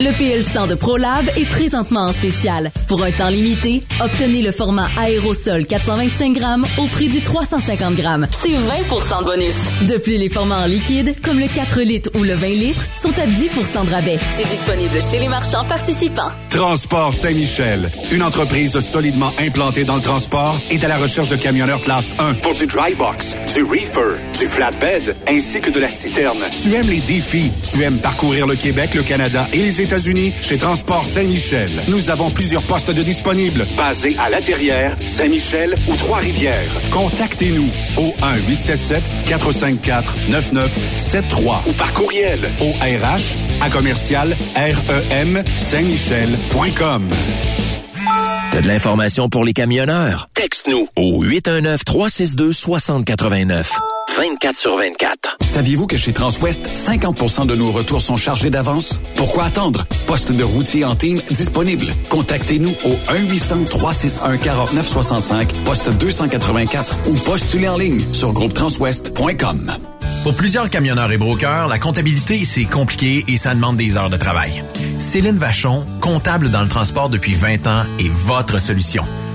Le PL100 de ProLab est présentement en spécial. Pour un temps limité, obtenez le format aérosol 425 grammes au prix du 350 grammes. C'est 20 de bonus. De plus, les formats en liquide, comme le 4 litres ou le 20 litres, sont à 10% de rabais. C'est disponible chez les marchands participants. Transport Saint-Michel, une entreprise solidement implantée dans le transport et à la recherche de camionneurs classe 1 pour du dry box, du reefer, du flatbed, ainsi que de la citerne. Tu aimes les défis, tu aimes parcourir le Québec, le Canada et les États-Unis chez Transport Saint-Michel. Nous avons plusieurs postes de disponibles, basés à La Terrière, Saint-Michel ou Trois-Rivières. Contactez-nous au 1-877-454-9973 ou par courriel au RH à commercial REM Saint-Michel.com. T'as de l'information pour les camionneurs? Texte-nous au 819-362-6089. 24 sur 24. Saviez-vous que chez Transwest, 50% de nos retours sont chargés d'avance? Pourquoi attendre? Poste de routier en team disponible. Contactez-nous au 1-800-361-4965, poste 284 ou postulez en ligne sur groupetranswest.com. Pour plusieurs camionneurs et brokers, la comptabilité, c'est compliqué et ça demande des heures de travail. Céline Vachon, comptable dans le transport depuis 20 ans, est votre solution.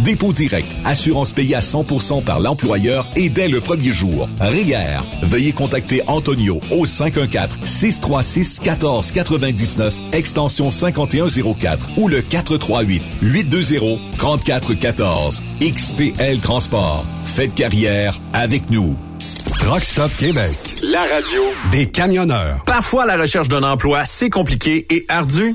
dépôt direct, assurance payée à 100% par l'employeur et dès le premier jour. RIER. Veuillez contacter Antonio au 514-636-1499, extension 5104 ou le 438-820-3414. XTL Transport. Faites carrière avec nous. Truck Stop Québec. La radio des camionneurs. Parfois, la recherche d'un emploi, c'est compliqué et ardu.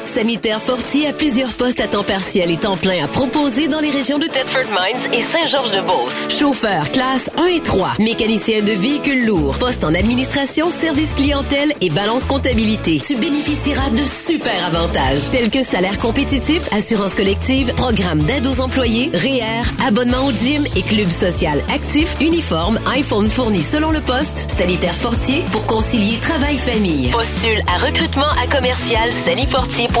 Sanitaire Fortier a plusieurs postes à temps partiel et temps plein à proposer dans les régions de Thetford Mines et Saint-Georges-de-Beauce. Chauffeur classe 1 et 3, mécanicien de véhicules lourds, poste en administration, service clientèle et balance comptabilité. Tu bénéficieras de super avantages tels que salaire compétitif, assurance collective, programme d'aide aux employés, REER, abonnement au gym et club social actif, uniforme, iPhone fourni selon le poste, Sanitaire Fortier pour concilier travail-famille. Postule à recrutement à commercial sanifortier.com.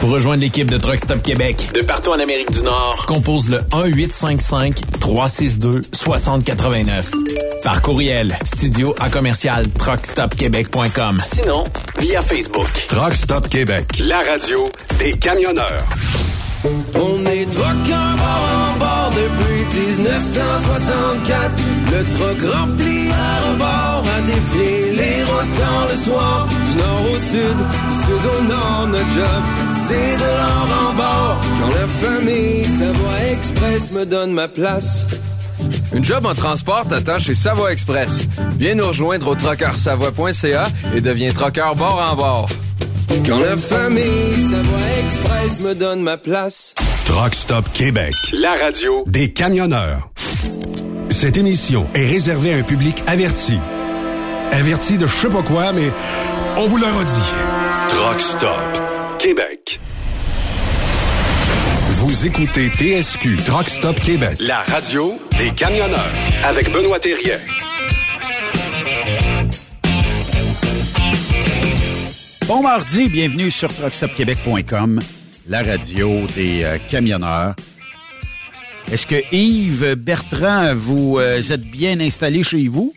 Pour rejoindre l'équipe de Truck Stop Québec, de partout en Amérique du Nord, compose le 1-855-362-6089. Par courriel, studio à commercial truckstopquebec.com. Sinon, via Facebook. Truck Stop Québec. La radio des camionneurs. On est truckers bord en bord depuis 1964, le truck rempli à rebord a défié les routes le soir. Du nord au sud, du sud au nord, notre job, c'est de l'or en bord. Quand la famille Savoie Express me donne ma place. Une job en transport t'attend chez Savoie Express. Viens nous rejoindre au trockeursavoie.ca et deviens trockeur bord en bord. Quand la famille Savoie Express me donne ma place. Truck Stop Québec, la radio des camionneurs. Cette émission est réservée à un public averti. Averti de je sais pas quoi, mais on vous le redit. Truck Stop Québec. Vous écoutez TSQ Truck Stop Québec, la radio des camionneurs avec Benoît Thérien. Bon mardi, bienvenue sur truckstopquebec.com, la radio des euh, camionneurs. Est-ce que Yves Bertrand, vous euh, êtes bien installé chez vous?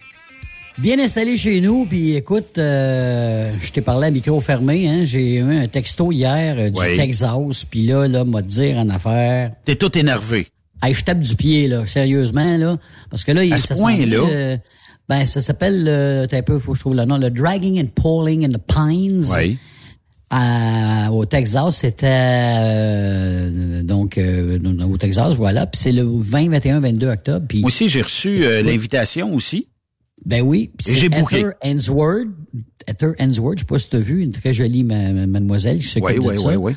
Bien installé chez nous, puis écoute, euh, je t'ai parlé à micro fermé, hein, j'ai eu un texto hier euh, du Oui. Texas, puis là, là, m'a dire en affaire. T'es tout énervé. Hey, je tape du pied, là, sérieusement, là, parce que là, il ça euh, ben, ça s'appelle, euh, t'as un peu, faut que je trouve le nom, le Dragging and Pulling in the Pines. Oui. À- au Texas, c'était euh, donc euh, au Texas, voilà. Puis c'est le 20, 21, 22 octobre. Puis Moi aussi, j'ai reçu euh, l'invitation aussi. Ben oui. j'ai booké. Heather Hensworth, je sais pas si tu as vu, une très jolie ma- ma- mademoiselle qui s'occupe Oui, de oui, ça. oui, oui.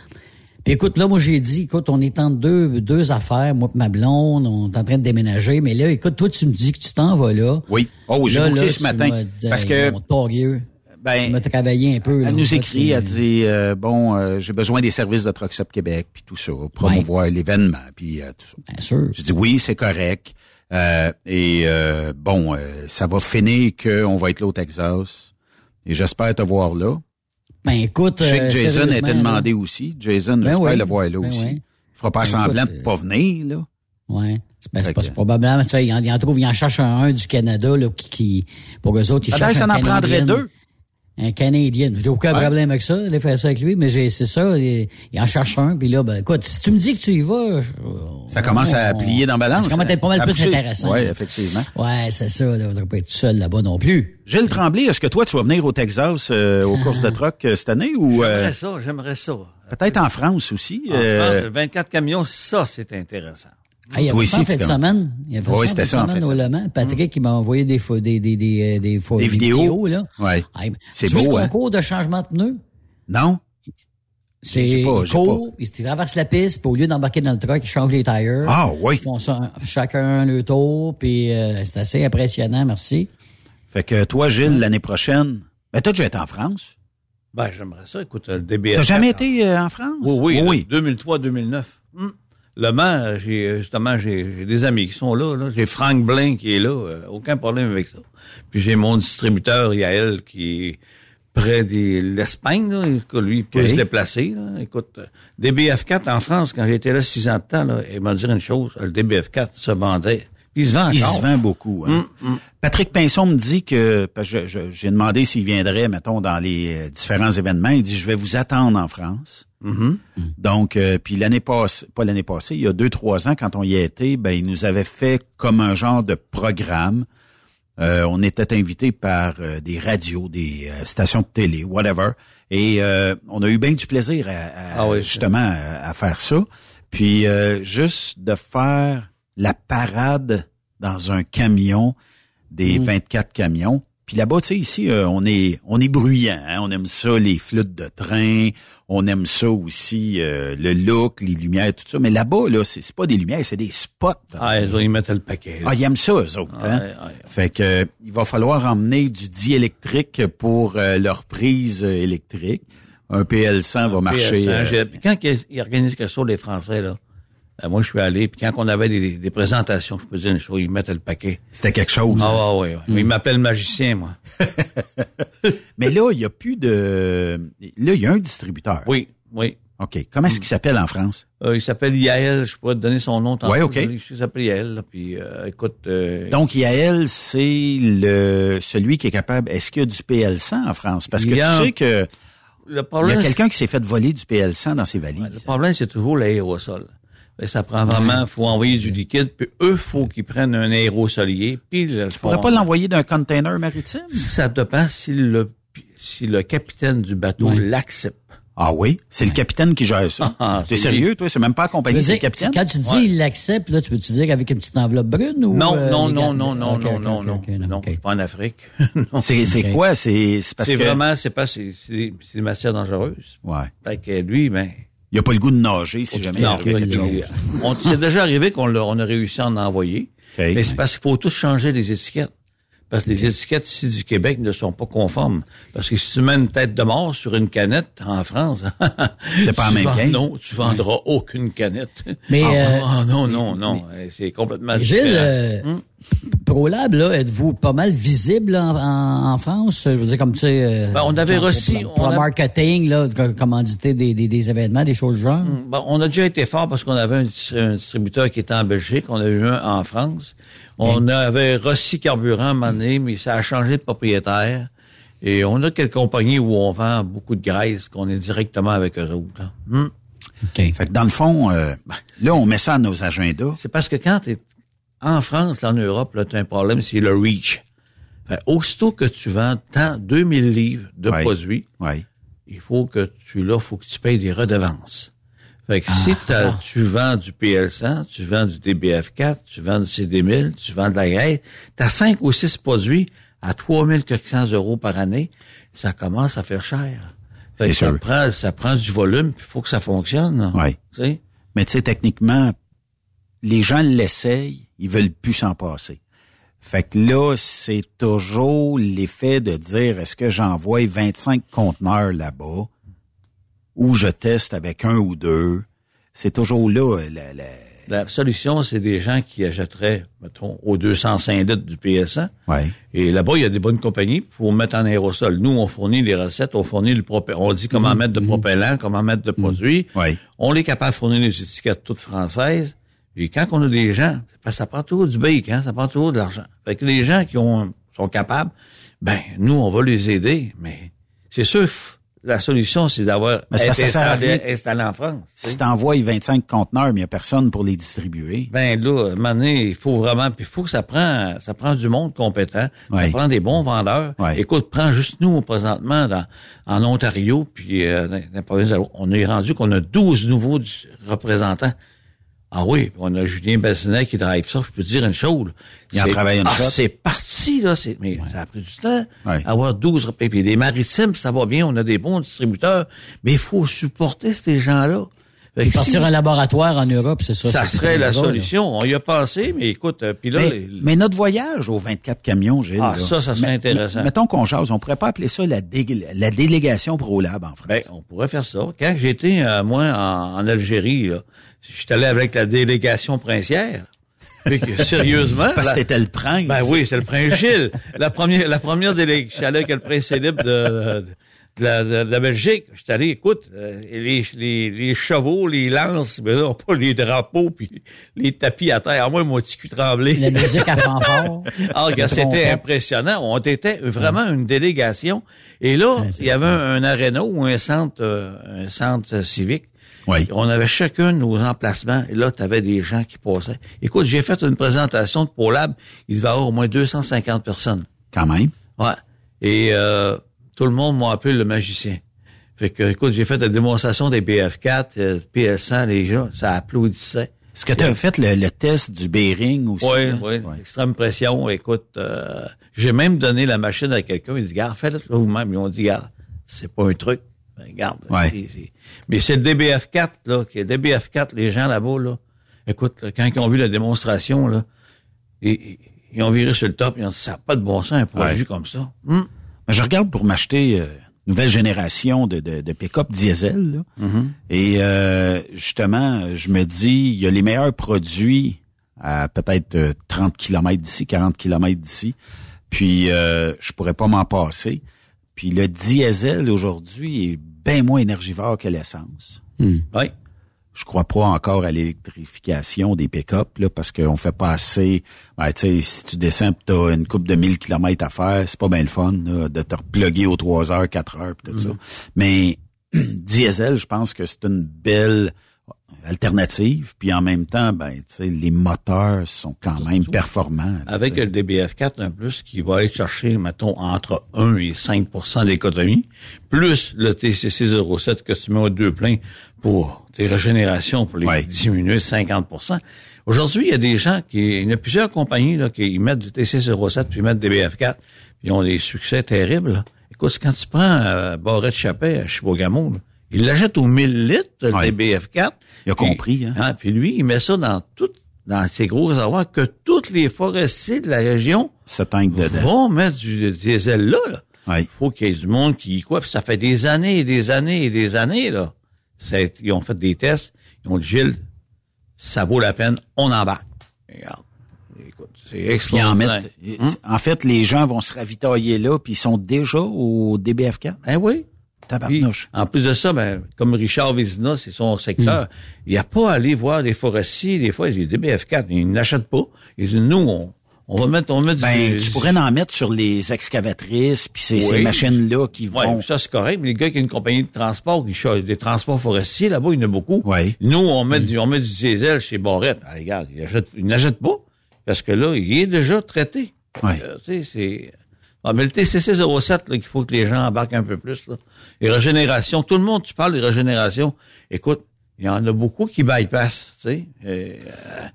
Puis écoute, là, moi, j'ai dit, écoute, on est en deux, deux affaires, moi et ma blonde, on est en train de déménager, mais là, écoute, toi, tu me dis que tu t'en vas là. Oui. Oh, j'ai Là, là, ce matin. Parce que, mon torieux, tu ben, m'as travaillé un peu. là. elle nous Ça, écrit, elle dit, euh, bon, euh, j'ai besoin des services de Truck Stop Québec, puis tout ça, promouvoir l'événement, puis euh, tout ça. Bien sûr. Je dis oui, c'est correct. Euh, et euh, bon, euh, ça va finir qu'on va être là au Texas. Et j'espère te voir là. Ben écoute, Je sais que euh, Jason était là. demandé aussi. Jason, Ben j'espère oui. le voir là Ben aussi. oui. Il fera pas Ben semblant écoute, de pas venir, là. C'est ben, c'est c'est probablement, tu sais, il en, il en trouve, il en cherche un, un du Canada, là, qui, qui pour eux autres, ils Peut-être cherchent ça en prendrait deux. Un Canadien. J'ai aucun Ouais. problème avec ça, aller faire ça avec lui, mais j'ai, c'est ça, il, il en cherche un, puis là, ben, écoute, si tu me dis que tu y vas, je- Ça commence à on- plier dans la balance. Ça commence à être pas mal plus intéressant. Oui, effectivement. Ouais, c'est ça, là, on ne pas être tout seul là-bas non plus. Gilles Tremblay, est-ce que toi, tu vas venir au Texas euh, aux courses de truck euh, cette année ou euh, J'aimerais ça, j'aimerais ça. peut-être en France aussi? En euh, France, 24 camions, ça, c'est intéressant. Ah, il y avait ça aussi, en fin tu de connais. semaine. Il y avait Oui, ça ça en fin de au semaine. Le Mans. Patrick, qui m'a envoyé des, pho- des, des, des, euh, des, Des des vidéos? là. Ouais. Ah, C'est beau, le hein? concours de changement de pneus? Non? C'est pas, ils j'ai courent, ils traversent la piste, puis au lieu d'embarquer dans le truck, ils changent les tires. Ah oui. Ils font ça un- chacun le tour, puis euh, c'est assez impressionnant, merci. Fait que toi, Gilles, l'année prochaine, ben t'as déjà été en France? Ben, j'aimerais ça. Écoute, le DBF. T'as jamais été euh, en France? Oui, oui, oui. 2003-2009. Hmm. Le euh, j'ai justement j'ai j'ai des amis qui sont là. là. J'ai Frank Blain qui est là, euh, aucun problème avec ça. Puis j'ai mon distributeur Yael qui est près de l'Espagne. là. Lui, il peut se déplacer. Là. Écoute, euh, DBF4 en France, quand j'étais là six ans de temps, là, il m'a dit une chose, le DBF4 se vendait. Il se vend Il encore. se vend beaucoup. Hein. Hum, Patrick Pinson me dit que, parce que j'ai demandé s'il viendrait, mettons, dans les euh, différents événements. Il dit, je vais vous attendre en France. Mhm. Donc, euh, puis l'année passée, pas l'année passée, il y a deux, trois ans, quand on y été, ben, il nous avait fait comme un genre de programme. Euh, on était invité par euh, des radios, des euh, stations de télé, whatever. Et euh, on a eu bien du plaisir à, à- Ah oui, justement à, à faire ça. Puis euh, juste de faire la parade dans un camion, des 24 camions. Puis là-bas, tu sais, ici, euh, on est on est bruyant. hein. On aime ça, les flûtes de train. On aime ça aussi, euh, le look, les lumières, tout ça. Mais là-bas, là, c'est c'est pas des lumières, c'est des spots. Ah, ils mettaient le paquet. là. Ah, ils aiment ça, eux autres. hein? Fait que euh, il va falloir emmener du diélectrique pour euh, leur prise euh, électrique. Un PL100 va marcher. PS1, j'ai- puis quand ils ils organisent quelque chose, les Français, là, ben, moi, je suis allé, puis quand on avait des, des présentations, je peux dire une chose, ils mettaient le paquet. C'était quelque chose. Ah, ouais, ouais, ouais. Ils m'appellent magicien, moi. Mais là, il y a plus de. Là, il y a un distributeur. Oui, oui. OK. Comment est-ce qu'il s'appelle en France? Euh, il s'appelle Yael, je pourrais te donner son nom. Ouais, OK. Il s'appelle Yael, là, puis euh, écoute... euh, Donc, Yael, c'est le celui qui est capable. Est-ce qu'il y a du PL100 en France? Parce que a- tu sais que le il y problème, a quelqu'un qui s'est fait voler du PL100 dans ses valises. Le problème, c'est toujours l'aérosol. Ben, ça prend vraiment, faut envoyer du liquide, puis eux, faut qu'ils prennent un aérosolier, puis le Tu pourrais pas l'envoyer d'un container maritime? Ça dépend si le, si le capitaine du bateau Ouais. l'accepte. Ah oui? C'est le capitaine qui gère ça. Ah, T'es c'est- sérieux, toi? C'est même pas accompagné, c'est dire, capitaine? quand tu dis Ouais. il l'accepte, là, tu veux-tu dire qu'avec une petite enveloppe brune ou Non, euh, non, non, non, non, non, non, non, non, pas en Afrique. C'est c'est quoi? C'est c'est parce C'est que... vraiment, c'est pas, c'est c'est- c'est des matières dangereuses. Ouais. Fait que lui, ben, Il a pas le goût de nager si jamais il non, arrive quelque chose. on- c'est déjà arrivé qu'on l'a- on a réussi à en envoyer. Mais c'est parce qu'il faut tous changer les étiquettes. Parce que les étiquettes ici du Québec ne sont pas conformes. Parce que si tu mets une tête de mort sur une canette en France, C'est pas la tu même vends-. Non, tu vendras aucune canette. Mais, ah, euh, ah, non, non, non, euh, c'est complètement Gilles, différent. euh, Hum? ProLab, là, êtes-vous pas mal visible en, en, en France? Je veux dire, comme tu sais... euh, Ben, on avait reçu- Pour, pour on le a- marketing, là, de commanditer des, des, des événements, des choses du genre? Bon, on a déjà été fort parce qu'on avait un, un distributeur qui était en Belgique, on a eu un en France. On avait Rossi Carburant donné, mais ça a changé de propriétaire. Et on a quelques compagnies où on vend beaucoup de graisse, qu'on est directement avec eux autres. là. Hum. Fait que dans le fond, euh, là, on met ça à nos agendas. C'est parce que quand tu es en France, là, en Europe, là, tu as un problème, c'est le reach. Fait, aussitôt que tu vends tant 2000 livres de produits, il faut que tu là, faut que tu payes des redevances. Fait que si t'as- ah. tu vends du PL100, tu vends du DBF4, tu vends du CD1000, tu vends de la graisse, t'as cinq ou six produits à 3400 euros par année, ça commence à faire cher. Fait que ça sûr. prend, ça prend du volume, il faut que ça fonctionne. Tu sais? Mais tu sais, techniquement, les gens l'essayent, ils veulent plus s'en passer. Fait que là, c'est toujours l'effet de dire, est-ce que j'envoie 25 conteneurs là-bas? Ou je teste avec un ou deux? C'est toujours là, la, la- La solution, c'est des gens qui achèteraient, mettons, aux 205 litres du PS1. Ouais. Et là-bas, il y a des bonnes compagnies pour mettre en aérosol. Nous, on fournit les recettes, on fournit le propé- on dit comment mettre de propellant, comment mettre de produits. Ouais. On est capable de fournir les étiquettes toutes françaises. Et quand on a des gens, ça prend toujours du bacon, hein, ça prend toujours de l'argent. Fait que les gens qui ont, sont capables, ben, nous, on va les aider. Mais c'est sûr, la solution, c'est d'avoir été installé, installé en France. Si t'envoies 25 conteneurs, mais il n'y a personne pour les distribuer. Ben là, à un moment donné, il faut vraiment, puis il faut que ça prend, ça prend du monde compétent, Ouais. ça prend des bons vendeurs. Ouais. Écoute, prends juste nous présentement dans, en Ontario, puis euh, dans, la province de on est rendu qu'on a 12 nouveaux représentants. Ah oui, puis on a Julien Bassinet qui drive ça. Je peux te dire une chose. Il en c'est- travaille une ah, shot. C'est parti, là. C'est, mais ça a pris du temps. Ouais. Avoir 12 rep- Puis les maritimes, ça va bien. On a des bons distributeurs. Mais il faut supporter ces gens-là. Fait Puis si- partir un laboratoire en Europe, c'est ça. ça c'est- serait la là. solution. On y a pensé, mais écoute, euh, puis là, mais, les- mais notre voyage aux 24 camions, Gilles. Ah, là, ça, ça serait mais- intéressant. Mettons qu'on jase, on pourrait pas appeler ça la, dé- la délégation ProLab en France. ben, on pourrait faire ça. Quand j'étais, euh, moi, en, en Algérie, là, j'étais allé avec la délégation princière. Puis que, sérieusement. Parce que t'étais le prince. Ben oui, c'est le prince Gilles. La première, la première délégation, j'étais allé avec le prince Philippe de, de, la, de la Belgique. J'étais allé, écoute, euh, les, les, les chevaux, les lances, mais là, pas les drapeaux, puis les tapis à terre. Moi, mon petit cul tremblé. La musique à fanfare. Ah, c'était impressionnant. On était vraiment une délégation. Et là, Ouais, il y avait un, un aréna ou un centre, euh, un centre civique. Oui. On avait chacun nos emplacements. Et là, tu avais des gens qui passaient. Écoute, j'ai fait une présentation de ProLab. Il devait y avoir au moins 250 personnes. Quand même. Ouais. Et euh, tout le monde m'a appelé le magicien. Fait que, écoute, j'ai fait la démonstration des BF4, euh, PL100, les gens, ça applaudissait. Est-ce que tu as fait le, le test du bearing aussi? Oui, là? oui, extrême pression. Écoute, euh, j'ai même donné la machine à quelqu'un. Il dit, garde, fais-le là vous-même. Ils ont dit, garde, c'est pas un truc. Ben, garde. Ouais. Mais c'est le DBF4, là, qui est DBF4, les gens là-bas, là. Écoute, là, quand ils ont vu la démonstration, là, ils, ils ont viré sur le top, ils ont dit, ça n'a pas de bon sens, un produit Ouais. comme ça. Hum. Mais je regarde pour m'acheter euh, nouvelle génération de, de, de pick-up diesel. là. Mm-hmm. Et euh, justement, je me dis, il y a les meilleurs produits à peut-être euh, 30 km d'ici, 40 km d'ici. Puis euh, je pourrais pas m'en passer. Puis le diesel aujourd'hui est bien moins énergivore que l'essence. Hmm. Oui. Je crois pas encore à l'électrification des pick-up là, parce qu'on fait pas assez. Ben, tu sais, si tu descends tu as une coupe de 1000 km à faire, c'est pas bien le fun là, de te reploguer aux 3 heures, 4 heures pis tout ça. Mais diesel, je pense que c'est une belle alternative, puis en même temps, ben, tu sais, les moteurs sont quand même performants. Avec le DBF4 un plus qui va aller chercher, mettons, entre 1 et 5% d'économie, plus le TCC 07 que tu mets aux deux pleins pour tes régénérations, pour les diminuer de 50% Aujourd'hui, il y a des gens qui, il y a plusieurs compagnies là, qui mettent du TC07 puis mettent des BF4, puis ils ont des succès terribles. Là. Écoute, quand tu prends euh, Barrette Chappet à Chibougamau, il l'achète aux 1000 litres, le DBF4. Il a compris. Hein? hein? Puis lui, il met ça dans tout, dans ses gros réservoirs que toutes les forestiers de la région dedans. vont mettre du diesel là. là. Il faut qu'il y ait du monde qui quoi. Puis ça fait des années et des années et des années là. ils ont fait des tests. Ils ont dit Gilles, ça vaut la peine, on embarque. Regarde. Écoute, c'est extraordinaire. En, hum? en, fait, les gens vont se ravitailler là, puis ils sont déjà au DBF4. Eh oui. Tabarnouche. en plus de ça, ben, comme Richard Vézina, c'est son secteur, hum. il n'y a pas à aller voir des forestiers, des fois, disent DBF4, ils n'achètent pas. Ils disent, nous, on, on va mettre, on va mettre ben, tu pourrais en mettre sur les excavatrices puis ces, ces machines-là qui vont. Ouais, ça c'est correct. Mais les gars qui ont une compagnie de transport, qui des transports forestiers là-bas, il y en a beaucoup. Oui. Nous, on met du, on met du diesel chez Barrette. Ah, regarde, ils n'achètent pas parce que là, il est déjà traité. Ouais. Euh, tu sais, c'est. Ah, mais le TCC 07, là, qu'il faut que les gens embarquent un peu plus. Là. Les régénérations, tout le monde, tu parles des régénérations. Écoute, il y en a beaucoup qui bypassent, tu sais. Euh,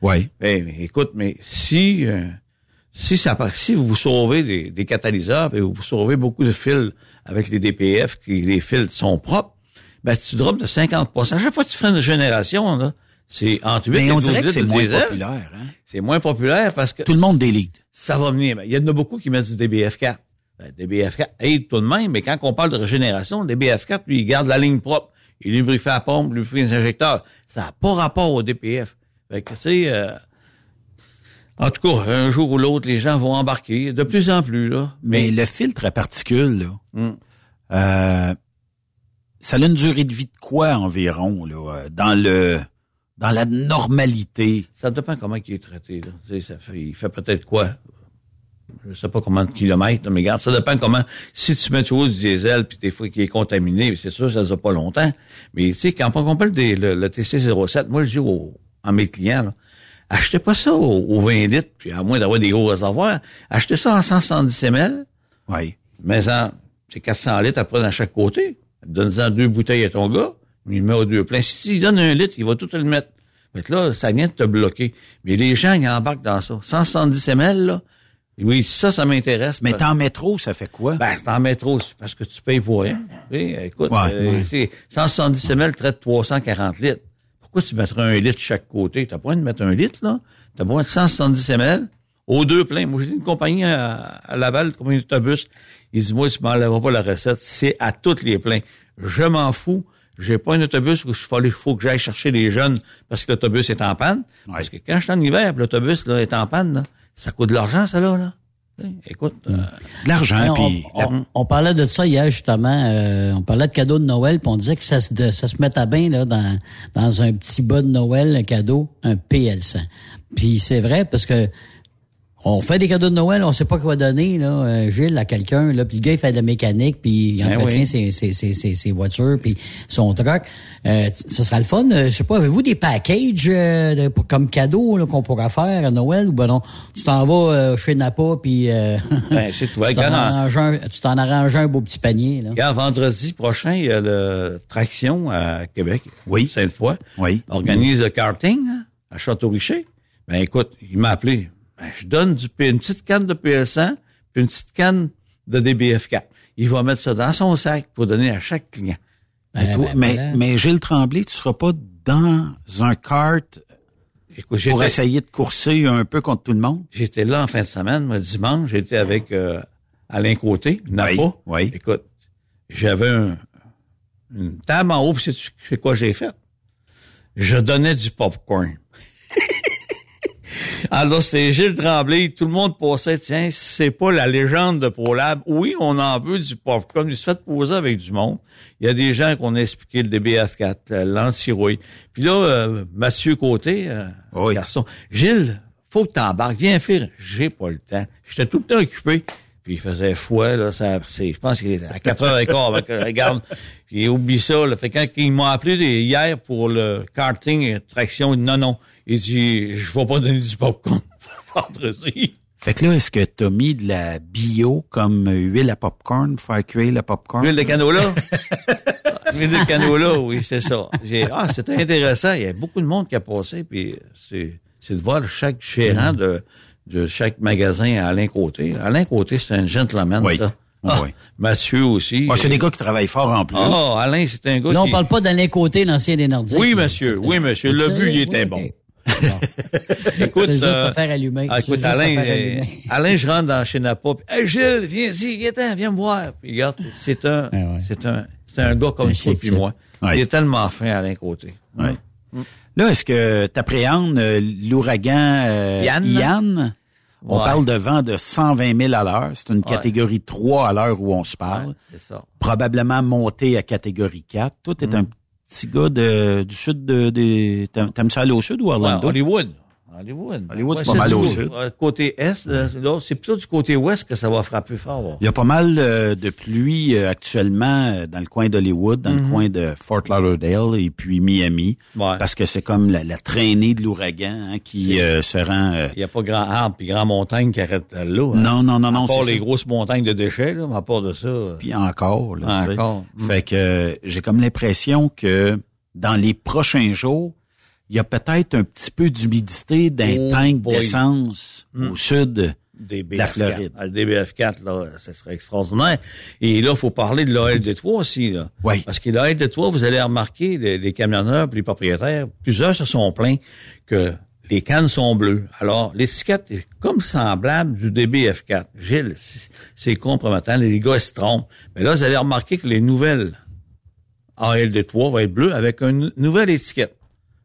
oui. Ben, écoute, mais si euh, si ça si vous sauvez des, des, catalyseurs et vous sauvez beaucoup de fils avec les DPF, qui les fils sont propres, ben tu drops de 50% À chaque fois que tu fais une génération, là, c'est entre 8 Mais et on dirait que c'est moins populaire. Hein? C'est moins populaire parce que... Tout le monde délite. Ça va venir. Ben, il y en a beaucoup qui mettent du DBF4. Ben, DBF4 aide tout de même, mais quand on parle de régénération, le DBF4, lui, il garde la ligne propre. Il lubrifie la pompe, lubrifie les injecteurs. Ça n'a pas rapport au DPF. Fait que, tu sais... Euh, en tout cas, un jour ou l'autre, les gens vont embarquer, de plus en plus. là. Mais, le filtre à particules, là, hmm. euh, ça a une durée de vie de quoi environ, là, euh, dans le dans la normalité? Ça dépend comment il est traité. Là. Ça fait, il fait peut-être quoi? Je sais pas combien de kilomètres, mais regarde, ça dépend comment. Si tu mets toujours du diesel, puis des fois qu'il est contaminé, c'est sûr, ça ne pas longtemps. Mais tu sais, quand on parle le, le TC07, moi je dis aux, à mes clients, là, Achetez pas ça au, 20 litres, puis à moins d'avoir des gros réservoirs. Achetez ça en 170 ml. Oui. Mais en, c'est 400 litres après dans chaque côté. Donne-en deux bouteilles à ton gars. Il met aux deux pleins. Si il donne un litre, il va tout le mettre. Mais là, ça vient de te bloquer. Mais les gens, ils embarquent dans ça. 170 ml, là. Oui, ça, ça m'intéresse. Mais en métro, ça fait quoi? Ben, c'est en métro, c'est parce que tu payes pour rien. Oui, écoute, euh, c'est 170 ml traite 340 litres. Pourquoi tu mettrais un litre de chaque côté? T'as pas de mettre un litre, là. T'as besoin de 170 ml aux deux pleins. Moi, j'ai une compagnie à, Laval, une compagnie d'autobus. Ils disent, moi, tu m'enlèveras pas la recette. C'est à toutes les pleins. Je m'en fous. J'ai pas un autobus où il faut que j'aille chercher les jeunes parce que l'autobus est en panne. Parce que quand je suis en hiver, l'autobus là, est en panne, là, ça coûte de l'argent, ça là. là. Écoute, euh, de l'argent. Puis on, parlait de ça hier justement. Euh, on parlait de cadeaux de Noël, puis on disait que ça se, ça se met à bien là dans dans un petit bas de Noël, un cadeau, un PL100. Puis c'est vrai parce que on fait des cadeaux de Noël, on sait pas quoi donner, là, euh, Gilles, à quelqu'un, là, puis le gars, il fait de la mécanique, puis il ben entretient ses, ses, ses, ses, voitures, puis son truck. Euh, ce sera le fun. Euh, je sais pas, avez-vous des packages euh, pour, comme cadeau là, qu'on pourra faire à Noël? Ou ben non? Tu t'en vas chez Napa, puis ben, tu t'en arranges un, beau petit panier. Là. vendredi prochain, il y a le Traction à Québec. Oui. Cette fois. Oui. Organise le karting hein, à Château-Richer. Ben écoute, il m'a appelé ben, je donne du, une petite canne de PL100 puis une petite canne de DBF4. Il va mettre ça dans son sac pour donner à chaque client. Ben, ben, mais, mais, Gilles Tremblay, tu seras pas dans un kart pour essayer de courser un peu contre tout le monde? J'étais là en fin de semaine, moi, dimanche, j'étais avec euh, Alain Côté, Napa. Oui, Écoute, j'avais un, une table en haut, c'est quoi j'ai fait? Je donnais du popcorn. Alors, c'est Gilles Tremblay. Tout le monde pensait, tiens, c'est pas la légende de ProLab. Oui, on en veut du popcorn. Il se fait poser avec du monde. Il y a des gens qu'on a expliqué le DBF4, euh, l'antirouille. Puis là, euh, Mathieu Côté, euh, garçon, Gilles, faut que t'embarques. Viens faire. J'ai pas le temps. J'étais tout le temps occupé. Puis il faisait fouet, là, ça, c'est, je pense qu'il était à 4h15 avec, euh, regarde, puis il oublie ça, là. Fait que quand ils m'ont appelé hier pour le karting et traction, il dit non, non. Il dit, je vais pas donner du popcorn vendredi. Fait que là, est-ce que t'as mis de la bio comme huile à popcorn pour faire cuire le popcorn? L'huile de canola? L'huile de canola, oui, c'est ça. J'ai, ah, c'était intéressant. Il y a beaucoup de monde qui a passé, puis c'est, c'est de voir chaque gérant de, de chaque magasin à Alain Côté. Alain Côté, c'est un gentleman, Oui. ça. Ah, Oui. Mathieu aussi. Ah, c'est des gars qui travaillent fort en plus. Ah, Alain, c'est un gars Là, on qui... parle pas d'Alain Côté, l'ancien des Nordiques. Oui, monsieur. Oui, monsieur. Le but, il était Oui, bon. Écoute, C'est juste euh, pour faire allumer. ah, écoute, juste pour Alain, faire euh, allumer. Alain, je rentre dans chez Napa. Puis, hey, Gilles, viens ici, viens, viens me voir. Puis, regarde, c'est un, Ah ouais. c'est un, c'est un gars comme toi puis moi. Ouais. Il est tellement fin, Alain Côté. Ouais. Là, est-ce que t'appréhendes euh, l'ouragan euh, Yann? Yann? On Ouais. parle de vent de 120 000 à l'heure. C'est une catégorie 3 à l'heure où on se parle. Ouais, c'est ça. Probablement monté à catégorie 4. Toi, t'es un petit gars de, du sud de... de t'aimes- ça aller au sud ou Ouais, Orlando? Hollywood. Hollywood. Hollywood, c'est pas mal du au cô- sud. euh, Côté est, euh, là, c'est plutôt du côté ouest que ça va frapper fort. Il y a pas mal euh, de pluie euh, actuellement dans le coin d'Hollywood, dans le coin de Fort Lauderdale et puis Miami. Ouais. parce que c'est comme la, la traînée de l'ouragan hein, qui euh, se rend... Il n'y a pas grand arbre puis grand montagne qui arrête l'eau. hein. non, non, non, non, À part les ça. grosses montagnes de déchets, là, mais à part de ça. Puis encore, là. Encore. Mm. Fait que j'ai comme l'impression que dans les prochains jours, il y a peut-être un petit peu d'humidité d'un Oh tank d'essence au sud. DBF4. la Floride. Ah, Le DBF4, là, ça serait extraordinaire. Et là, il faut parler de l'AL-D3 aussi, là. Oui. Parce que l'AL-D3, vous allez remarquer, les, les camionneurs puis les propriétaires, plusieurs se sont plaints que les cannes sont bleues. Alors, l'étiquette est comme semblable du DBF4. Gilles, c'est- compromettant. Les gars ils se trompent. Mais là, vous allez remarquer que les nouvelles AL-D3 vont être bleues avec une nouvelle étiquette.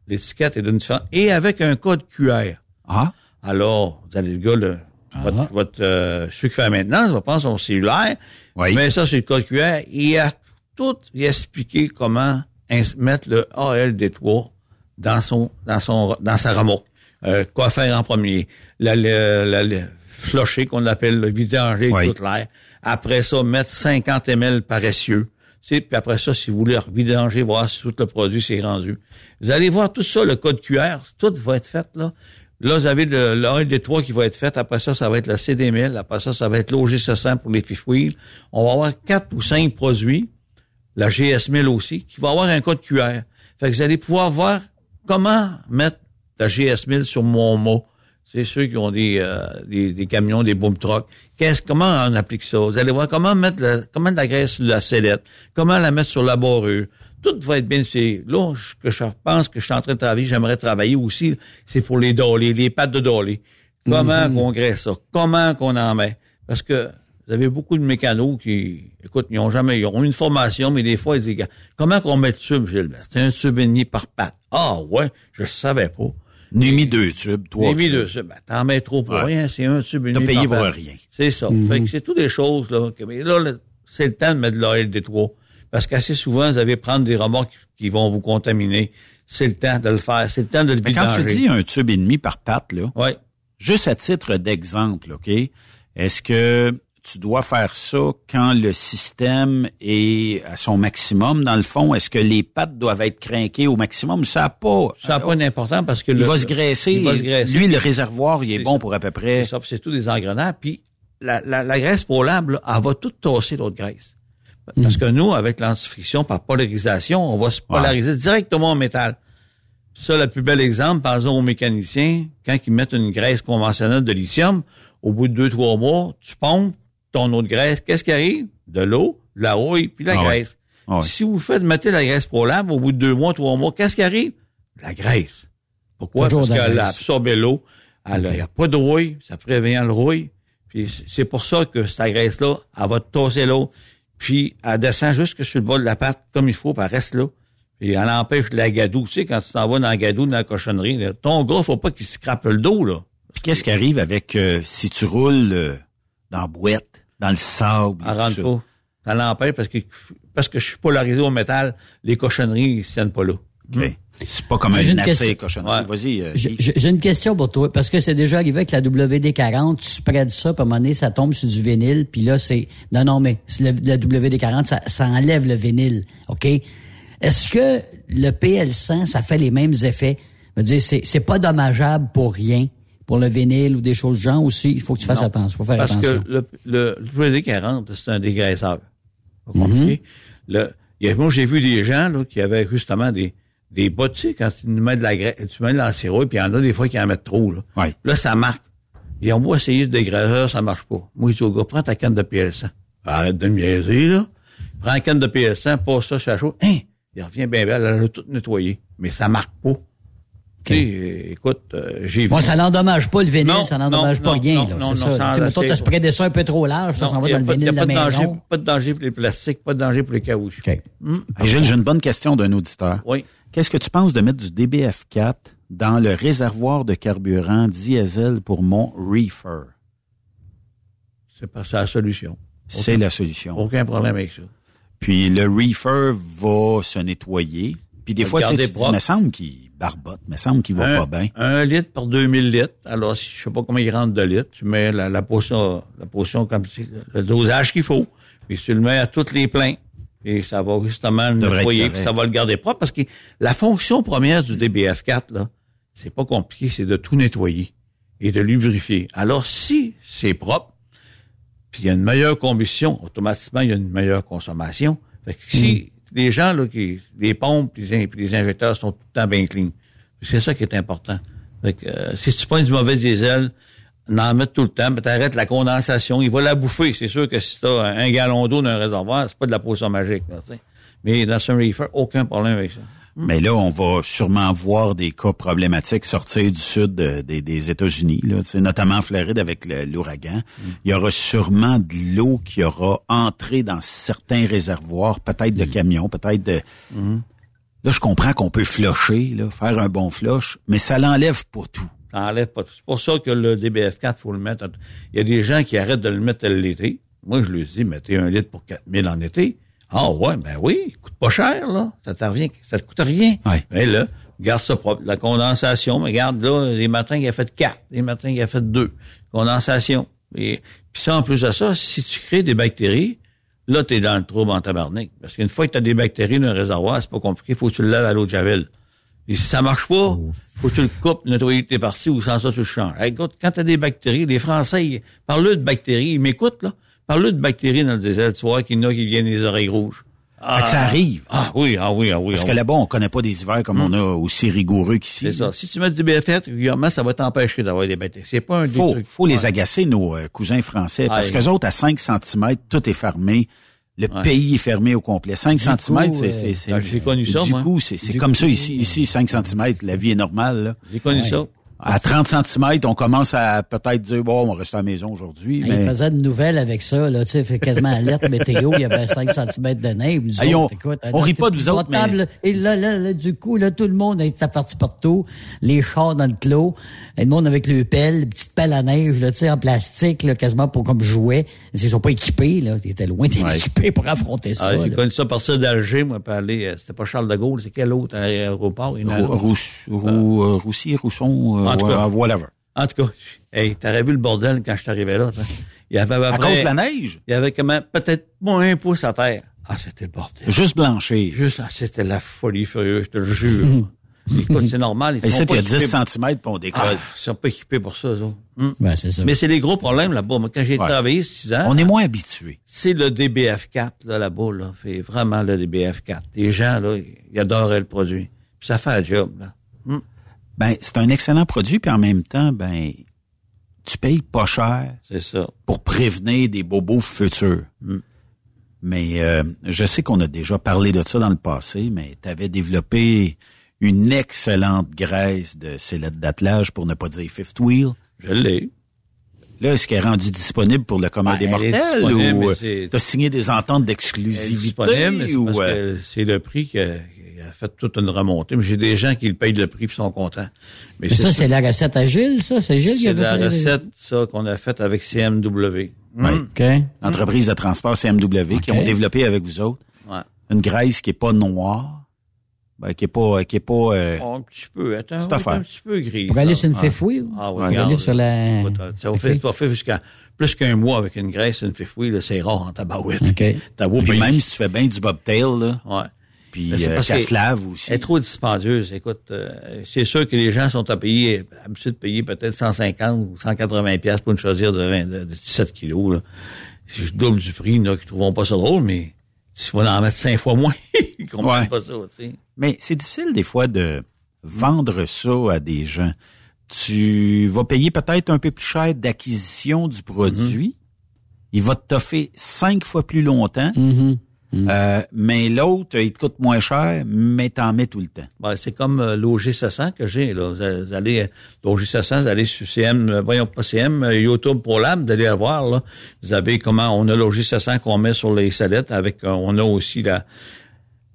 L'étiquette est d'une différence. Et avec un code QR. Ah, Alors, vous allez le gars, le, votre, votre euh, celui qui fait la maintenance va prendre son cellulaire, Oui. met ça sur le code QR il a tout expliqué comment mettre le ALD3 dans son dans son dans sa remorque. Euh, quoi faire en premier? La, la, la- la- flusher, qu'on appelle le vidanger Oui. toute l'air. Après ça, mettre 50 ml paressieux. Puis après ça, si vous voulez vidanger, voir si tout le produit s'est rendu. Vous allez voir tout ça, le code QR, tout va être fait là. Là, vous avez 1 des 3 qui va être fait. Après ça, ça va être le CD1000. Après ça, ça va être l'OG700 pour les fifth. On va avoir quatre ou cinq produits, la GS1000 aussi, qui va avoir un code QR. Fait que vous allez pouvoir voir comment mettre la GS1000 sur mon mot. C'est ceux qui ont des, euh, des, des camions, des boom trucks. Qu'est-ce, comment on applique ça? Vous allez voir comment mettre la, comment de la graisse sur la sellette, comment la mettre sur la borure. Tout va être bien. C'est là que je pense que je suis en train de travailler. J'aimerais travailler aussi. C'est pour les dolés, les pattes de dolés. Comment qu'on graisse ça? Comment qu'on en met? Parce que vous avez beaucoup de mécanos qui, écoute, ils ont jamais, ils ont une formation, mais des fois, ils disent, comment qu'on met le tube, Gilles? C'est un tube et demi par patte. Ah, ouais, je savais pas. J'ai mis deux tubes, trois J'ai mis deux tubes. Ben, t'en mets trop pour Ouais. rien, c'est un tube et T'as demi payé par pour patte. rien. C'est ça. Fait que c'est toutes des choses, là. que- mais là, c'est le temps de mettre de des trois. Parce qu'assez souvent, vous allez prendre des remorques qui vont vous contaminer. C'est le temps de le faire. C'est le temps de le Mais quand tu vidanger. dis un tube et demi par patte, là, Ouais. juste à titre d'exemple, OK, est-ce que tu dois faire ça quand le système est à son maximum, dans le fond? Est-ce que les pattes doivent être crinquées au maximum? Ça n'a pas... Ça n'a pas d'importance parce que il le- va se graisser. Il va se graisser. Lui, le réservoir, il est, bon ça. pour à peu près... C'est c'est tout des engrenages. Puis la, la, la graisse polable, là, elle va tout tasser l'autre graisse. Parce que nous, avec l'antifriction par polarisation, on va se polariser directement au métal. Ça, le plus bel exemple, par exemple, aux mécaniciens, quand ils mettent une graisse conventionnelle de lithium, au bout de deux, trois mois, tu pompes ton eau de graisse. Qu'est-ce qui arrive? De l'eau, de la rouille, puis de la Ah ouais. graisse. Ah ouais. Si vous faites mettre la graisse polable, au bout de deux mois, trois mois, qu'est-ce qui arrive? De la graisse. Pourquoi? Toujours Parce qu'elle a absorbé l'eau. Elle n'y a pas de rouille, ça prévient le rouille. Puis c'est pour ça que cette graisse-là, elle va tasser l'eau. Puis elle descend jusque sur le bas de la patte comme il faut, puis elle reste là. Puis elle empêche la gadoue. Tu sais, quand tu t'en vas dans la gadoue, dans la cochonnerie, là, ton gars, faut pas qu'il se crappe le dos, là. Puis qu'est-ce qui arrive avec euh, si tu roules euh, dans la boîte, dans le sable? Elle rentre ça? pas. Ça l'empêche parce que, parce que je suis polarisé au métal, les cochonneries, ils tiennent pas là. OK. C'est pas comme un question. cochonnerie. Vas-y. euh, J'ai une question pour toi, parce que c'est déjà arrivé avec la WD-40, tu spreads ça, puis à un moment donné, ça tombe sur du vinyle, puis là, c'est... Non, non, mais le- la WD-40, ça, ça enlève le vinyle, OK? Est-ce que le PL100, ça fait les mêmes effets? Je veux dire, c'est c'est pas dommageable pour rien, pour le vinyle ou des choses du genre aussi. Il faut que tu fasses Non. attention, faut faire Parce attention. que le, le, le WD-40, c'est un dégraisseur. Vous Mhm. comprenez? Moi, j'ai vu des gens là, qui avaient justement des, des bottes, tu sais, quand tu mets de la graisse, tu mets de l'ancérouille, puis il y en a des fois qui en mettent trop. Là, Ouais. là ça marque. Ils ont beau essayer de dégraisseur, ça marche pas. Moi, je dis au gars, prends ta canne de PL100. Arrête de me niaiser, là. Prends la canne de PL100, passe ça sur la chaude. Hein! Il revient bien belle, elle a tout nettoyé. Mais ça marque pas. Écoute, euh, j'ai vu. Moi, ça n'endommage pas le vinyle, Non, ça n'endommage pas non, rien, non, là. C'est ça. enlève- t'as spreadé ça un peu trop large, ça s'en va il dans le il vinyle de la pas de danger, maison. pas de danger pour les plastiques, pas de danger pour les caoutchoucs. OK. Hey, Gilles, j'ai une bonne question d'un auditeur. Oui. Qu'est-ce que tu penses de mettre du DBF4 dans le réservoir de carburant diesel pour mon reefer? C'est pas ça la solution. C'est la solution. Aucun problème avec ça. Puis le reefer va se nettoyer. Puis des fois, tu sais, propre. me semble qu'il barbote, me semble qu'il va un, pas bien. Un litre par 2000 litres. Alors, je sais pas combien il rentre de litres, tu mets la, la potion, la potion comme le dosage qu'il faut. Puis tu le mets à tous les pleins. Et ça va justement le nettoyer, puis ça va le garder propre. Parce que la fonction première du DBF4, là, c'est pas compliqué, c'est de tout nettoyer et de lubrifier. Alors, si c'est propre, puis il y a une meilleure combustion, automatiquement, il y a une meilleure consommation. Fait que si les gens, là, qui, les pompes, les, les injecteurs sont tout le temps bien clean. C'est ça qui est important. Fait que, euh, si tu prends du mauvais diesel, en mettre tout le temps, mais t'arrêtes la condensation, il va la bouffer. C'est sûr que si t'as un gallon d'eau dans un réservoir, c'est pas de la potion magique, là. Mais dans un reefer, aucun problème avec ça. Mais là, on va sûrement voir des cas problématiques sortir du sud de- des- des États-Unis, notamment en Floride avec l'ouragan. Il y aura sûrement de l'eau qui aura entré dans certains réservoirs, peut-être de camions, peut-être de... Là, je comprends qu'on peut flusher, là, faire un bon flush, mais ça l'enlève pas tout. Ça enlève pas tout. C'est pour ça que le DBF4, faut le mettre. Il y a des gens qui arrêtent de le mettre l'été. Moi, je leur dis, mettez un litre pour 4000 en été. Ah ouais, ben oui, il coûte pas cher, là. Ça revient, ça te coûte rien. Ouais. Mais là, garde ça propre. La condensation, mais regarde, là, les matins, il a fait 4. Les matins, il a fait 2. Condensation. Et puis ça, en plus de ça, si tu crées des bactéries, là, tu es dans le trouble en tabarnak. Parce qu'une fois que tu as des bactéries dans un réservoir, c'est pas compliqué, faut que tu le laves à l'eau de javel. Et si ça marche pas, faut que tu le coupes, nettoyer tes parties ou sans ça, tu le changes. Écoute, quand tu as des bactéries, les Français, ils- parle-le de bactéries, ils m'écoutent, là. Parle-le de bactéries dans le diesel, tu vois qu'il y en a qui viennent les oreilles rouges. Fait que ça arrive. Ah oui, ah oui, ah oui. Parce ah que là-bas, on connaît pas des hivers comme on a aussi rigoureux qu'ici. C'est ça. Si tu mets du BFF, régulièrement, ça va t'empêcher d'avoir des bactéries. C'est pas un des faut, trucs- faut les agacer, nos euh, cousins français, parce Ah, que qu'eux autres, à 5 cm, tout est fermé. Le Ouais. pays est fermé au complet. 5 cm, c'est... euh, ah, j'ai connu ça, Du moi. coup, c'est comme coup, ça ici. Ici, 5 cm, la vie est normale. J'ai connu Ouais. ça. À 30 cm, on commence à peut-être dire, bon, on va rester à la maison aujourd'hui. Il mais... faisait de nouvelles avec ça, là, tu sais, fait quasiment alerte météo, il y avait 5 cm de neige. Nous Hey, autres, on- écoute, on rit pas de vous autres, mais- Et là, là, là, du coup, là, tout le monde est parti partout, les chars dans le clos, et le monde avec le pelle, les petites pelles à neige, là, tu sais, en plastique, là, quasiment pour comme jouet. Ils sont pas équipés, là, ils étaient loin d'être Ouais. équipés pour affronter ça. Ah, j'ai connu ça partir d'Alger, moi, puis aller, euh, c'était pas Charles de Gaulle, c'est quel autre aéroport? Il y en a un Rou- autre. Rousse- Rou- euh, Roussy, Rousson, euh, En tout cas. whatever. En tout cas, hey, t'aurais vu le bordel quand je suis arrivé là. t'as. Il y avait à, peu À près- cause de la neige? Il y avait comment, peut-être moins un pouce à terre. Ah, c'était le bordel. Juste blanchir. Juste, ah, c'était la folie furieuse, je te le jure. Écoute, c'est normal. Ils Et sont pas il y a 10 équipés- cm, puis on décolle. Ah, ils sont pas équipés pour ça, eux autres. Hum. Ben, c'est ça. Mais c'est les gros problèmes là-bas. Moi, quand j'ai Ouais. travaillé six ans, on est moins habitué. c'est le DBF4 là, là-bas, là. Fait vraiment le DBF4. Les gens, là, ils adoraient le produit. Puis ça fait le job, là. Ben, c'est un excellent produit, puis en même temps, ben, tu payes pas cher C'est ça. pour prévenir des bobos futurs. Mm. Mais euh, je sais qu'on a déjà parlé de ça dans le passé, mais tu avais développé une excellente graisse de sellette d'attelage, pour ne pas dire fifth wheel. Je l'ai. Là, est-ce qu'elle est rendue disponible pour le commun Ben, des mortels ou mais c'est- tu as signé des ententes d'exclusivité ou euh, que c'est le prix qui a, a fait toute une remontée. Mais j'ai des gens qui le payent le prix et sont contents. Mais, Mais ça, c'est la recette à Gilles, ça? C'est Gilles qui la fait les- recette, ça, qu'on a faite avec CMW. Ouais. OK. entreprise de transport CMW qui ont développé avec vous autres Ouais. une graisse qui est pas noire, Ben, qui est pas, qui est pas, euh, un petit peu, attends, oui, un petit peu gris. Pour aller là. sur une Ah. fifth wheel? Ah oui, Pour regarde, aller sur la... Ça va faire, faire jusqu'à plus qu'un mois avec une graisse, une wheel, là, c'est rare en tabarouette. OK. Puis même si tu fais bien du bobtail, là, Ouais. Puis euh, lave aussi. Elle est trop dispendieuse. Écoute, euh, c'est sûr que les gens sont à payer, habitués de payer peut-être 150 ou 180 pièces pour une chaudière de, 20 de, de 17 kilos. Là. C'est juste double du prix, là, qui trouveront pas ça drôle, mais s'il faut en mettre cinq fois moins, ils comprennent Ouais. pas ça, tu sais. Mais c'est difficile des fois de vendre ça à des gens. Tu vas payer peut-être un peu plus cher d'acquisition du produit. Il va te toffer cinq fois plus longtemps. Mhm. Euh, mais l'autre, il te coûte moins cher, mais t'en mets tout le temps. Ben, c'est comme euh, l'OG 700 que j'ai. Là. Vous allez, euh, l'OG 700, vous allez sur CM, euh, voyons pas CM, euh, YouTube pour l'âme, vous allez voir. Là. Vous avez comment on a l'OG 700 qu'on met sur les salettes avec, on a aussi la,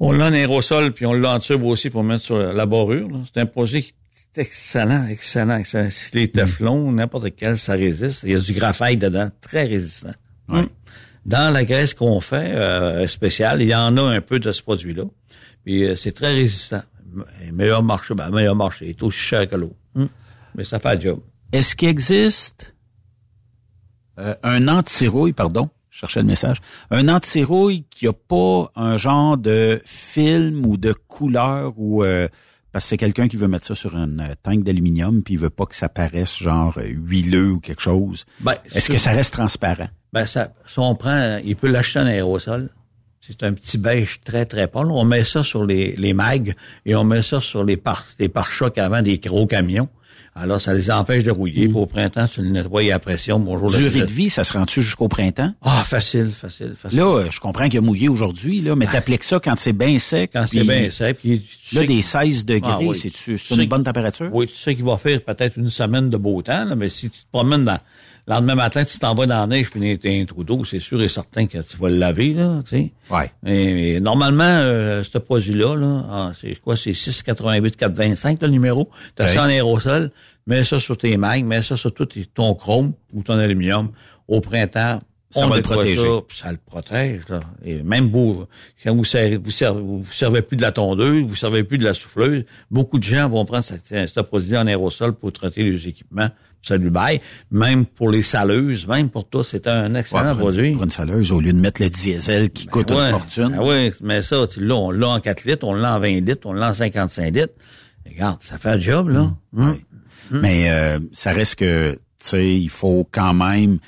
on l'a en aérosol puis on l'a en tube aussi pour mettre sur la barrure. là. C'est un projet qui est excellent, excellent, excellent. Si les teflons, n'importe quel, ça résiste. Il y a du graphite dedans, très résistant. Ouais. Dans la graisse qu'on fait euh, spéciale, il y en a un peu de ce produit-là. Puis euh, c'est très résistant. Et meilleur marché, ben, meilleur marché. Il est aussi cher que l'eau. Mais ça fait le job. Est-ce qu'il existe euh, un anti-rouille, pardon, je cherchais le message, un anti-rouille qui a pas un genre de film ou de couleur ou euh, parce que c'est quelqu'un qui veut mettre ça sur un euh, tank d'aluminium puis il veut pas que ça paraisse genre euh, huileux ou quelque chose. Ben, Est-ce que ça reste transparent? Ben, ça, si on prend, il peut l'acheter en aérosol. C'est un petit beige très, très pâle. On met ça sur les, les mags et on met ça sur les pare, les pare-chocs avant des gros camions. Alors, ça les empêche de rouiller. Puis au printemps, tu le nettoies à pression. Bonjour. la- Durée de vie, ça se rend-tu jusqu'au printemps? Ah, facile, facile, facile. Là, euh, je comprends qu'il a mouillé aujourd'hui, là, mais t'appliques ça quand c'est bien sec. Quand c'est bien sec, puis tu Là, sais des que- 16 degrés, Ah oui. c'est-tu Tu c'est sais une bonne température? Oui, tu sais qu'il va faire peut-être une semaine de beau temps, là, mais si tu te promènes dans le lendemain matin, tu t'en vas dans la neige puis t'as un trou d'eau, c'est sûr et certain que tu vas le laver, là, tu sais. Ouais. Mais, mais normalement, euh, ce produit-là, là, ah, c'est quoi, c'est 688 425 le numéro. T'as Ouais. ça en aérosol, mets ça sur tes mags, mets ça sur tout ton chrome ou ton aluminium. Au printemps, Ça on va le protéger. Ça, le protège. Là. Et même beau, quand vous servez, vous servez, vous servez plus de la tondeuse, vous servez plus de la souffleuse, beaucoup de gens vont prendre cette- ce produit en aérosol pour traiter les équipements. Ça lui baille. Même pour les saleuses, même pour tout, c'est un excellent Ouais, pour, produit. une, pour une saleuse, au lieu de mettre le diesel qui coûte Ouais. une fortune. Ah oui, mais ça, tu l'as, on l'a en 4 litres, on l'a en 20 litres, on l'a en 55 litres. Regarde, ça fait un job, là. Hum. Mais euh, ça reste que, tu sais, il faut quand même...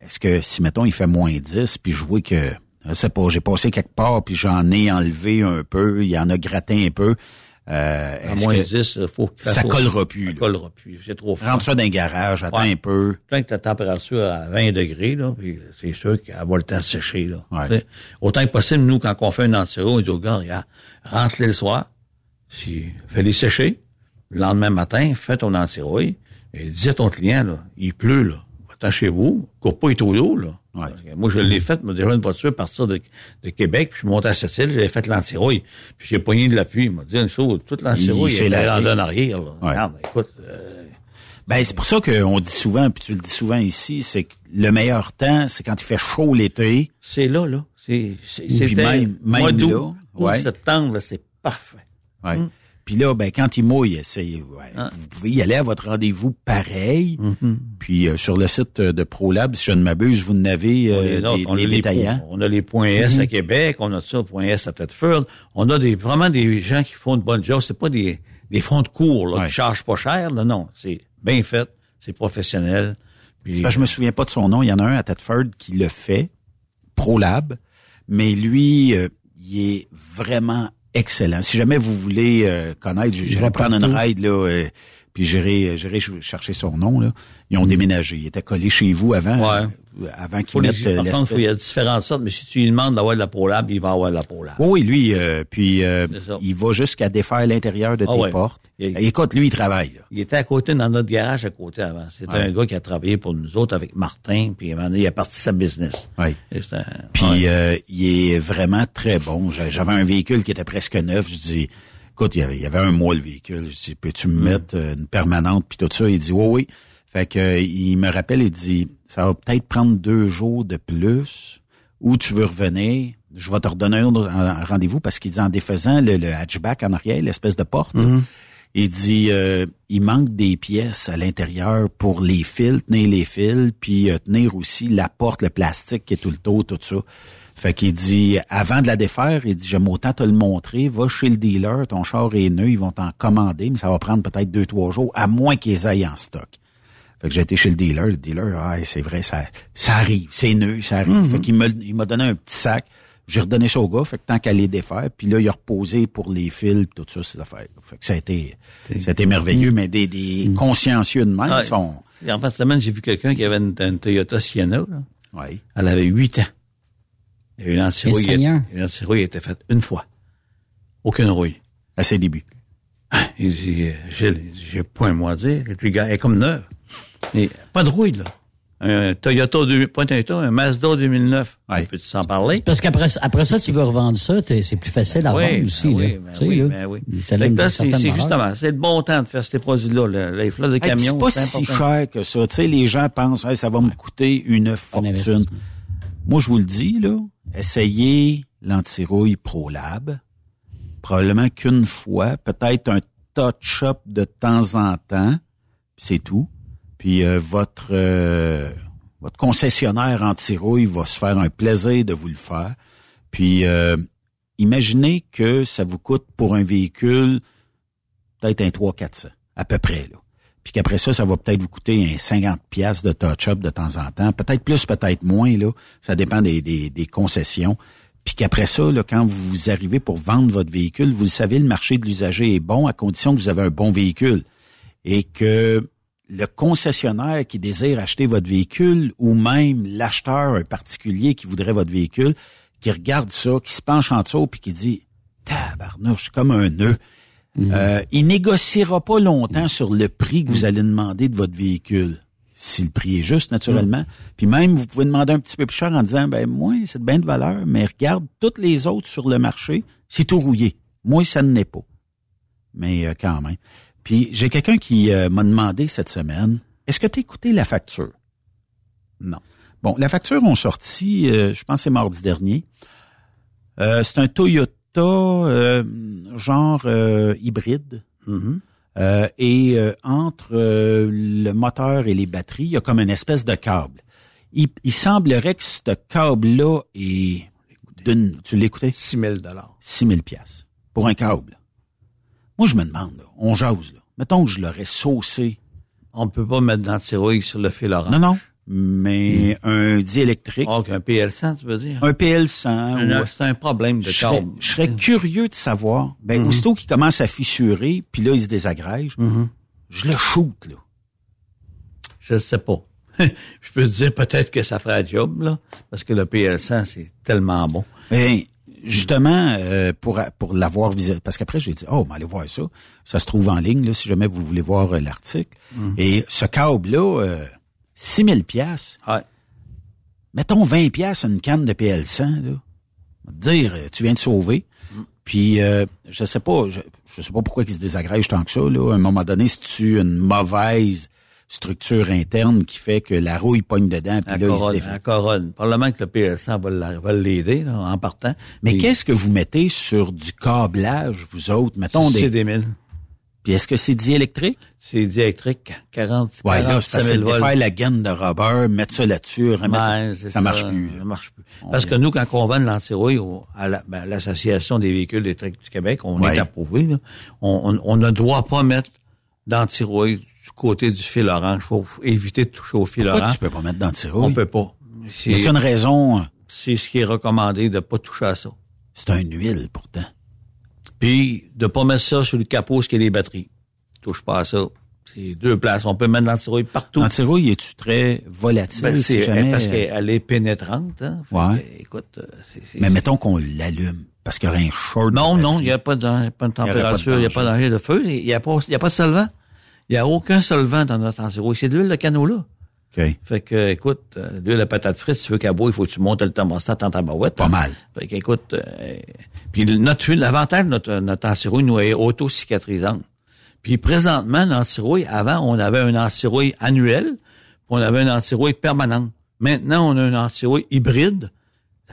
Est-ce que, si, mettons, il fait moins 10, puis je vois que, je sais pas, j'ai passé quelque part, puis j'en ai enlevé un peu, il y en a gratté un peu, euh, À moins que 10, il faut que ça collera plus, Ça collera plus. C'est trop froid. rentre ça dans un garage, attends Ouais. un peu. Tant que ta température à 20 degrés, là, puis c'est sûr qu'elle va le temps de sécher, là. Ouais. Autant que possible, nous, quand on fait un anti on dit au gars, regarde, rentre-les le soir, puis fais-les sécher. Le lendemain matin, fais ton anti et dis à ton client, là, il pleut, là. Va-t'en chez vous, coupe pas les trous d'eau, là. Ouais. Moi, je l'ai fait, moi, déjà une voiture partir de, de Québec, puis je suis monté à Sept-Îles, j'avais fait l'antirouille. Puis j'ai pogné de l'appui. Il m'a dit une chose, toute l'antirouille, Il elle est arrière, là. Ouais. Regarde, écoute, euh, Ben, c'est pour ça qu'on dit souvent, puis tu le dis souvent ici, c'est que le meilleur temps, c'est quand il fait chaud l'été. c'est là, là. C'est, c'est, Puis c'était même- même mois d'août, là, août, ouais. septembre, là, c'est parfait. Ouais. Mm. Puis là, ben, quand il mouille, c'est, ouais, Ah. vous pouvez y aller à votre rendez-vous pareil. Mm-hmm. Puis euh, sur le site euh, de ProLab, si je ne m'abuse, vous n'avez euh, les, les les détaillants. points- on a les points S Mhm. à Québec, on a ça, point S à Thetford. On a des, vraiment des gens qui font de bonnes jobs. C'est pas des, des fonds de cours, là, Ouais. qui chargent pas cher, là, non. C'est bien fait, c'est professionnel. Puis, que je me souviens pas de son nom. Il y en a un à Thetford qui le fait, ProLab, mais lui, euh, il est vraiment excellent. Si jamais vous voulez euh, connaître, Il j'irai va prendre une ride là, euh, puis j'irai, j'irai ch- chercher son nom là. Ils ont Mm. déménagé. Il était collé chez vous avant, Ouais. euh, avant qu'ils les, mettent euh, par contre, il y a différentes sortes, mais si tu lui demandes d'avoir de la ProLab, il va avoir de la ProLab. Oui, oui, lui, euh, puis euh, il va jusqu'à défaire l'intérieur de Ah tes ouais. portes. Il- Écoute, lui, il travaille. là. Il était à côté, dans notre garage à côté avant. C'était Ouais. un gars qui a travaillé pour nous autres avec Martin, puis à un moment donné, il a parti sa business. Un- Puis euh, il est vraiment très bon. J'a- J'avais un véhicule qui était presque neuf. Je dis, écoute, il y avait, il y avait un mois le véhicule. Je dis, peux-tu me mettre euh, une permanente puis tout ça? Il dit, oui, oui. Fait que euh, il me rappelle, il dit, ça va peut-être prendre deux jours de plus ou tu veux revenir, je vais te redonner un autre rendez-vous parce qu'il dit en défaisant le, le hatchback en arrière, l'espèce de porte, Mhm. il dit euh, il manque des pièces à l'intérieur pour les fils, tenir les fils, puis euh, tenir aussi la porte, le plastique qui est tout le tour, tout ça. Fait qu'il dit avant de la défaire, il dit j'aime autant te le montrer, va chez le dealer, ton char est neuf, ils vont t'en commander, mais ça va prendre peut-être deux trois jours, à moins qu'ils aillent en stock. Fait que j'ai été chez le dealer, le dealer, ah, c'est vrai, ça, ça arrive, c'est neuf, ça arrive. Mhm. Fait qu'il m'a, il m'a donné un petit sac, j'ai redonné ça au gars, fait que tant qu'à les défaire, puis là, il a reposé pour les fils, tout ça, ces affaires. Fait que ça a été, ça a été merveilleux, mais des, des consciencieux de même sont... En fin de semaine, j'ai vu quelqu'un qui avait une, une Toyota Sienna. Là. Oui. Elle avait huit ans. Il y a eu une antirouille. Et Seigneur. Une antirouille a été faite une fois. Aucune rouille. À ses débuts. Ah, Il dit, euh, Gilles, j'ai point moi à dire. Et puis, gars, elle est comme neuve. Mais pas de rouille, là. Un Toyota, pas un Toyota, un Mazda 2009. On peut s'en parler? C'est parce qu'après après ça, tu veux revendre ça, c'est plus facile à Oui, revendre ben aussi. oui, ben Tu sais, oui, là, ben oui. que une là, c'est justement, le bon temps de faire ces produits-là. le- Les flottes de Hey, camions, c'est pas si cher que ça. Tu sais, les gens pensent, Hey, ça va me coûter une fortune. Moi, je vous le dis, là, essayez l'antirouille ProLab. Probablement qu'une fois, peut-être un touch-up de temps en temps, c'est tout. Puis euh, votre euh, votre concessionnaire anti-rouille va se faire un plaisir de vous le faire. Puis euh, imaginez que ça vous coûte pour un véhicule peut-être un 3 400 à peu près là. Puis qu'après ça ça va peut-être vous coûter un 50 pièces de touch-up de temps en temps, peut-être plus, peut-être moins là, ça dépend des, des, concessions. Puis qu'après ça, là, quand vous arrivez pour vendre votre véhicule, vous le savez, le marché de l'usager est bon à condition que vous avez un bon véhicule. Et que le concessionnaire qui désire acheter votre véhicule ou même l'acheteur, un particulier qui voudrait votre véhicule, qui regarde ça, qui se penche en dessous puis qui dit Tabarnouche, comme un nœud. Euh, il négociera pas longtemps sur le prix que vous allez demander de votre véhicule. Si le prix est juste, naturellement. Puis même, vous pouvez demander un petit peu plus cher en disant, ben moi, c'est de bien de valeur, mais regarde, toutes les autres sur le marché, c'est tout rouillé. Moi, ça ne l'est pas. Mais euh, quand même. Puis j'ai quelqu'un qui euh, m'a demandé cette semaine, est-ce que tu as écouté la facture? Non. Bon, la facture ont sorti, euh, je pense que c'est mardi dernier. Euh, c'est un Toyota euh, genre euh, hybride. Euh, et euh, entre euh, le moteur et les batteries, il y a comme une espèce de câble. Il, il semblerait que ce câble-là est d'une... Tu l'écoutais? 6 000 6 000 piastres pour un câble. Moi, je me demande, là, on jase, là. Mettons que je l'aurais saucé. On peut pas mettre d'antirouille sur le fil orange. Non, non. Mais un diélectrique. Oh, un PL100, tu veux dire? Un PL100. Un- ou- C'est un problème de je serais, câble. je serais curieux de savoir. Ben, Mhm. aussitôt qu'il commence à fissurer, puis là, il se désagrège, Mhm. je le shoot, là. Je ne sais pas. je peux te dire peut-être que ça ferait un job, là, parce que le PL100, c'est tellement bon. Ben, justement, euh, pour, pour l'avoir visité, parce qu'après, j'ai dit, oh, mais allez voir ça. Ça se trouve en ligne, là, si jamais vous voulez voir euh, l'article. Mhm. Et ce câble-là, euh, 6 000 piastres. Mettons 20 piastres une canne de PL100, là. On va te dire, euh, tu viens de sauver. Puis, euh, je sais pas, je, je sais pas pourquoi il se désagrège tant que ça, là. À un moment donné, si tu une mauvaise structure interne qui fait que la rouille pogne dedans, puis La là, il se couronne, couronne. Probablement que le PL100 va la- va l'aider en partant. Mais Puis, qu'est-ce que vous mettez sur du câblage, vous autres? Mettons C'est des... des mille. Puis est-ce que c'est diélectrique? C'est diélectrique, 40, Ouais, là, 40 c'est parce que c'est de défaire la gaine de rubber, mettre ça là-dessus, remettre... Ça, marche plus. Ça marche plus. Parce que nous, quand on vend de l'antirouille au- à la- ben, à l'Association des véhicules électriques du Québec, on Ouais. est approuvé. là. On, on- on ne doit pas mettre d'antirouille du côté du fil orange. faut éviter de toucher au fil Pourquoi orange. tu peux pas mettre d'antirouille? On peut pas. C'est- une raison? C'est ce qui est recommandé de pas toucher à ça. C'est un huile, pourtant. Puis, de pas mettre ça sur le capot, ce qui est les batteries. Touche pas à ça. C'est deux places. On peut mettre l'antirouille partout. L'antirouille, es-tu très volatile? Ben, si c'est jamais... parce qu'elle est pénétrante. Hein? Ouais. que, écoute, euh, c'est- c'est- Mais mettons qu'on l'allume, parce qu'il y aurait un short... Non, non, il n'y a pas de, pas température, il n'y a pas danger. d'enjeu de feu, il n'y a, a pas de solvant. Il n'y a aucun solvant dans notre antirouille. C'est de l'huile de canot-là. OK. Fait que, écoute, euh, l'huile de patate frite, si tu veux qu'elle boit, il faut que tu montes le thermostat en tabarouette. Pas mal. Fait que, écoute, euh, puis notre huile, l'avantage de notre, notre antirouille, nous, est auto-cicatrisante. Puis présentement, l'antirouille, avant, on avait un antirouille annuel, puis on avait un antirouille permanent. Maintenant, on a un antirouille hybride.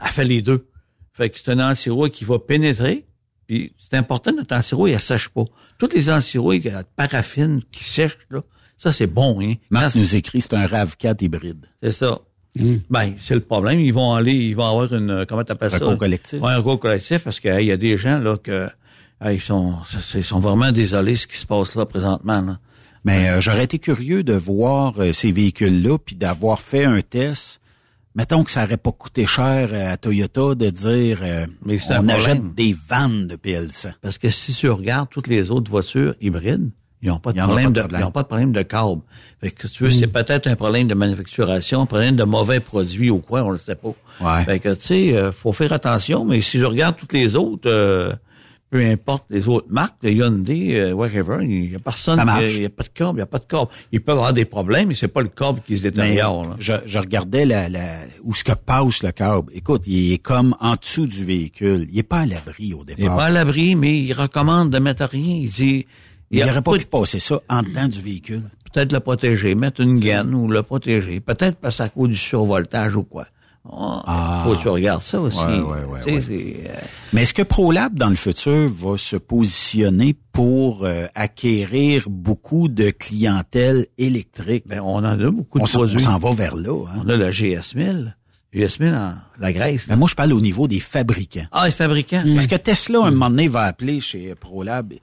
Elle fait les deux. Fait que c'est un antirouille qui va pénétrer, puis c'est important notre antirouille, elle sèche pas. Toutes les antirouilles de paraffine qui sèchent, là, ça, c'est bon, hein. Marc nous écrit, c'est un RAV4 hybride. C'est ça. Ben, c'est le problème. Ils vont aller, ils vont avoir une, comment t'appelles ça? Recours collectif. Ouais, un recours collectif parce qu'il y a des gens, là, que, hey, ils sont, ils sont vraiment désolés de ce qui se passe là présentement, là. Mais euh, j'aurais été curieux de voir euh, ces véhicules-là, puis d'avoir fait un test. Mettons que ça aurait pas coûté cher à Toyota de dire euh, Mais un on achète des vannes de PL100. Parce que si tu regardes toutes les autres voitures hybrides, ils n'ont pas de Ils problème pas de problème. ils ont pas de problème de câble. Fait que tu veux, c'est peut-être un problème de manufacturation, un problème de mauvais produits ou quoi, on le sait pas. Ouais. Fait que tu sais, euh, faut faire attention, mais si je regarde toutes les autres, euh, peu importe les autres marques, de Hyundai, euh, whatever, il y a personne, il y a pas de câble, il y a pas de câble. Ils peuvent avoir des problèmes, mais c'est pas le câble qui se détériore. là. je, je regardais la, la, où ce que passe le câble. Écoute, il est comme en dessous du véhicule. Il est pas à l'abri au départ. Il n'est pas à l'abri, mais il recommande de mettre rien. Il dit, il n'aurait pas pu passer ça en dedans du véhicule. peut-être le protéger, mettre une gaine ou le protéger. Peut-être parce à cause du survoltage ou quoi. Oh, Ah. Faut que tu regardes ça aussi. Ouais, ouais, ouais, euh, Mais est-ce que ProLab, dans le futur, va se positionner pour euh, acquérir beaucoup de clientèle électrique? ben, on en a beaucoup de on produits. on s'en va vers là. Hein? On a le GS1000. GS1000 en la Grèce. Mais moi, je parle au niveau des fabricants. Ah, les fabricants. Parce que Tesla, un moment donné, va appeler chez ProLab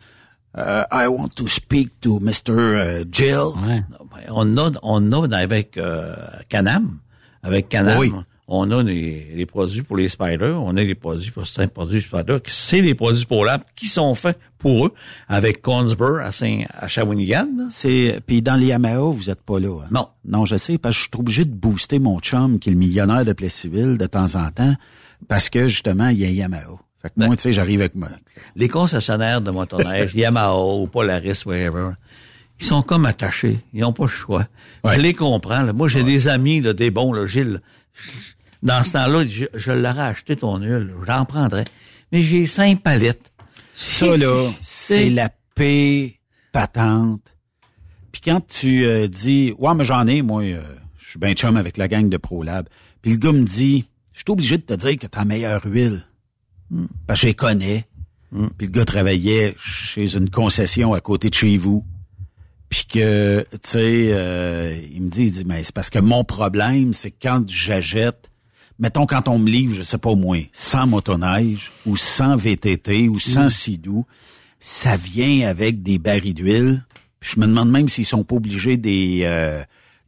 euh, I want to speak to Mr. euh, Jill. Ouais. On a, on a avec euh, Canam, avec Canam, Oui. on a les, les produits pour les spiders, on a les produits pour certains produits spiders, c'est les produits pour lab qui sont faits pour eux, avec Consbur à, Saint, à Shawinigan. C'est puis dans les Yamaha, vous êtes pas là. hein? Non. Non, je sais parce que je suis obligé de booster mon chum qui est le millionnaire de Plessisville de temps en temps parce que justement, il y a Yamaha. Fait que moi, tu sais, j'arrive avec moi. Les concessionnaires de motoneige, Yamaha ou Polaris, whatever, ils sont comme attachés. Ils n'ont pas le choix. Ouais. Je les comprends. là. Moi, j'ai des amis, là, des bons, là, Gilles. Dans ce temps-là, je, je l'aurais acheté ton huile. J'en prendrais. Mais j'ai cinq palettes. Ça, là, c'est la paix patente. Puis quand tu euh, dis, ouais, mais j'en ai, moi, euh, je suis bien chum avec la gang de ProLab. Puis le gars me dit, je suis obligé de te dire que ta meilleure huile. Parce que je les connais. Puis le gars travaillait chez une concession à côté de chez vous. Puis que, tu sais, euh, il me dit, il dit, mais c'est parce que mon problème, c'est quand j'achète, mettons quand on me livre, je sais pas au moins, sans motoneige ou sans VTT ou sans sidou, ça vient avec des barils d'huile. Puis je me demande même s'ils sont pas obligés des euh,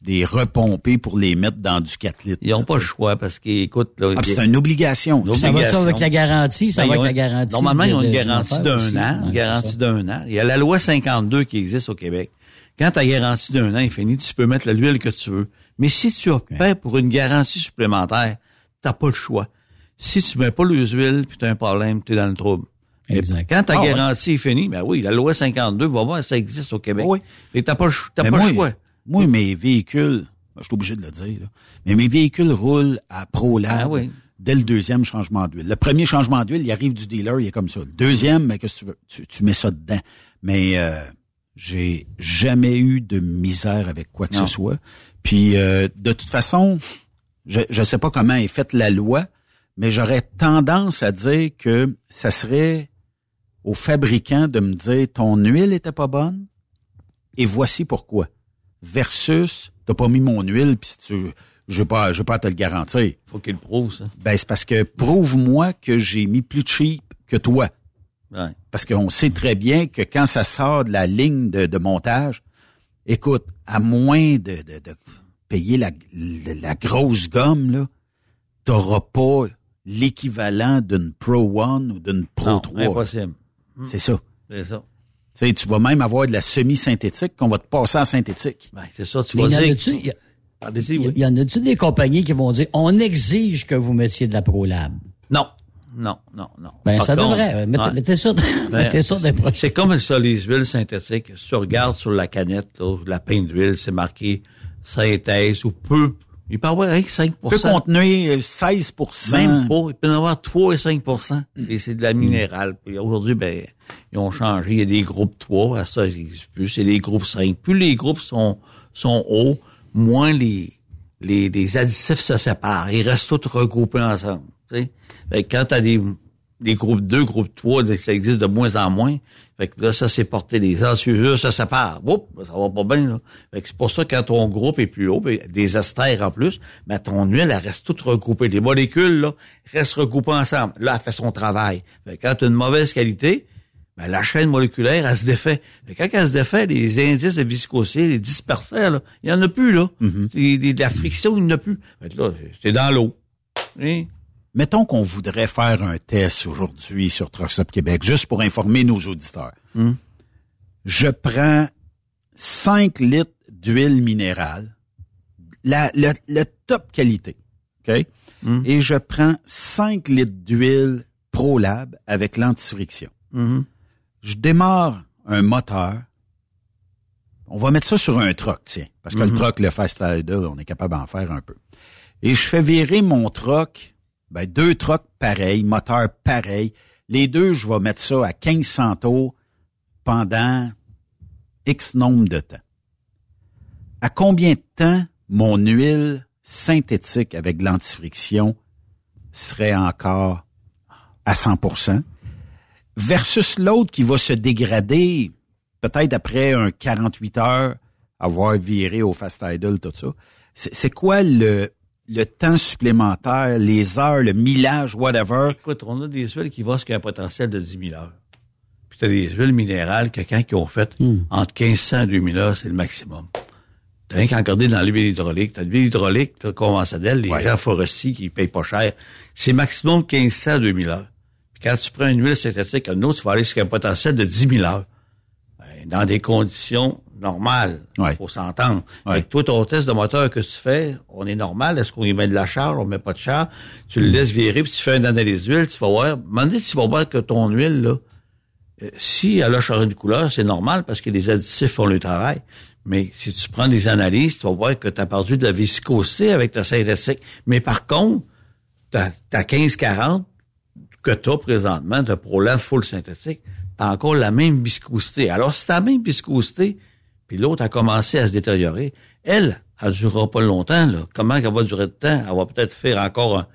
des repomper pour les mettre dans du 4 litres. Ils n'ont pas le choix parce qu'écoute, là, Ah, c'est une obligation. Ça va avec la garantie? Ça Ben, va avec ont- la garantie? Normalement, ils ont une garantie du d'un an. Ouais, Une garantie d'un an. Il y a la loi 52 qui existe au Québec. Quand ta garantie d'un an est finie, tu peux mettre l'huile que tu veux. Mais si tu paies pour une garantie supplémentaire, t'as pas le choix. Si tu mets pas les huiles, puis t'as un problème, t'es dans le trouble. Exact. Quand ta Ah, ouais. garantie est finie, ben oui, la loi 52, va voir, ça existe au Québec. Oui. Et t'as pas, le ch- t'as Mais pas moi, le choix. Moi, mes véhicules, ben, je suis obligé de le dire, là, mais mes véhicules roulent à ProLab Ah oui. dès le deuxième changement d'huile. Le premier changement d'huile, il arrive du dealer, il est comme ça. Le deuxième, mais qu'est-ce que tu veux? Tu, tu mets ça dedans. Mais euh, j'ai jamais eu de misère avec quoi que Non. ce soit. Puis euh, de toute façon, je je sais pas comment est faite la loi, mais j'aurais tendance à dire que ça serait au fabricant de me dire ton huile était pas bonne et voici pourquoi. Versus t'as pas mis mon huile puis tu je vais pas je vais pas te le garantir. Faut qu'il le prouve, ça. Ben c'est parce que prouve-moi que j'ai mis plus cheap que toi. Ouais. Parce qu'on sait très bien que quand ça sort de la ligne de, de montage, écoute, à moins de, de, de payer la, la, la grosse gomme, là, t'auras pas l'équivalent d'une Pro One ou d'une Pro Non, 3. impossible. C'est ça. C'est ça. Tu sais, tu vas même avoir de la semi-synthétique qu'on va te passer en synthétique. Ben, c'est ça, tu Mais vas y en dire. a-tu- y a- oui. y en a-tu des compagnies qui vont dire on exige que vous mettiez de la ProLab? Non. Non, non, non. Ben, Par ça contre, devrait. Mettez, ouais. mettez ça, Ben, mettez ça des prochains. C'est comme ça, les huiles synthétiques. Si tu regardes sur la canette, là, la pinte d'huile, c'est marqué synthèse ou peu. Il peut y avoir avec 5% peut contenir euh, 16% Même pas. Il peut y en avoir 3 et 5% Et c'est de la minérale. Puis aujourd'hui, ben, ils ont changé. Il y a des groupes 3. À ça, il n'existe plus. C'est des groupes 5. Plus les groupes sont, sont hauts, moins les, les, les additifs se séparent. Ils restent tous regroupés ensemble. tu sais. Fait que quand t'as des, des groupes 2, groupes 3, ça existe de moins en moins. Fait que là, ça s'est porté des antiusures, ça, ça part. Oups, ça va pas bien, là. Fait que c'est pour ça que quand ton groupe est plus haut, ben, des esters en plus, ben, ton huile, elle reste toute recoupée. Les molécules, là, restent recoupées ensemble. Là, elle fait son travail. Fait que quand tu as une mauvaise qualité, ben, la chaîne moléculaire, elle se défait. Fait que quand elle se défait, les indices de viscosité, les disperseurs, là, il y en a plus, là. Les- de la friction, il n'y en a plus. Fait que là, c'est dans l'eau. Oui. Mettons qu'on voudrait faire un test aujourd'hui sur Truckstop Québec, juste pour informer nos auditeurs. Hmm. Je prends 5 litres d'huile minérale, la, le, le top qualité, OK? Hmm. Et je prends 5 litres d'huile ProLab avec l'antifriction. Mhm. Je démarre un moteur. On va mettre ça sur un truck, tiens. Parce que le Mhm. truck, le Fast Idle, on est capable d'en faire un peu. Et je fais virer mon truck, ben, deux trucks pareils, moteur pareil. Les deux, je vais mettre ça à 1500 tours pendant X nombre de temps. À combien de temps mon huile synthétique avec l'antifriction serait encore à 100% versus l'autre qui va se dégrader peut-être après un 48 heures avoir viré au fast idle, tout ça. C'est quoi le, le temps supplémentaire, les heures, le millage, whatever? Écoute, on a des huiles qui vont jusqu'à un potentiel de 10 000 heures. Puis t'as des huiles minérales que quand ils ont fait entre 1500 et 2000 heures, c'est le maximum. T'as rien qu'à regarder dans l'huile hydraulique. T'as l'huile hydraulique, t'as conventionnelle, les gens forestiers qui payent pas cher. C'est maximum 1500 à 2000 heures. Puis quand tu prends une huile synthétique, une autre, tu vas aller jusqu'à un potentiel de 10 000 heures. Ben, dans des conditions normales. Il faut s'entendre. Fait que toi, ton test de moteur que tu fais, on est normal. Est-ce qu'on y met de la charge, on met pas de charge? Tu le laisses virer, puis tu fais une analyse d'huile, tu vas voir. Donné, tu vas voir que ton huile, là, euh, si elle a changé de couleur, c'est normal parce que les additifs font le travail. Mais si tu prends des analyses, tu vas voir que tu as perdu de la viscosité avec ta synthétique. Mais par contre, ta, ta 15-40 que tu as présentement de ProLab full synthétique, tu as encore la même viscosité. Alors, si tu la même viscosité, puis l'autre a commencé à se détériorer, elle, elle ne durera pas longtemps. Là. Comment elle va durer de temps? Elle va peut-être faire encore un,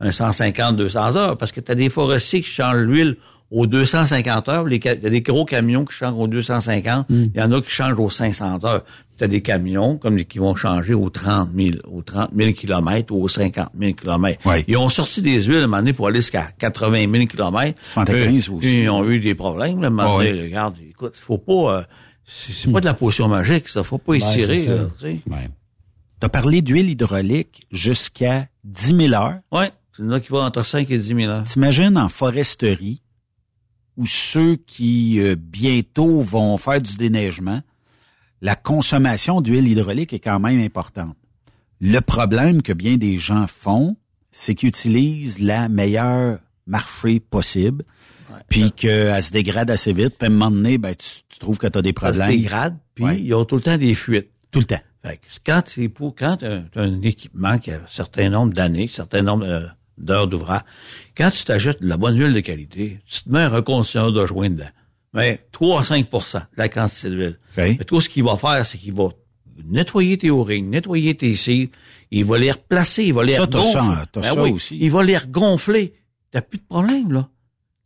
un 150-200 heures parce que tu as des forestiers qui changent l'huile aux 250 heures. Il y a des gros camions qui changent aux 250. Il y en a qui changent aux 500 heures. Tu as des camions comme qui vont changer aux 30 000, aux 30 000 kilomètres ou aux 50 000 kilomètres. Ils ont sorti des huiles à un moment donné pour aller jusqu'à 80 000 kilomètres. 75 Eux, aussi. Ils ont eu des problèmes. Là, à un moment donné. Regarde, écoute, faut pas... euh, c'est pas de la potion magique, ça. Faut pas Ben, tu sais. Tu as parlé d'huile hydraulique jusqu'à 10 000 heures. Oui, c'est là qui va entre 5 et 10 000 heures. T'imagines en foresterie où ceux qui euh, bientôt vont faire du déneigement, la consommation d'huile hydraulique est quand même importante. Le problème que bien des gens font, c'est qu'ils utilisent la meilleure marché possible, puis qu'elle se dégrade assez vite, puis à un moment donné, ben, tu, tu trouves que tu as des problèmes. se dégrade, puis ils ont tout le temps des fuites. Tout le temps. Fait que quand c'est pour quand tu as un équipement qui a un certain nombre d'années, un certain nombre euh, d'heures d'ouvrage, quand tu t'achètes de la bonne huile de qualité, tu te mets un reconditionneur de joint dedans. Mais 3 à 5 de la quantité d'huile. Mais toi, ce qu'il va faire, c'est qu'il va nettoyer tes O-rings, nettoyer tes cils, il va les replacer, il va les Ça, regonfler. ça, Ben ça oui, aussi. Il va les regonfler. T'as plus de problème, là.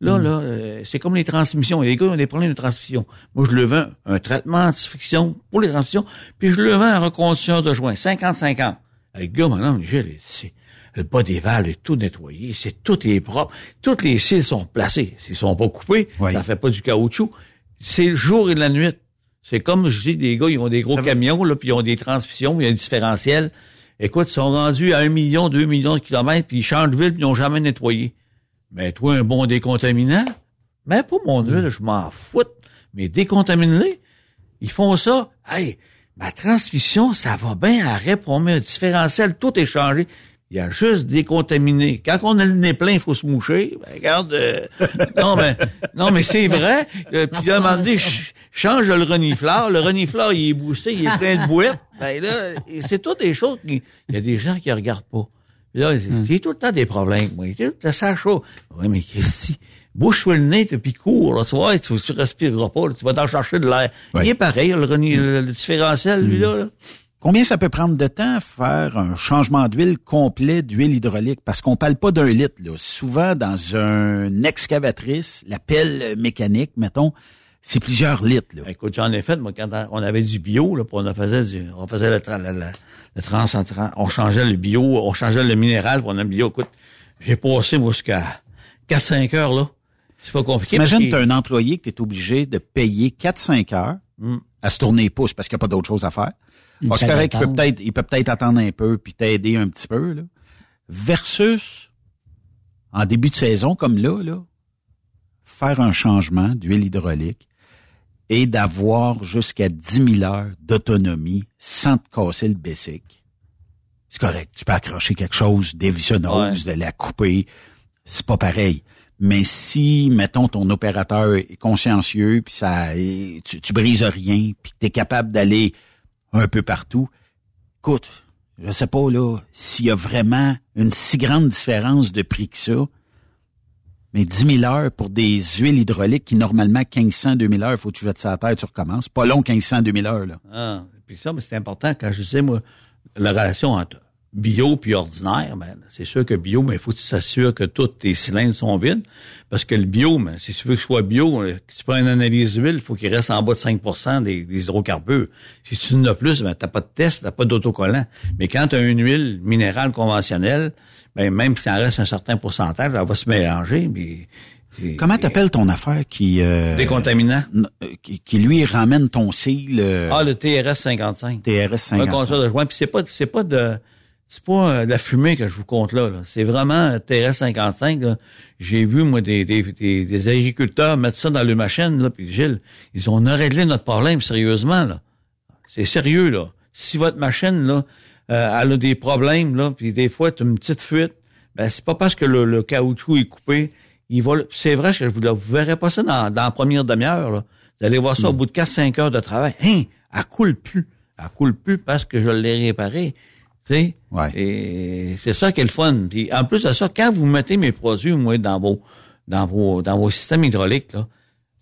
Là, Hmm. là, euh, c'est comme les transmissions. Les gars ont des problèmes de transmission. Moi, je le vends un traitement anti-friction pour les transmissions, puis je le vends un reconditionneur de joint, 50-50. Le gars, maintenant, Michel, c'est le bas des valves est tout nettoyé, c'est tout est propre, toutes les cils sont placés. S'ils sont pas coupés, ça fait pas du caoutchouc. C'est le jour et la nuit. C'est comme je dis, des gars, ils ont des gros camions, là, puis ils ont des transmissions, il y a un différentiel. Écoute, ils sont rendus à un million, deux millions de kilomètres, puis ils changent d'huile, puis ils n'ont jamais nettoyé. Mais toi, un bon décontaminant, mais pas mon huile, je m'en fous. Mais décontaminer, ils font ça. Hey, ma transmission, ça va bien, arrête, on met un différentiel, tout est changé. Il y a juste décontaminé. Quand on a le nez plein, il faut se moucher. Ben, regarde, euh, non, mais, non, mais c'est vrai. Euh, puis là, un moment donné, ch- change le renifleur. Le renifleur, il est boosté, il est plein de bouettes. Ben là, c'est toutes des choses qui, il y a des gens qui regardent pas. Là, Hmm. j'ai tout le temps des problèmes, moi. J'ai tout le temps ça chaud. Oui, mais qu'est-ce que Bouche-toi le nez, puis cours, là, tu vois, tu, tu respireras pas, là, tu vas t'en chercher de l'air. Il est pareil, le, reni- le, le différentiel, lui, là, là. Combien ça peut prendre de temps faire un changement d'huile complet d'huile hydraulique? Parce qu'on parle pas d'un litre. Là. Souvent, dans une excavatrice, la pelle mécanique, mettons, c'est plusieurs litres. Là. Écoute, j'en ai fait, moi, quand on avait du bio, là, on faisait du, on faisait le, le, trans, on changeait le bio, on changeait le minéral pour un bio. Écoute, j'ai passé, moi, jusqu'à 4-5 heures, là. C'est pas compliqué. Imagine, tu as un employé que tu es obligé de payer 4-5 heures hmm. à se tourner les pouces parce qu'il n'y a pas d'autre chose à faire. Parce que il peut peut-être, il peut peut-être attendre un peu puis t'aider un petit peu, là. Versus, en début de saison, comme là, là, faire un changement d'huile hydraulique et d'avoir jusqu'à 10 000 heures d'autonomie sans te casser le basic. C'est correct. Tu peux accrocher quelque chose, dévissonneuse, de la couper. C'est pas pareil. Mais si, mettons, ton opérateur est consciencieux, puis ça, tu, tu brises rien, puis tu es capable d'aller un peu partout. Écoute, je sais pas là s'il y a vraiment une si grande différence de prix que ça. Mais 10 000 heures pour des huiles hydrauliques qui, normalement, 1500, 2000 heures, faut que tu jettes ça à terre, tu recommences. Pas long, 1500, 2000 heures, là. Ah, puis ça, mais c'est important quand je sais, moi, la relation entre bio puis ordinaire, ben, c'est sûr que bio, mais il faut que tu t'assures que tous tes cylindres sont vides. Parce que le bio, ben, si tu veux que ce soit bio, euh, tu prends une analyse d'huile, il faut qu'il reste en bas de 5 des, des hydrocarbures. Si tu en as plus, ben, t'as pas de test, t'as pas d'autocollant. Mais quand tu as une huile minérale conventionnelle, ben, même si en reste un certain pourcentage, elle va se mélanger. Mais, Comment t'appelles ton affaire qui... Euh, Décontaminant. Euh, qui, qui, lui, ramène ton cil... ah, le TRS 55. TRS 55. Un de Puis c'est pas, c'est pas de c'est pas euh, la fumée que je vous compte là. C'est vraiment TRS 55. J'ai vu, moi, des, des, des, agriculteurs mettre ça dans le machine, là, puis Gilles, ils ont réglé notre problème sérieusement. là. C'est sérieux, là. Si votre machine, là, euh, elle a des problèmes, là, puis des fois, tu as une petite fuite, ben c'est pas parce que le, caoutchouc est coupé. Il va. C'est vrai que vous ne verrez pas ça dans, dans la première demi-heure. Vous allez voir ça au bout de 4-5 heures de travail. Hein, elle coule plus. Elle coule plus parce que je l'ai réparé. Sais? Ouais. Et c'est ça qui est le fun. Puis en plus de ça, quand vous mettez mes produits, moi, dans vos dans vos dans vos systèmes hydrauliques, là,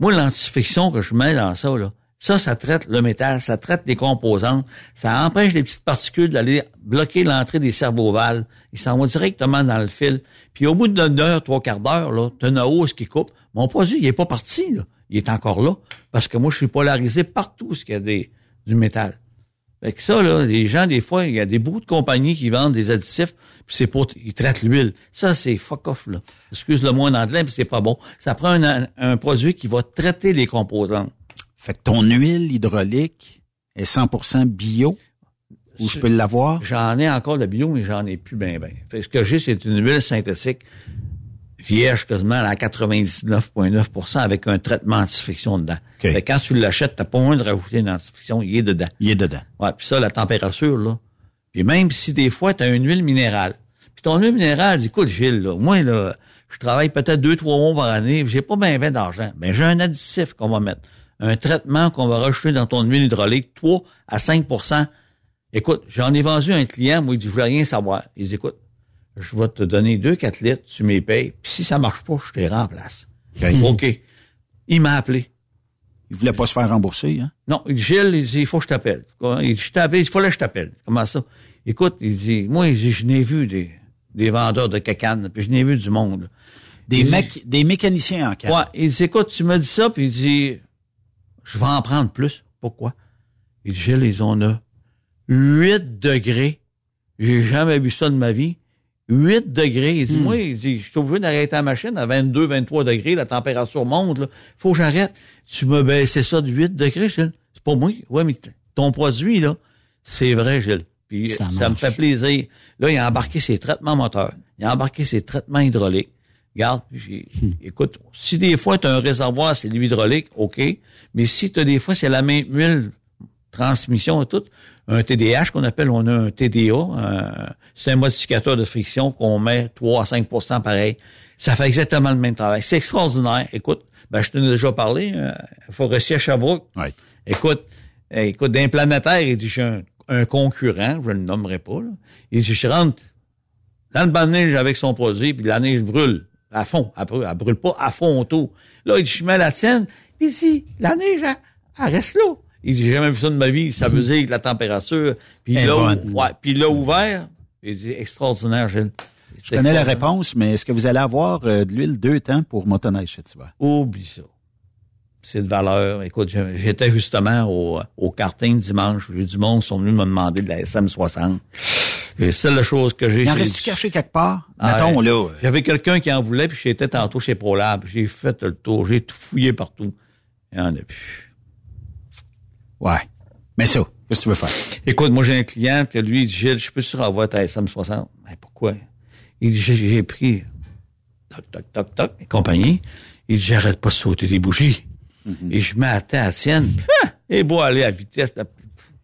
moi, l'antifiction que je mets dans ça, là, ça, ça traite le métal, ça traite les composantes, ça empêche les petites particules d'aller bloquer l'entrée des cerveaux-valves. Ils s'en vont directement dans le fil. Puis au bout d'une heure, trois quarts d'heure, là, t'as une hausse qui coupe. Mon produit, il est pas parti, là. Il est encore là. Parce que moi, je suis polarisé partout ce qu'il y a des, du métal. Fait que ça, là, les gens, des fois, il y a des beaucoup de compagnies qui vendent des additifs, puis c'est pour, ils traitent l'huile. Ça, c'est fuck off, là. Excuse-le moi en anglais, mais c'est pas bon. Ça prend un, produit qui va traiter les composantes. Fait que ton huile hydraulique est 100% bio, ou je, peux l'avoir? J'en ai encore le bio, mais j'en ai plus ben ben. Fait ce que j'ai, c'est une huile synthétique vierge quasiment à 99,9% avec un traitement antifiction dedans. quand tu l'achètes, t'as pas besoin de rajouter une antifiction, il est dedans. Il est dedans. Ouais, puis ça, la température, là. Puis même si des fois, tu as une huile minérale. Puis ton huile minérale, écoute, Gilles, là, moi, là, je travaille peut-être deux, trois mois par année, j'ai pas bien ben d'argent. Mais j'ai un additif qu'on va mettre. Un traitement qu'on va rajouter dans ton huile hydraulique, 3 à 5% Écoute, j'en ai vendu un client, moi, il dit, je voulais rien savoir. Il dit, écoute, je vais te donner deux, quatre litres, tu m'y payes, puis si ça marche pas, je te remplace. OK. Il m'a appelé. Il voulait pas se faire rembourser, hein? Non, il dit, Gilles, il dit, il faut que je t'appelle. Il dit, je t'appelle, il fallait que je t'appelle. Comment ça? Écoute, il dit, moi, il dit, je n'ai vu des, des vendeurs de cacanes, puis je n'ai vu du monde. Des, des mécaniciens en canne. Ouais, il dit, écoute, tu me dis ça, puis il dit, je vais en prendre plus. Pourquoi? Il dit, Gilles, ils ont là 8 degrés. J'ai jamais vu ça de ma vie. 8 degrés. Il dit, hmm. moi, il je suis obligé d'arrêter la machine à 22, 23 degrés, la température monte, là. Faut que j'arrête. Tu me baissé ça de 8 degrés, Gilles. C'est pas moi. Ouais, mais ton produit, là, c'est vrai, Gilles. Puis ça, me fait plaisir. Là, il a embarqué ses traitements moteurs. Il a embarqué ses traitements hydrauliques. Regarde, hmm. écoute, si des fois tu as un réservoir, c'est l'hydraulique, OK. Mais si tu as des fois, c'est la même huile, transmission et tout, un TDH qu'on appelle, on a un TDA, c'est un modificateur de friction qu'on met 3 à 5 pareil. Ça fait exactement le même travail. C'est extraordinaire. Écoute, ben, je t'en ai déjà parlé, euh, Forestier à Sherbrooke. Écoute, eh, écoute, d'un planétaire, il dit, j'ai un, concurrent, je ne le nommerai pas, là. Il dit, je rentre dans le banc de neige avec son produit, puis la neige brûle à fond. Elle brûle, brûle pas à fond tout. Là, il dit, je mets la tienne, puis si, la neige, elle, reste là. Il dit, j'ai jamais vu ça de ma vie. Ça veut dire que la température. Puis là, bonne. ouais, puis il l'a ouvert. Il dit, extraordinaire, Gilles. Je connais la réponse, mais est-ce que vous allez avoir euh, de l'huile deux temps pour motoneige cet hiver? Oublie ça. C'est de valeur. Écoute, j'étais justement au, au karting dimanche. J'ai eu du monde qui sont venus me demander de la SM60. Et c'est la chose que j'ai. Il en reste-tu caché quelque part? Ah, Mettons, ouais. là. euh, J'avais quelqu'un qui en voulait, puis j'étais tantôt chez ProLab. J'ai fait le tour, j'ai tout fouillé partout. Il y en a plus. Ouais. Mais ça, qu'est-ce que tu veux faire? Écoute, moi j'ai un client, puis lui, il dit, Gilles, je peux sur avoir ta SM60. Mais pourquoi? Il dit, j'ai- pris toc, toc, toc, toc, et compagnie. Il dit, j'arrête pas de sauter des bougies. Et je m'attends à la sienne. Ah! Et beau aller à vitesse.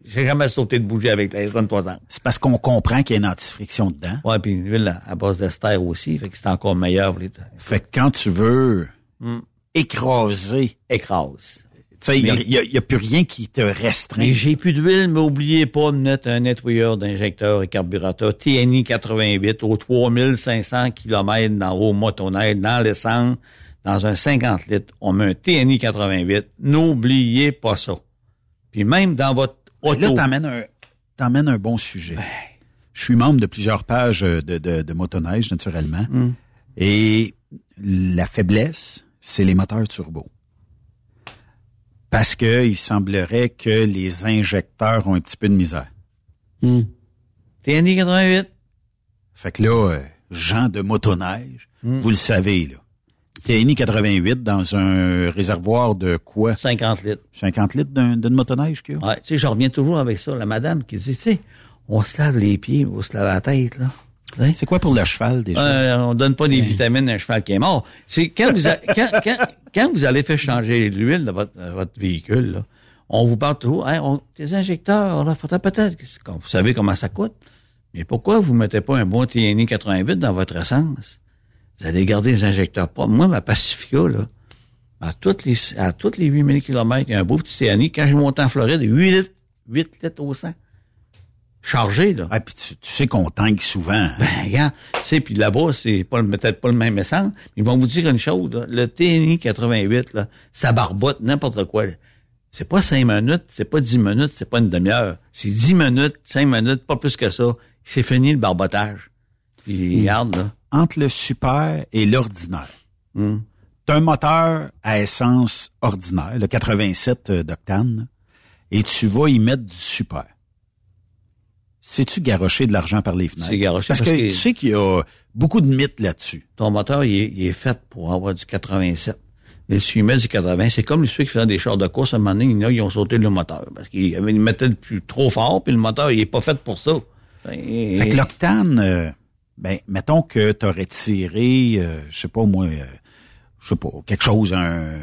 J'ai jamais sauté de bougie avec la SM60. C'est parce qu'on comprend qu'il y a une antifriction dedans. Ouais, puis une huile à, base d'ester aussi, fait que c'est encore meilleur. pour les- Fait que quand tu veux Hmm. écraser, Écrase. Il n'y a, plus rien qui te restreint. Mais j'ai plus d'huile, mais oubliez pas de mettre un nettoyeur d'injecteur et carburateur TNI 88 aux 3500 km dans vos motoneiges, dans l'essence, dans un 50 litres. On met un TNI 88. N'oubliez pas ça. Puis même dans votre auto. Là, t'emmènes un, t'emmènes un bon sujet. Je suis membre de plusieurs pages de, de, de motoneige, naturellement. Hmm. Et la faiblesse, c'est les moteurs turbo. Parce que il semblerait que les injecteurs ont un petit peu de misère. TNI 88. Fait que là, euh, gens de motoneige, Hmm. vous le savez, là. TNI 88 dans un réservoir de quoi? 50 litres. 50 litres d'un- d'une motoneige qu'il y a? Ouais, tu sais, je reviens toujours avec ça. La madame qui dit, tu sais, on se lave les pieds, on se lave la tête, là. C'est quoi pour le cheval, déjà? Euh, on donne pas des vitamines à un cheval qui est mort. C'est quand vous, a- quand, quand, quand vous allez faire changer l'huile de votre, euh, votre véhicule, là, on vous parle toujours, hey, on, tes injecteurs, là, peut-être, vous savez comment ça coûte? Mais pourquoi vous mettez pas un bon TNI 88 dans votre essence? Vous allez garder les injecteurs propres. Moi, ma Pacifica, là, à toutes les, à toutes les 8000 km, il y a un beau petit TNI. Quand je monte en Floride, 8 litres, 8 litres au 100. Chargé, là. Ah, puis tu, tu sais qu'on tangue souvent. hein? Ben, regarde, tu sais, puis là-bas, c'est pas peut-être pas le même essence. Ils vont vous dire une chose, là, le TNI 88, là, ça barbote n'importe quoi. C'est pas cinq minutes, c'est pas dix minutes, c'est pas une demi-heure. C'est dix minutes, cinq minutes, pas plus que ça. C'est fini le barbotage. Puis, regarde, là. Entre le super et l'ordinaire. Hmm. T'as un moteur à essence ordinaire, le 87 d'octane, là, et tu vas y mettre du super. Sais-tu garocher de l'argent par les fenêtres? C'est garoché Parce, parce que, que- tu sais qu'il y a beaucoup de mythes là-dessus. Ton moteur, il est, il est fait pour avoir du 87. Mais si tu mets du 80, c'est comme ceux qui faisaient des chars de course, à un moment donné, il y en a, ils ont sauté le moteur. Parce qu'ils mettaient plus trop fort, puis le moteur, il est pas fait pour ça. Ben, Fait que l'octane, euh, ben, mettons que tu aurais tiré, euh, je sais pas moi, euh, je sais pas, quelque chose, un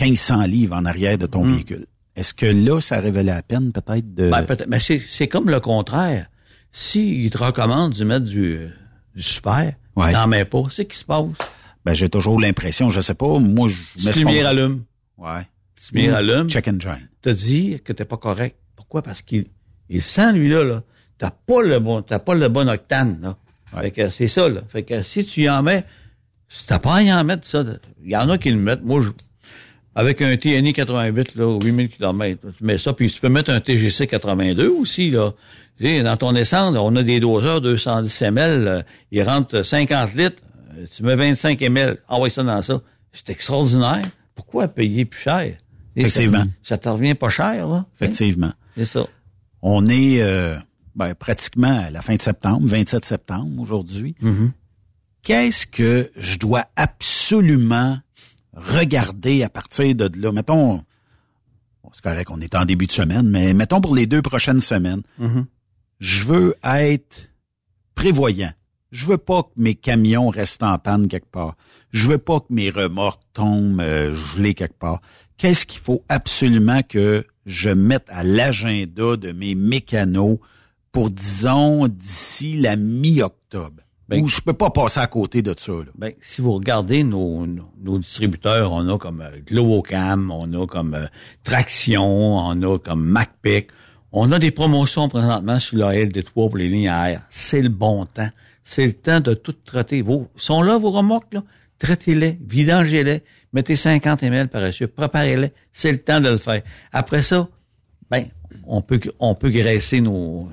1500 livres en arrière de ton véhicule. Est-ce que là, ça révélait la peine peut-être de... Ben, peut-être. Mais c'est, comme le contraire. S'ils te recommandent de mettre du, du super, Ouais. t'en mets pas. C'est ce qui se passe? Ben, j'ai toujours l'impression, je sais pas, moi, je mets Si lumière allume. Ouais. Si lumière allume. Check and join. T'as dit que t'es pas correct. Pourquoi? Parce qu'il il sent, lui-là, là. T'as pas le bon, t'as pas le bon octane, là. Fait que c'est ça, là. Fait que si tu y en mets, si t'as pas à y en mettre, ça, il y en a qui le mettent. Moi, je, avec un TNI 88, là, 8000 km, tu mets ça, puis tu peux mettre un TGC 82 aussi, là. Tu sais, dans ton essence, là, on a des doseurs 210 ml, euh, ils rentrent 50 litres, euh, tu mets 25 ml, envoie ça dans ça. C'est extraordinaire. Pourquoi payer plus cher? Et Effectivement. Ça, ça te revient pas cher, là. Effectivement. C'est ça. On est euh, ben, pratiquement à la fin de septembre, 27 septembre aujourd'hui. Qu'est-ce que je dois absolument regarder à partir de là? Mettons, bon, c'est correct, on est en début de semaine, mais mettons pour les deux prochaines semaines, je veux être prévoyant. Je veux pas que mes camions restent en panne quelque part. Je veux pas que mes remorques tombent euh, gelées quelque part. Qu'est-ce qu'il faut absolument que je mette à l'agenda de mes mécanos pour, disons, d'ici la mi-octobre? Ben- Ou je peux pas passer à côté de ça, là. Ben, si vous regardez nos, nos, nos distributeurs, on a comme euh, Globocam, on a comme euh, Traction, on a comme MacPic. On a des promotions présentement sur la LD3 pour les lignes à air. C'est le bon temps. C'est le temps de tout traiter. Vos, sont là vos remorques, là? Traitez-les, vidangez-les, mettez 50 ml par dessus, préparez-les. C'est le temps de le faire. Après ça, ben, on peut, on peut graisser nos,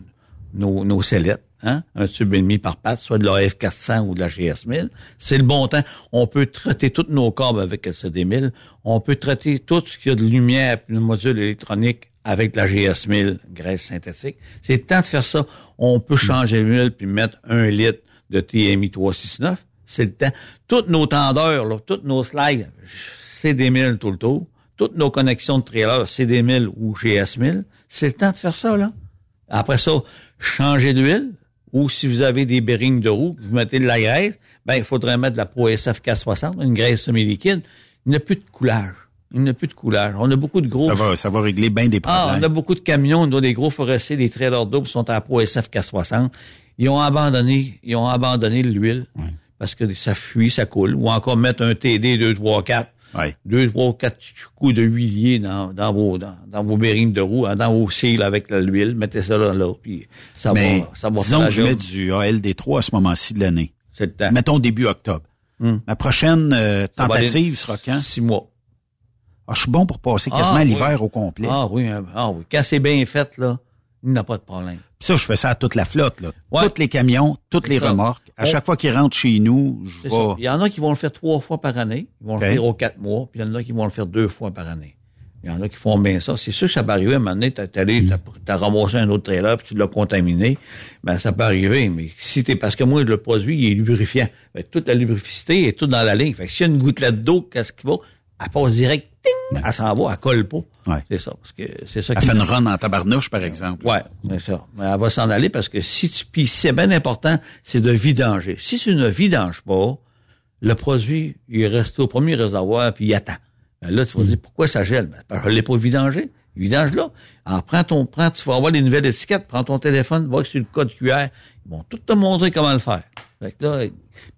nos, nos sellettes. Hein? Un tube et demi par patte, soit de la F400 ou de la GS1000. C'est le bon temps. On peut traiter toutes nos câbles avec LCD1000. On peut traiter tout ce qu'il y a de lumière de module électronique avec la GS1000 graisse synthétique. C'est le temps de faire ça. On peut changer l'huile puis mettre un litre de TMI 369. C'est le temps. Toutes nos tendeurs, là, toutes nos slides, c'est des 1000 tout le tour. Toutes nos connexions de trailer, c'est des 1000 ou GS1000. C'est le temps de faire ça, là. Après ça, changer d'huile. Ou si vous avez des bearings de roue, vous mettez de la graisse, ben, il faudrait mettre de la Pro SF 460, une graisse semi-liquide. Il n'y a plus de coulage. Il n'y a plus de coulage. On a beaucoup de gros. Ça va, ça va régler bien des problèmes. Ah, on a beaucoup de camions, on a des gros forestiers, des trailers doubles sont à la Pro SF 460. Ils ont abandonné, ils ont abandonné l'huile. Parce que ça fuit, ça coule. Ou encore mettre un TD 2, 3, 4. Deux, trois, quatre coups de huilier dans, dans vos, dans, dans vos bearings de roue, hein, dans vos cils avec l'huile. Mettez ça là, là, puis ça Mais va, ça va disons faire que je mets du ALD3 à ce moment-ci de l'année. C'est le temps. Mettons début octobre. Hum. Ma prochaine euh, tentative sera quand? Six mois. Ah, je suis bon pour passer quasiment Ah, l'hiver oui. au complet. Ah oui, hein, ah oui. Quand c'est bien fait, là, il n'y a pas de problème. Puis ça, je fais ça à toute la flotte. Là. Ouais. Tous les camions, toutes les ça. remorques. À chaque fois qu'ils rentrent chez nous, je C'est vais... ça. Il y en a qui vont le faire trois fois par année. Ils vont le faire aux quatre mois. Puis il y en a qui vont le faire deux fois par année. Il y en a qui font bien ça. C'est sûr que ça peut arriver. À un moment donné, t'as, allé, Mm. t'as, t'as ramassé un autre trailer puis tu l'as contaminé. Ben, ça peut arriver. Mais si t'es, parce que moi, le produit, il est lubrifiant. Fait toute la lubrificité est toute dans la ligne. Fait que s'il y a une gouttelette d'eau, qu'est-ce qu'il va? Elle passe direct, ting! Elle s'en va, elle colle pas. Ouais. C'est ça. Parce que c'est ça Elle fait une run en tabarnouche, par exemple. Ouais, c'est ça. Mais elle va s'en aller parce que si tu puis c'est bien important, c'est de vidanger. Si tu ne vidanges pas, le produit, il reste au premier réservoir puis il attend. Ben là, tu vas dire pourquoi ça gèle? Ben, parce que je l'ai pas vidangé. Vidange là. Alors, prends ton, prends, tu vas avoir les nouvelles étiquettes, prends ton téléphone, va sur le code QR. Ils vont tout te montrer comment le faire. Fait que là,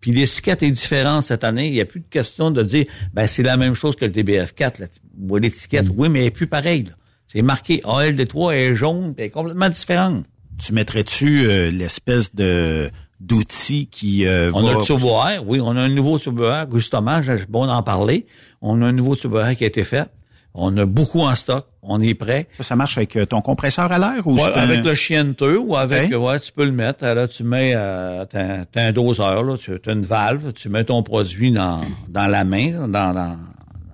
puis l'étiquette est différente cette année. Il n'y a plus de question de dire, ben, c'est la même chose que le DBF4, là. Tu vois l'étiquette. Oui, mais elle est plus pareille. C'est marqué ALD3, elle est jaune, elle est complètement différente. Tu mettrais-tu euh, l'espèce de d'outil qui euh, On va... a le turbo oui, on a un nouveau turbo justement, bon d'en parler. On a un nouveau turbo qui a été fait. On a beaucoup en stock, on est prêt. Ça, ça marche avec euh, ton compresseur à l'air ou Ouais, c'est un- avec le chienteux ou avec, Ouais. ouais, tu peux le mettre. Là, tu mets, euh, t'as, t'as un doseur, là, tu as une valve, tu mets ton produit dans, dans la main, dans, dans,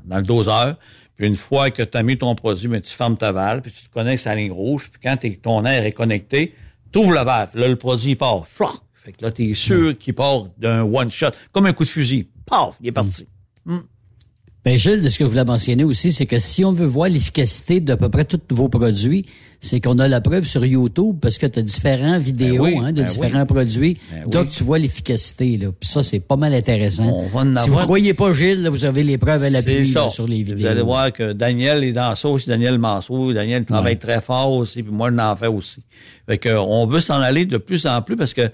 dans le doseur. Puis une fois que tu as mis ton produit, ben, tu fermes ta valve, puis tu te connectes à la ligne rouge. Puis quand t'es- ton air est connecté, tu ouvres la valve. Là, le produit il part. Floc! Fait que là, tu es sûr qu'il part d'un one-shot, comme un coup de fusil. Paf! Il est parti. Ben, Gilles, ce que je voulais mentionner aussi, c'est que si on veut voir l'efficacité d'à peu près tous vos produits, c'est qu'on a la preuve sur YouTube parce que tu as différents vidéos Ben oui, hein, de ben différents oui. produits. Ben donc, oui. tu vois l'efficacité. Là. Puis ça, c'est pas mal intéressant. On va en si vous croyez pas Gilles, là, vous avez les preuves à C'est l'appui sur les vidéos. Vous allez voir que Daniel est dans ça aussi, Daniel Mansour. Daniel travaille très fort aussi, puis moi, je l'en fais aussi. Fait que, on veut s'en aller de plus en plus parce que,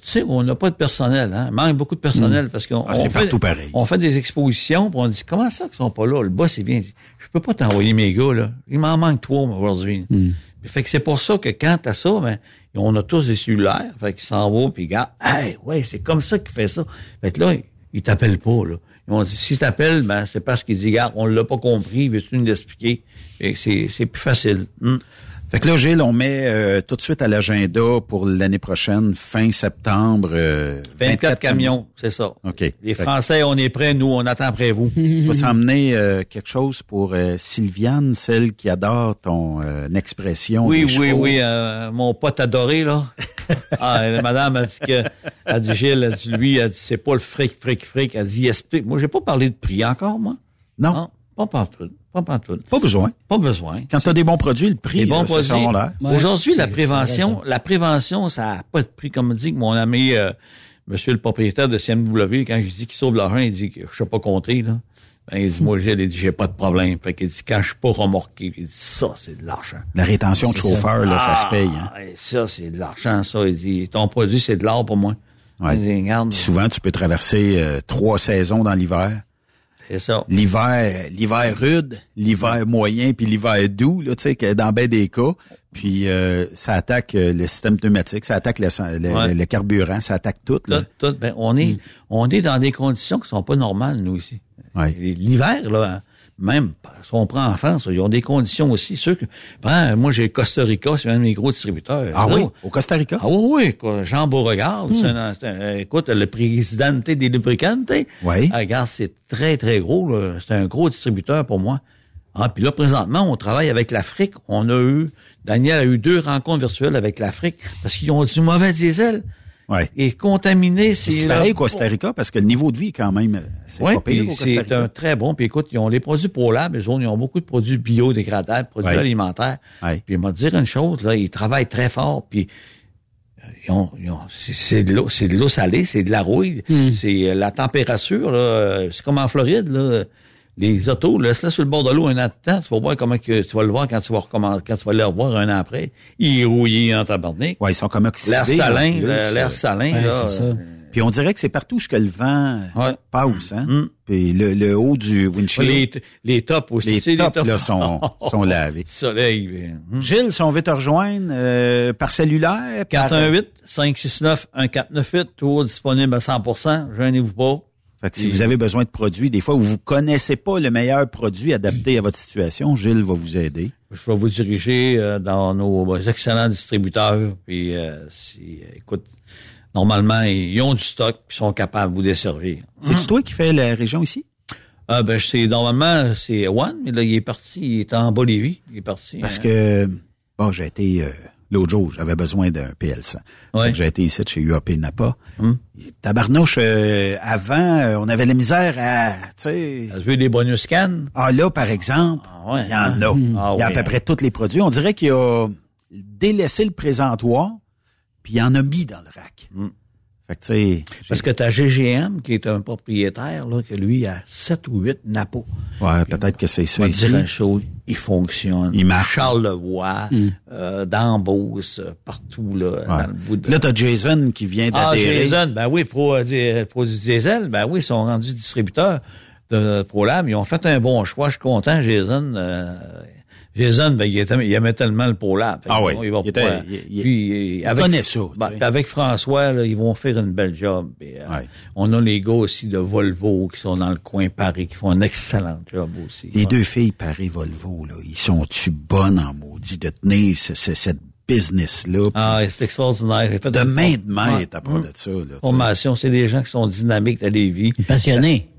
tu sais, on n'a pas de personnel, hein. Il manque beaucoup de personnel parce qu'on Ah, on fait, partout pareil. on fait des expositions, puis on dit, comment ça qu'ils sont pas là? Le boss, c'est bien. Je peux pas t'envoyer mes gars, là. Il m'en manque trois, aujourd'hui. Puis Fait que c'est pour ça que quand t'as ça, ben, on a tous des cellulaires. Fait qu'ils s'en vont, puis ils regardent, hey, ouais, c'est comme ça qu'il fait ça. Fait que là, ils t'appellent pas, là. Ils vont dire, si t'appelles, ben, c'est parce qu'ils disent, regarde, on l'a pas compris, veux-tu nous l'expliquer? C'est, c'est plus facile. Hum. Fait que là, Gilles, on met euh, tout de suite à l'agenda pour l'année prochaine, fin septembre. euh, 24 camions, c'est ça. OK. Les Fait que Français, on est prêts, nous, on attend après vous. Tu vas t'emmener euh, quelque chose pour euh, Sylviane, celle qui adore ton euh, expression. Oui, oui, oui, euh, mon pote adoré, là. ah, la madame a dit que, a dit Gilles, a dit lui, a dit c'est pas le fric, fric, fric. Elle dit explique. Moi, j'ai pas parlé de prix encore, moi. Non, pas partout. Pas pas besoin. Pas besoin. Quand tu as des bons produits, le prix, Les bons là, produits. sera là. Ouais, Aujourd'hui, la prévention, c'est la prévention, ça n'a pas de prix. Comme dit que mon ami, euh, monsieur le propriétaire de CMW, quand je dis qu'il sauve l'argent, il dit que je sais pas compter, là. Ben, il dit, moi, j'ai, il dit, j'ai pas de problème. Fait qu'il dit, quand je suis pas remorqué, il dit, ça, c'est de l'argent. La rétention de C'est ça. chauffeur, là, ça se paye. Hein. Ah, ça, c'est de l'argent, ça. Il dit, ton produit, c'est de l'or pour moi. Ouais. Il dit, souvent, tu peux traverser euh, trois saisons dans l'hiver. C'est ça. L'hiver, l'hiver rude, l'hiver moyen, puis l'hiver doux, là, tu sais, que dans bien des cas. Puis euh, ça attaque euh, le système pneumatique, ça attaque le, le- Ouais. le carburant, ça attaque tout. Là. Tout, tout, ben, on est, on est dans des conditions qui sont pas normales, nous, ici. Ouais. L'hiver, là, hein. Même si on prend en France, ils ont des conditions aussi. Ceux que, ben, moi, j'ai Costa Rica, c'est un de mes gros distributeurs. Ah oui, au Costa Rica? Ah oui, oui, Jean Beauregard, c'est un- un- écoute, le président des lubricantes, Oui. ah, regarde, c'est très, très gros, c'est un gros distributeur pour moi. Ah, puis là, présentement, on travaille avec l'Afrique. On a eu, Daniel a eu deux rencontres virtuelles avec l'Afrique parce qu'ils ont du mauvais diesel. Ouais. Et contaminé, c'est... C'est là- pareil au Costa Rica parce que le niveau de vie est quand même, euh, c'est oui, pas pire au Costa c'est un très bon. Puis écoute, ils ont les produits ProLab, les autres, ils ont beaucoup de produits biodégradables, produits Ouais. alimentaires. Ouais. Puis il m'a dire une chose, là, ils travaillent très fort, puis euh, ils ont, ils ont- c'est- de l'eau, c'est de l'eau salée, c'est de la rouille, c'est euh, la température, là, c'est comme en Floride, là. Les autos, laisse-la sur le bord de l'eau un an de temps, tu vas voir comment que tu vas le voir quand tu vas recommencer, quand tu vas le revoir un an après. Il est rouillé en tabarnak. Ouais, ils sont comme oxydés. L'air salin, euh, l'air salin, Ouais, là. c'est ça. euh, Puis on dirait que c'est partout que le vent Ouais. passe, hein? Mm. Puis le, le haut du windshield, Les, les tops aussi. les tops, là, sont, sont lavés. Soleil. ben, hum. Gilles, si on veut te rejoindre euh, par cellulaire, par... 418-569-1498, tout disponible à 100% gênez-vous pas. Fait que si vous avez besoin de produits, des fois où vous connaissez pas le meilleur produit adapté à votre situation, Gilles va vous aider. Je vais vous diriger euh, dans nos euh, excellents distributeurs. Puis, euh, si, euh, écoute, normalement, ils ont du stock puis sont capables de vous desservir. C'est-tu toi qui fais la région ici? Ah, ben, c'est, normalement, c'est One, mais là, il est parti, il est en Bolivie. Il est parti. Parce euh, que, bon, j'ai été, euh, l'autre jour, j'avais besoin d'un PL100. Ouais. J'ai été ici chez UAP Napa. Hum. Tabarnouche, euh, avant, euh, on avait la misère à, tu sais... Des bonus scans? Ah là, par exemple, Ah ouais, il y en hein? a. Ah il y a à peu hein? près tous les produits. On dirait qu'il a délaissé le présentoir, puis il en a mis dans le rack. Fait que, tu. Parce que t'as GGM, qui est un propriétaire, là, que lui a 7 ou 8 nappos. Ouais, peut-être que c'est ça ici. dire une chose, il fonctionne. Il marche. Charles Levoix, euh, dans Beauce, euh, partout, là, Ouais. dans le bout de... Là, t'as Jason qui vient ah, d'adhérer. Jason, ben oui, Pro, euh, Pro du Diesel, ben oui, ils sont rendus distributeurs de ProLab. Ils ont fait un bon choix. Je suis content, Jason. euh, Jason, ben, il, était- il aimait tellement le. Fait Ah oui. bon, Il va Il était- puis, il avec, connaît ça, ben, avec François, là, ils vont faire une belle job. Euh, Ouais. On a les gars aussi de Volvo qui sont dans le coin Paris, qui font un excellent job aussi. Les Ouais. deux filles Paris Volvo, là, ils sont-tu bonnes en maudit de tenir ce- ce- cette business-là? Ah, c'est extraordinaire. Fait de main de Ouais. maître à part de ça. Là, formation, c'est des gens qui sont dynamiques, t'as des vies.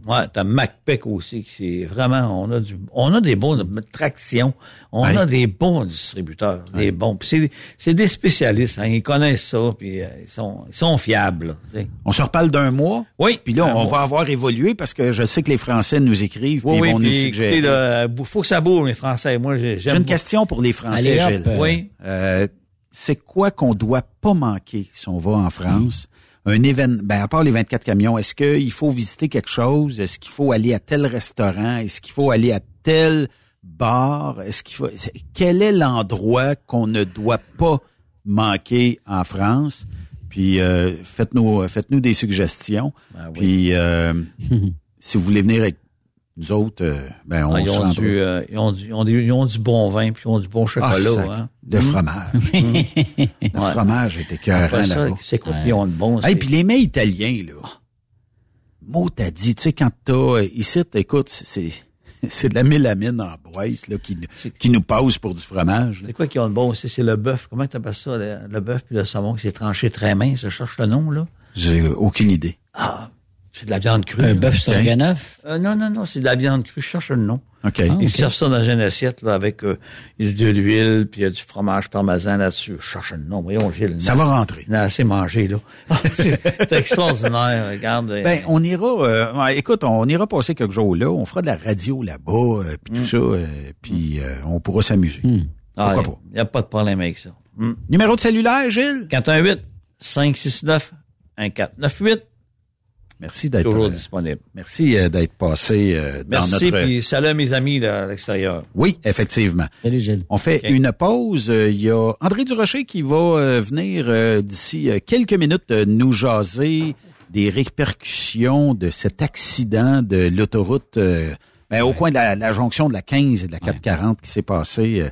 Ouais, t'as MacPec aussi, c'est vraiment, on a du, on a des bons de traction, on Ouais. a des bons distributeurs, des bons. C'est, c'est des spécialistes, hein, ils connaissent ça, puis euh, ils sont, ils sont fiables. là. On se reparle d'un mois. Oui. Puis là, on mois. va avoir évolué parce que je sais que les Français nous écrivent Oui, puis ils vont nous suggérer. là, bou- faut que ça bouge, les Français. Moi, j'ai- J'ai j'aime. une question pour les Français, Allez, hop, Gilles. euh, Oui. Euh, c'est quoi qu'on doit pas manquer si on va en France? Un événement, ben, à part les 24 camions, est-ce qu'il faut visiter quelque chose? Est-ce qu'il faut aller à tel restaurant? Est-ce qu'il faut aller à tel bar? Est-ce qu'il faut, quel est l'endroit qu'on ne doit pas manquer en France? Puis, euh, faites-nous, faites-nous des suggestions. Ben oui. Puis, euh, si vous voulez venir avec nous autres, euh, ben, on Ah, ils, ont du, euh, ils, ont du, ils, ont du, ils ont du bon vin, puis ils ont du bon Ah, chocolat. hein. Le fromage. le Ouais. fromage est écœurant là-bas. c'est quoi qu'ils ont de bon? Hey, c'est- puis les mets italiens, là. Mot t'as dit, tu sais, quand t'as, euh, ici, écoute, c'est, c'est de la mélamine en boîte, là, qui, qui nous passe pour du fromage. là. C'est quoi qui ont de bon aussi? C'est le bœuf. Comment tu appelles ça? Le, le bœuf puis le saumon qui s'est tranché très mince? Je cherche le nom, là. J'ai aucune idée. Ah, c'est de la viande crue. Un là. bœuf stroganoff. Euh, non, non, non, c'est de la viande crue. Je cherche le nom. OK. Ah. Ils servent ça dans une assiette, là, avec euh, de l'huile, puis il y a du fromage parmesan là-dessus. Je cherche le nom. Voyons, Gilles. Ça va rentrer. Il a assez mangé, là. Ah, c'est extraordinaire. Regarde. euh, Ben, on ira, euh, écoute, on ira passer quelques jours là, on fera de la radio là-bas, euh, puis tout ça, euh, puis euh, on pourra s'amuser. ah, pourquoi Il n'y a pas de problème avec ça. Hmm. Numéro de cellulaire, Gilles? 418 569 1498 Merci d'être toujours euh, disponible. merci euh, d'être passé euh, dans Merci, notre. puis salut à mes amis là, à l'extérieur. Oui, effectivement. Salut, Gilles. On fait une pause. Euh, Il y a André Durocher qui va euh, venir euh, d'ici euh, quelques minutes euh, nous jaser des répercussions de cet accident de l'autoroute euh, ben, au coin de la, la jonction de la 15 et de la 440 qui s'est passé. euh,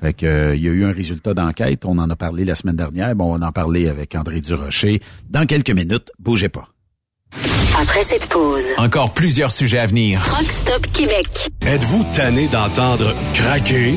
fait que, euh, il y a eu un résultat d'enquête. On en a parlé la semaine dernière. Bon, on en parlait avec André Durocher. Dans quelques minutes, bougez pas. Après cette pause, Encore plusieurs sujets à venir. Truck Stop Québec. Êtes-vous tanné d'entendre craquer,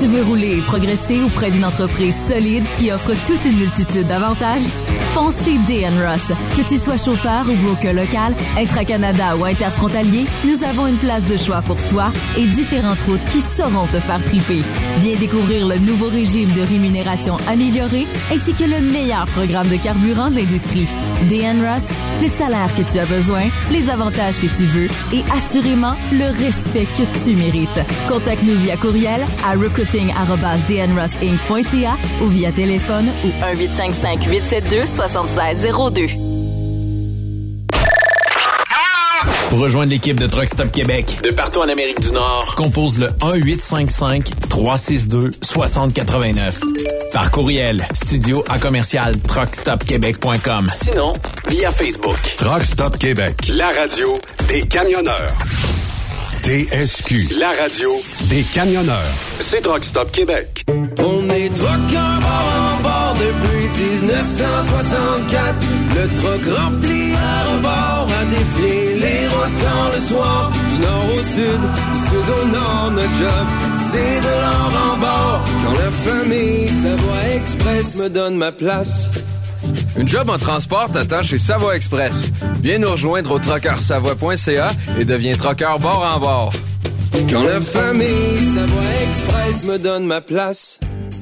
Tu veux rouler et progresser auprès d'une entreprise solide qui offre toute une multitude d'avantages? Fonce chez DN Ross. Que tu sois chauffeur ou broker local, intra-Canada ou interfrontalier, nous avons une place de choix pour toi et différentes routes qui sauront te faire triper. Viens découvrir le nouveau régime de rémunération amélioré ainsi que le meilleur programme de carburant de l'industrie. DN Ross, le salaire que tu as besoin, les avantages que tu veux et assurément le respect que tu mérites. Contacte-nous via courriel à recruiting@dnrossinc.ca ou via téléphone ou 1855 872 7602. Pour rejoindre l'équipe de Truck Stop Québec, de partout en Amérique du Nord, compose le 1-855-362-6089. Par courriel, studio à commercial truckstopquebec.com. Sinon, via Facebook. Truck Stop Québec, la radio des camionneurs. TSQ, la radio des camionneurs. C'est Truck Stop Québec. On est truckers bord en bord depuis 1964. Le truck rempli à rebord a défié les routes le soir. Du nord au sud, du sud au nord, notre job, c'est de l'or en bord. Quand la famille Savoie Express me donne ma place. Une job en transport t'attend chez Savoie Express. Viens nous rejoindre au trockeursavoie.ca et deviens trockeur bord en bord. Quand la famille Savoie Express me donne ma place.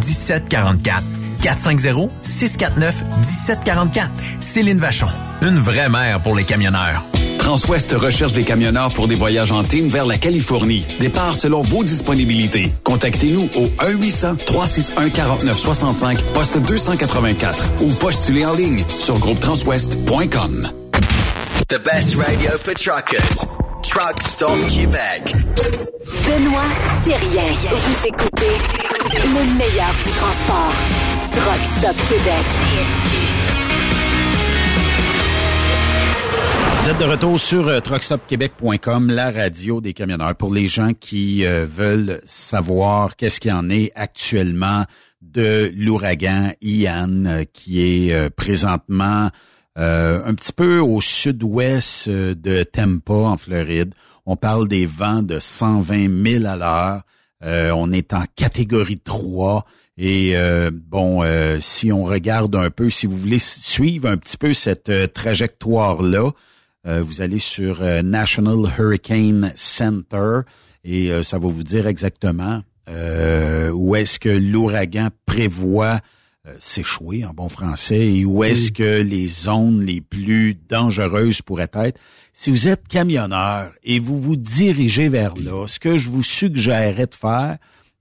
450-649-1744. 450-649-1744. Céline Vachon, une vraie mère pour les camionneurs. Transwest recherche des camionneurs pour des voyages en team vers la Californie. Départ selon vos disponibilités. Contactez-nous au 1-800-361-4965, poste 284 ou postulez en ligne sur groupetranswest.com. The best radio for truckers. Truck Stop Québec. Benoît Thérien. Vous écoutez le meilleur du transport. Truck Stop Québec. Vous êtes de retour sur euh, truckstopquebec.com, la radio des camionneurs. Pour les gens qui euh, veulent savoir qu'est-ce qu'il y en est actuellement de l'ouragan Ian, euh, qui est euh, présentement euh, un petit peu au sud-ouest euh, de Tampa, en Floride. On parle des vents de 120 000 à l'heure. Euh, on est en catégorie 3. Et euh, bon, euh, si on regarde un peu, si vous voulez suivre un petit peu cette euh, trajectoire-là, vous allez sur National Hurricane Center et ça va vous dire exactement où est-ce que l'ouragan prévoit euh, s'échouer en bon français et où est-ce que les zones les plus dangereuses pourraient être. Si vous êtes camionneur et vous vous dirigez vers là, ce que je vous suggérerais de faire,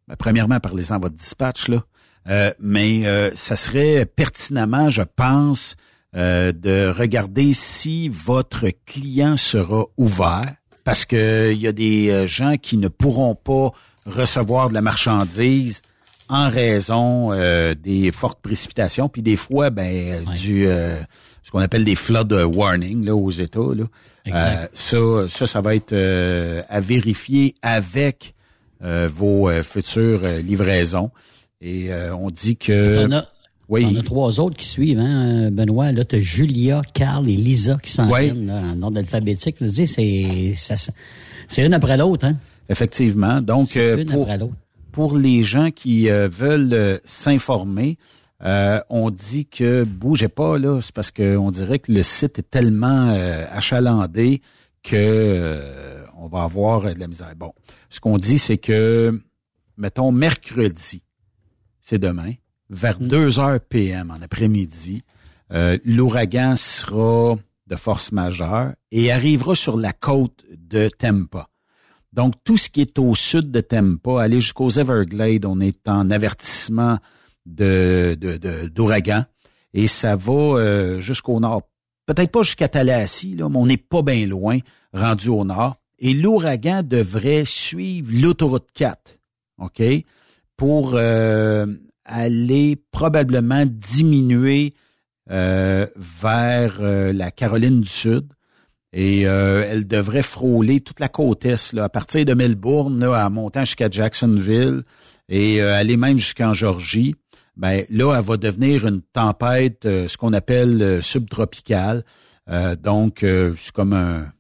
ben, premièrement, parlez-en à votre dispatch, là, euh, mais euh, ça serait pertinemment, je pense, euh, de regarder si votre client sera ouvert, parce que il y a des gens qui ne pourront pas recevoir de la marchandise en raison euh, des fortes précipitations, puis des fois, ben, du euh, ce qu'on appelle des flood warning là aux États. Là. Exact. Euh, ça, ça, ça va être euh, à vérifier avec euh, vos euh, futures euh, livraisons. Et euh, on dit que as, oui. t'en as trois autres qui suivent, hein, Benoît. Là, t'as Julia, Carl et Lisa qui s'en Oui. viennent là, en ordre alphabétique. Tu c'est, une après l'autre, hein. Effectivement. Donc, euh, pour, après l'autre. Pour les gens qui euh, veulent euh, s'informer, euh, on dit que bougez pas là, c'est parce qu'on dirait que le site est tellement euh, achalandé que euh, on va avoir de la misère. Bon, ce qu'on dit, c'est que mettons mercredi, c'est demain, vers 2 heures PM en après-midi, l'ouragan sera de force majeure et arrivera sur la côte de Tampa. Donc, tout ce qui est au sud de Tampa, aller jusqu'aux Everglades, on est en avertissement d'ouragan. Et ça va euh, jusqu'au nord. Peut-être pas jusqu'à Tallahassee, là, mais on n'est pas bien loin, rendu au nord. Et l'ouragan devrait suivre l'autoroute 4, OK, pour euh, aller probablement diminuer euh, vers la Caroline du Sud. Et euh, elle devrait frôler toute la côte est, là, à partir de Melbourne, là, en montant jusqu'à Jacksonville et euh, aller même jusqu'en Georgie. Ben là, elle va devenir une tempête, euh, ce qu'on appelle euh, subtropicale. Euh, donc, euh, c'est comme un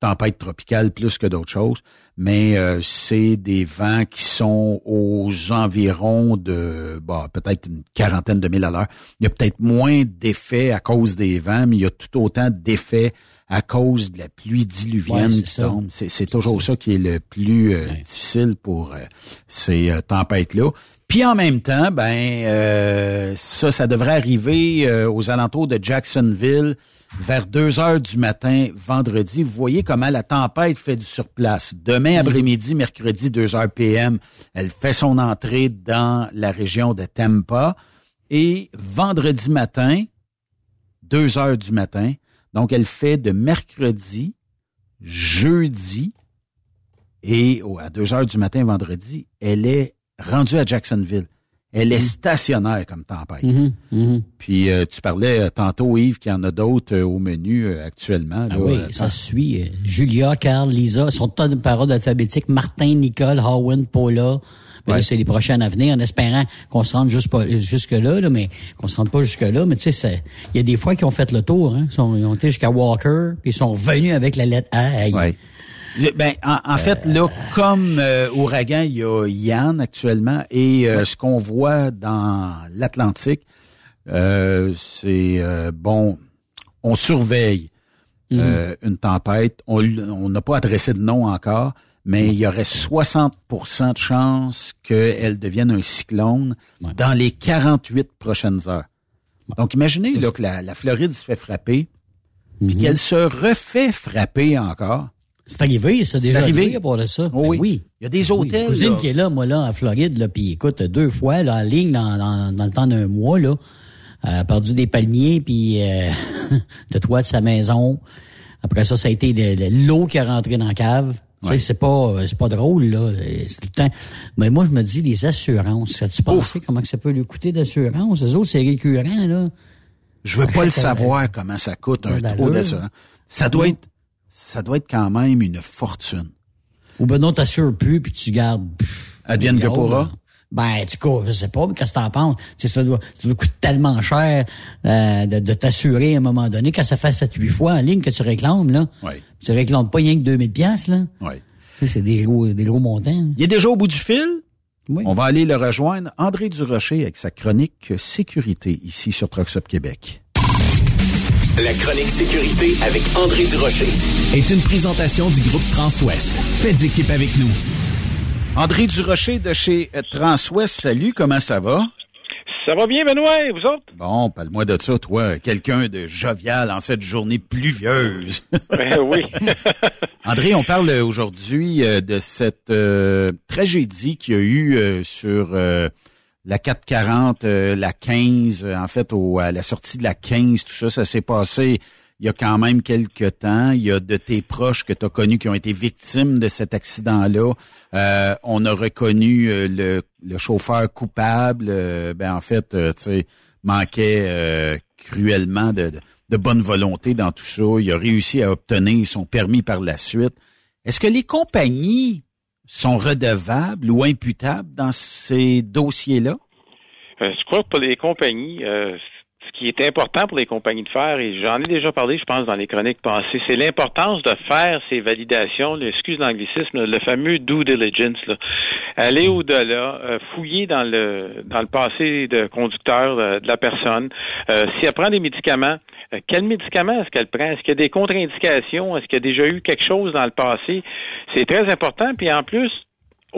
tempête tropicale plus que d'autres choses, mais c'est des vents qui sont aux environs de bah, peut-être une quarantaine de milles à l'heure. Il y a peut-être moins d'effets à cause des vents, mais il y a tout autant d'effets à cause de la pluie diluvienne Ouais, qui ça. tombe. C'est, c'est toujours ça. qui est le plus euh, difficile pour euh, ces euh, tempêtes-là. Puis en même temps, ben euh, ça, ça devrait arriver euh, aux alentours de Jacksonville vers 2 heures du matin vendredi. Vous voyez comment la tempête fait du surplace. Demain après-midi, mercredi, 2 heures PM, elle fait son entrée dans la région de Tampa. Et vendredi matin, 2 heures du matin, donc elle fait de mercredi, jeudi et oh, à 2 heures du matin vendredi, elle est rendue à Jacksonville. Elle est stationnaire comme tempête. Mhm, mhm. Puis euh, tu parlais euh, tantôt, Yves, qu'il y en a d'autres euh, au menu actuellement. Ah oui, ça se suit. Julia, Carl, Lisa, sont toutes des paroles alphabétiques. Martin, Nicole, Howen, Paula. Ouais. c'est les prochaines à venir, en espérant qu'on se rende juste pas, jusque-là, là, mais qu'on se rende pas jusque-là. Mais tu sais, il y a des fois qui ont fait le tour. Hein. Ils, sont, ils ont été jusqu'à Walker, puis ils sont revenus avec la lettre A. Ouais. Ben, en, en fait, là, comme euh, ouragan, il y a Yann actuellement, et euh, ce qu'on voit dans l'Atlantique, euh, c'est euh, bon, on surveille euh, une tempête. On n'a pas adressé de nom encore, mais il y aurait 60% de chances qu'elle devienne un cyclone dans les 48 prochaines heures. Donc, imaginez là, que la, la Floride se fait frapper, puis Mhm. qu'elle se refait frapper encore. C'est arrivé, ça, C'est déjà arrivé. arrivé, de ça. Oh Ben oui. oui. Il y a des Oui, hôtels. Une cousine là. qui est là, moi, là, en Floride, là, puis écoute, deux fois, là, en ligne, dans, dans, dans le temps d'un mois, là, elle a perdu des palmiers, puis euh, le toit de sa maison. Après ça, ça a été le- le- l'eau qui est rentrée dans la cave. Tu c'est pas, c'est pas drôle, là. C'est tout le temps. Mais moi, je me dis, les assurances. As-tu pensé comment que ça peut lui coûter d'assurance? Les autres, c'est récurrent, là. Je veux pas le savoir comment ça coûte un taux d'assurance. Ça doit être, ça doit être quand même une fortune. Ou ben non, t'assures plus, puis tu gardes. Advienne que pourra. Ben, du coup, je sais pas, mais qu'est-ce que t'en penses? Tu sais, ça doit, ça doit coûter tellement cher euh, de, de t'assurer à un moment donné, quand ça fait 7-8 fois en ligne que tu réclames, là. Oui. Tu réclames pas rien que 2000 pièces là. Oui. Tu sais, c'est des gros, des gros montants. Il est déjà au bout du fil. Oui. On va aller le rejoindre. André Durocher avec sa chronique sécurité ici sur Trucks Up Québec. La chronique sécurité avec André Durocher. est une présentation du groupe Transouest. Faites équipe avec nous. André Durocher de chez Transwest, salut, comment ça va? Ça va bien, Benoît, et vous autres? Bon, parle-moi de ça, toi, quelqu'un de jovial en cette journée pluvieuse. Ben oui. André, on parle aujourd'hui euh, de cette euh, tragédie qu'il y a eu euh, sur euh, la 440, euh, la 15, euh, en fait, au, à la sortie de la 15, tout ça, ça s'est passé il y a quand même quelques temps. Il y a de tes proches que tu as connus qui ont été victimes de cet accident-là. Euh, on a reconnu euh, le, le chauffeur coupable. euh, ben en fait, euh, tu sais, manquait cruellement de, de, de bonne volonté dans tout ça. Il a réussi à obtenir son permis par la suite. Est-ce que les compagnies sont redevables ou imputables dans ces dossiers-là? Euh, je crois que pour les compagnies, euh, qui est important pour les compagnies de faire, et j'en ai déjà parlé, je pense, dans les chroniques passées, c'est l'importance de faire ces validations, excuse l'anglicisme, le fameux due diligence, là. aller au-delà, euh, fouiller dans le dans le passé de conducteur de, de la personne. Euh, si elle prend des médicaments, euh, quels médicaments est-ce qu'elle prend? Est-ce qu'il y a des contre-indications? Est-ce qu'il y a déjà eu quelque chose dans le passé? C'est très important. Puis en plus,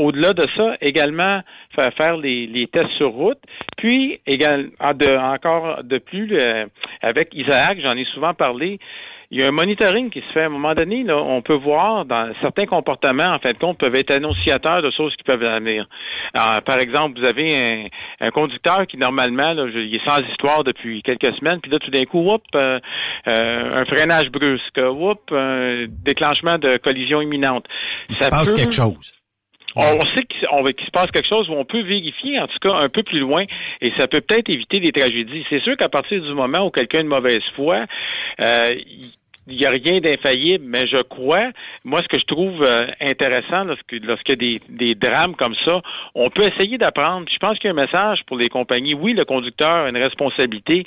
au-delà de ça, également faire, faire les, les tests sur route, puis de, encore de plus le- avec Isaac, j'en ai souvent parlé. Il y a un monitoring qui se fait à un moment donné. Là, on peut voir dans certains comportements, en fin de compte, peuvent être annonciateurs de choses qui peuvent venir. Euh, par exemple, vous avez un, un conducteur qui normalement, là, il est sans histoire depuis quelques semaines, puis là tout d'un coup, whoop, euh, euh, un freinage brusque, whoop, un déclenchement de collision imminente. Il se passe quelque chose. On, sait qu'il se passe quelque chose où on peut vérifier, en tout cas, un peu plus loin, et ça peut peut-être éviter des tragédies. C'est sûr qu'à partir du moment où quelqu'un de mauvaise foi, euh, il n'y a rien d'infaillible, mais je crois, moi, ce que je trouve euh, intéressant lorsque lorsqu'il y a des, des drames comme ça, on peut essayer d'apprendre. Je pense qu'il y a un message pour les compagnies. Oui, le conducteur a une responsabilité,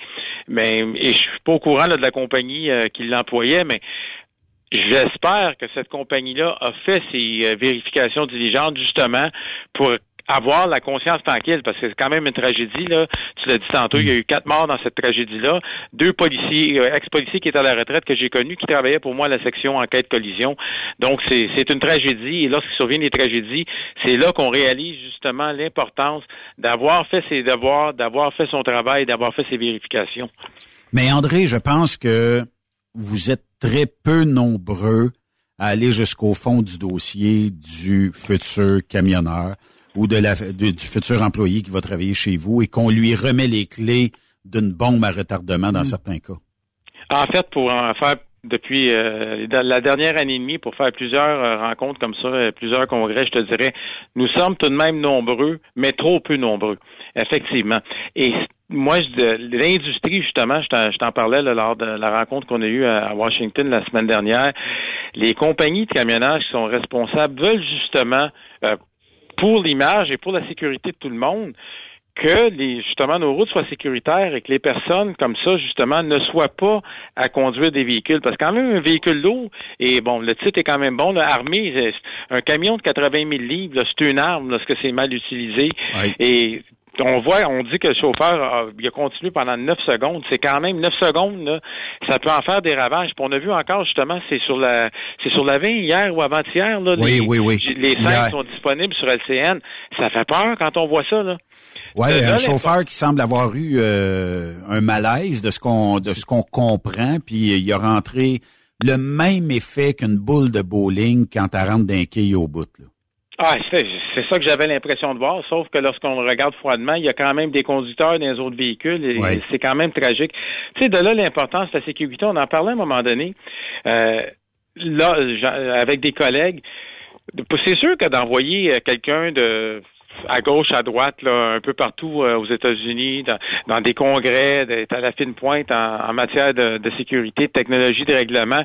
mais et je suis pas au courant là, de la compagnie euh, qui l'employait, mais J'espère que cette compagnie-là a fait ses euh, vérifications diligentes justement pour avoir la conscience tranquille, parce que c'est quand même une tragédie, là. Tu l'as dit tantôt, il y a eu quatre morts dans cette tragédie-là. Deux policiers, euh, ex-policiers qui étaient à la retraite que j'ai connus, qui travaillaient pour moi à la section enquête collision. Donc, c'est une tragédie. Et lorsqu'il survient des tragédies, c'est là qu'on réalise justement l'importance d'avoir fait ses devoirs, d'avoir fait son travail, d'avoir fait ses vérifications. Mais André, je pense que vous êtes très peu nombreux à aller jusqu'au fond du dossier du futur camionneur ou de la, de- du futur employé qui va travailler chez vous et qu'on lui remet les clés d'une bombe à retardement dans certains cas. En fait, pour en faire depuis euh, la dernière année et demie, pour faire plusieurs euh, rencontres comme ça, euh, plusieurs congrès, je te dirais, nous sommes tout de même nombreux, mais trop peu nombreux, effectivement. Et moi, je- l'industrie, justement, je t'en- je t'en parlais là, lors de la rencontre qu'on a eue à Washington la semaine dernière, les compagnies de camionnage qui sont responsables veulent justement, euh, pour l'image et pour la sécurité de tout le monde, que les justement nos routes soient sécuritaires et que les personnes comme ça justement ne soient pas à conduire des véhicules. Parce que quand même un véhicule lourd et bon le titre est quand même bon là, armé c'est- un camion de 80 000 livres là, c'est une arme lorsque c'est mal utilisé. Et on voit, on dit que le chauffeur a, il a continué pendant 9 secondes. C'est quand même 9 secondes, là, ça peut en faire des ravages. Puis on a vu encore justement, c'est sur la c'est sur la 20 hier ou avant-hier, là, Oui, les, oui, oui. les scènes sont disponibles sur LCN. Ça fait peur quand on voit ça, là. Là, un chauffeur qui semble avoir eu euh, un malaise de ce qu'on de ce qu'on comprend, puis il a rentré le même effet qu'une boule de bowling quand elle rentre d'un quai au bout. Là. Ah, c'est ça que j'avais l'impression de voir, sauf que lorsqu'on le regarde froidement, il y a quand même des conducteurs dans les autres véhicules et c'est quand même tragique. Tu sais, de là l'importance de la sécurité, on en parlait à un moment donné. Euh, là, avec des collègues, c'est sûr que d'envoyer euh, quelqu'un de à gauche, à droite, là, un peu partout euh, aux États-Unis, dans, dans des congrès, d'être à la fine pointe en, en matière de, de sécurité, de technologie, de règlement.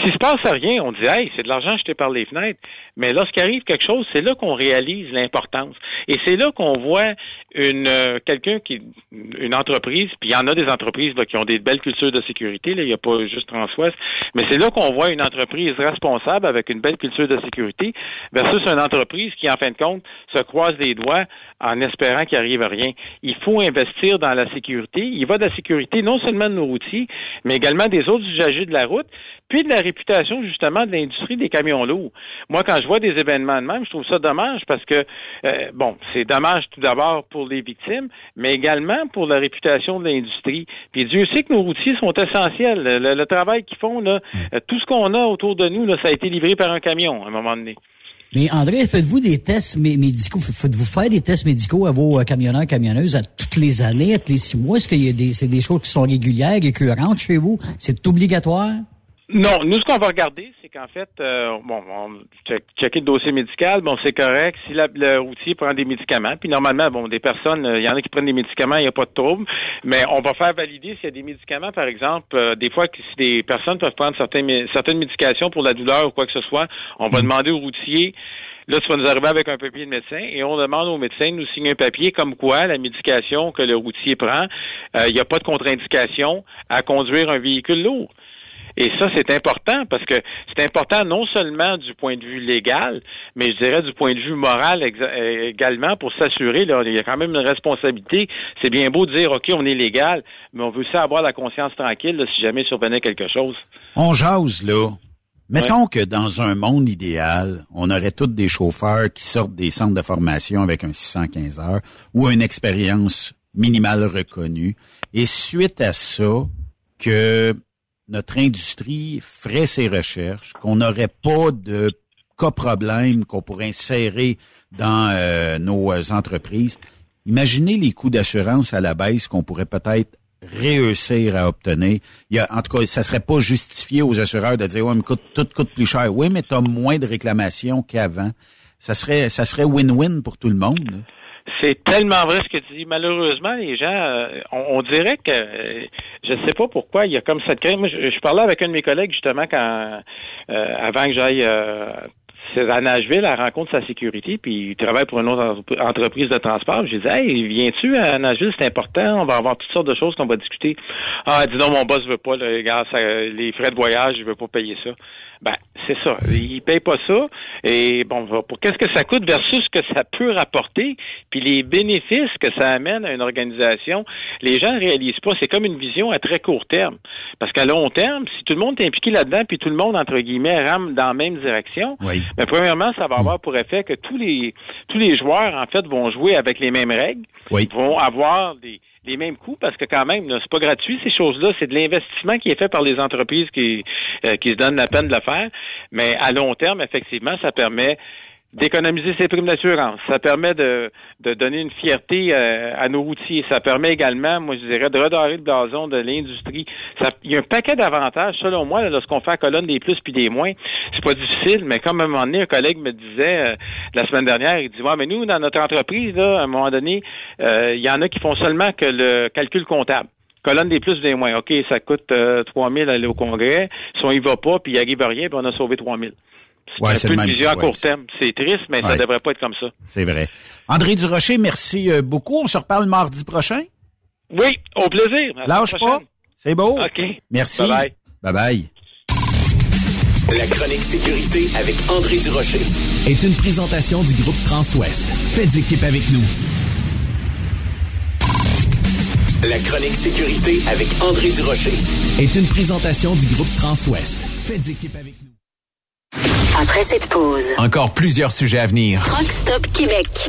S'il se passe rien, on dit Hey, c'est de l'argent jeté par les fenêtres. Mais lorsqu'il arrive quelque chose, c'est là qu'on réalise l'importance. Et c'est là qu'on voit une euh, quelqu'un qui une entreprise, puis il y en a des entreprises là, qui ont des belles cultures de sécurité, là, il n'y a pas juste Transwest, mais c'est là qu'on voit une entreprise responsable avec une belle culture de sécurité versus une entreprise qui, en fin de compte, se croise les doigts en espérant qu'il arrive rien. Il faut investir dans la sécurité. Il va de la sécurité non seulement de nos routiers, mais également des autres usagers de la route, puis de la réputation justement de l'industrie des camions lourds. Moi, quand je vois des événements de même, je trouve ça dommage parce que, euh, bon, c'est dommage tout d'abord pour les victimes, mais également pour la réputation de l'industrie. Puis Dieu sait que nos routiers sont essentiels. Le, travail qu'ils font, là, euh, tout ce qu'on a autour de nous, là, ça a été livré par un camion à un moment donné. Mais André, faites-vous des tests mé- médicaux? Faites-vous faire des tests médicaux à vos euh, camionneurs, camionneuses à toutes les années, à tous les six mois? Est-ce qu'il y a des, c'est des choses qui sont régulières, récurrentes chez vous? C'est obligatoire? Non, nous, ce qu'on va regarder, c'est qu'en fait, euh, bon, on check, checker le dossier médical, bon, c'est correct. Si la- le routier prend des médicaments, puis normalement, bon, des personnes, euh, il y en a qui prennent des médicaments, il n'y a pas de trouble, mais on va faire valider s'il y a des médicaments, par exemple, euh, des fois, que si des personnes peuvent prendre certains, mé- certaines médications pour la douleur ou quoi que ce soit, on va demander au routier Là, tu vas nous arriver avec un papier de médecin et on demande au médecin de nous signer un papier comme quoi la médication que le routier prend, euh, il n'y a pas de contre-indication à conduire un véhicule lourd. Et ça, c'est important parce que c'est important non seulement du point de vue légal, mais je dirais du point de vue moral euh, également pour s'assurer, là, il y a quand même une responsabilité. C'est bien beau de dire, OK, on est légal, mais on veut aussi avoir la conscience tranquille là, si jamais survenait quelque chose. On jase, là. Mettons que dans un monde idéal, on aurait tous des chauffeurs qui sortent des centres de formation avec un 615 heures ou une expérience minimale reconnue. Et suite à ça, que notre industrie ferait ses recherches, qu'on n'aurait pas de cas problème qu'on pourrait insérer dans euh, nos entreprises. Imaginez les coûts d'assurance à la baisse qu'on pourrait peut-être réussir à obtenir. Il y a, en tout cas, ça serait pas justifié aux assureurs de dire, ouais, mais tout coûte plus cher. Oui, mais tu as moins de réclamations qu'avant. Ça serait, ça serait win-win pour tout le monde. C'est tellement vrai ce que tu dis. Malheureusement, les gens, euh, on, on dirait que, euh, je ne sais pas pourquoi, il y a comme cette crainte. Moi, je, je parlais avec un de mes collègues justement quand, euh, avant que j'aille euh, à Nashville, à la rencontre de sa sécurité, puis il travaille pour une autre entre- entreprise de transport. J'ai dit, hey, viens-tu à Nashville, c'est important, on va avoir toutes sortes de choses qu'on va discuter. Ah, dis non, mon boss veut pas, les frais de voyage, je veux pas payer ça. Ben, c'est ça. Il paye pas ça. Et bon, pour qu'est-ce que ça coûte versus ce que ça peut rapporter, puis les bénéfices que ça amène à une organisation, les gens ne réalisent pas. C'est comme une vision à très court terme. Parce qu'à long terme, si tout le monde est impliqué là-dedans, puis tout le monde, entre guillemets, rame dans la même direction, Oui. ben, premièrement, ça va avoir pour effet que tous les tous les joueurs, en fait, vont jouer avec les mêmes règles, Oui. vont avoir des les mêmes coûts parce que quand même, c'est pas gratuit ces choses-là, c'est de l'investissement qui est fait par les entreprises qui euh, qui se donnent la peine de le faire, mais à long terme, effectivement, ça permet d'économiser ses primes d'assurance. Ça permet de, de donner une fierté euh, à nos routiers. Ça permet également, moi je dirais, de redorer le blason de l'industrie. Il y a un paquet d'avantages, selon moi, lorsqu'on fait la colonne des plus puis des moins. C'est pas difficile, mais comme à un moment donné, un collègue me disait euh, la semaine dernière, il dit Ouais, mais nous, dans notre entreprise, là, à un moment donné, euh, il y en a qui font seulement que le calcul comptable. Colonne des plus des moins. OK, ça coûte euh, 3 000 aller au congrès. Si on y va pas, puis il arrive rien, puis on a sauvé 3 000. Ouais, C'est c'est un peu vision à ouais, court c'est- terme. C'est triste, mais ça Ouais. devrait pas être comme ça. C'est vrai. André Durocher, merci euh, beaucoup. On se reparle mardi prochain. Oui, au plaisir. À Lâche pas. C'est beau. OK. Merci. Bye-bye. Bye bye. La chronique sécurité avec André Durocher. Est une présentation du groupe Transouest. Faites équipe avec nous. La chronique sécurité avec André Durocher. Est une présentation du groupe Transouest. Faites équipe avec nous. Après cette pause, Encore plusieurs sujets à venir. Rockstop Québec.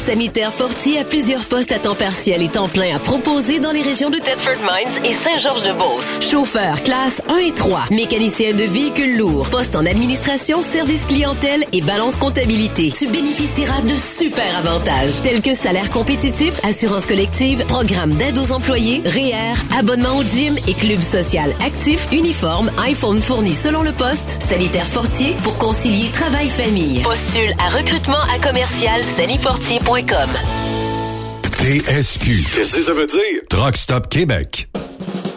Sanitaire Fortier a plusieurs postes à temps partiel et temps plein à proposer dans les régions de Thetford Mines et Saint-Georges-de-Beauce. Chauffeur classe 1 et 3, mécanicien de véhicules lourds, poste en administration, service clientèle et balance comptabilité. Tu bénéficieras de super avantages tels que salaire compétitif, assurance collective, programme d'aide aux employés, REER, abonnement au gym et club social actif, uniforme, iPhone fourni selon le poste, Sanitaire Fortier pour concilier travail-famille. Postule à recrutement à commercial sanifortier.com. TSQ. Qu'est-ce que ça veut dire? Truck Stop Québec.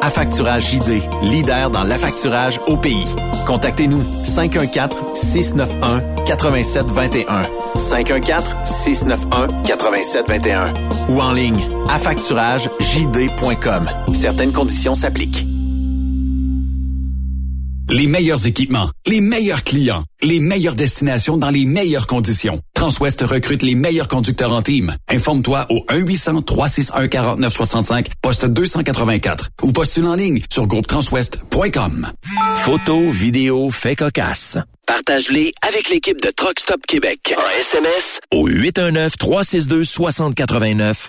Affacturage JD, leader dans l'affacturage au pays. Contactez-nous 514-691-8721. 514-691-8721. Ou en ligne, affacturagejd.com. Certaines conditions s'appliquent. Les meilleurs équipements, les meilleurs clients, les meilleures destinations dans les meilleures conditions. Transwest recrute les meilleurs conducteurs en team. Informe-toi au 1-800-361-4965, poste 284 ou postule en ligne sur groupetranswest.com. Photos, vidéos, faits cocasse. Partage-les avec l'équipe de Truck Stop Québec. En SMS au 819-362-6089.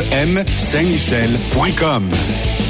REM Saint-Michel.com.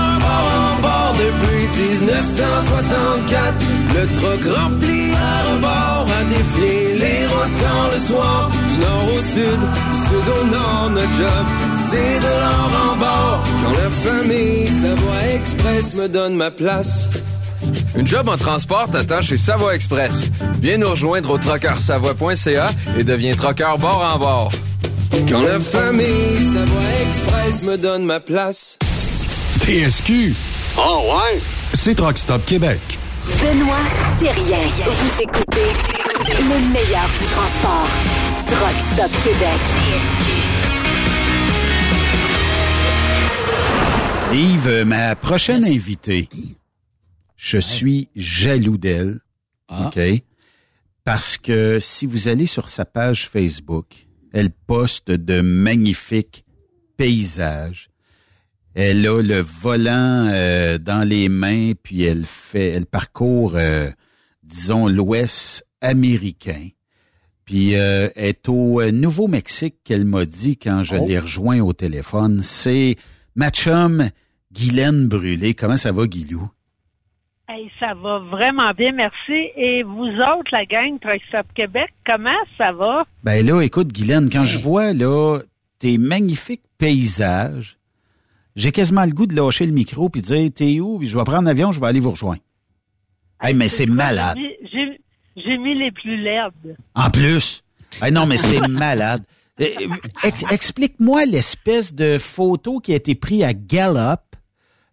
bord en bord depuis 1964. Le truck rempli à rebord a défié les rotants le soir. Du nord au sud, du sud au nord, notre job, c'est de l'or en bord. Quand la famille Savoie Express me donne ma place. Une job en transport t'attend chez Savoie Express. Viens nous rejoindre au trockeursavoie.ca et deviens trockeur bord en bord. Quand la famille Savoie Express me donne ma place. TSQ. Oh ouais? C'est Truck Stop Québec. Benoît Thérien. Vous écoutez le meilleur du transport. Truck Stop Québec. Yves, ma prochaine invitée, je suis jaloux d'elle. OK? Parce que si vous allez sur sa page Facebook, elle poste de magnifiques paysages. Elle a le volant euh, dans les mains, puis elle fait, elle parcourt, euh, disons, l'Ouest américain. Puis euh, est au euh, Nouveau-Mexique qu'elle m'a dit quand je Oh. l'ai rejoint au téléphone. C'est ma chum Guylaine Brûlé. Comment ça va, Guilou? Hey, ça va vraiment bien, merci. Et vous autres, la gang Truck Stop Québec, comment ça va? Ben là, écoute, Guylaine, quand je vois là tes magnifiques paysages, j'ai quasiment le goût de lâcher le micro puis de dire t'es où? Puis je vais prendre l'avion, je vais aller vous rejoindre. Hey, mais c'est malade. J'ai- mis les plus laides? En plus. Hey, non, mais c'est malade. Euh, ex- Explique-moi l'espèce de photo qui a été prise à Gallup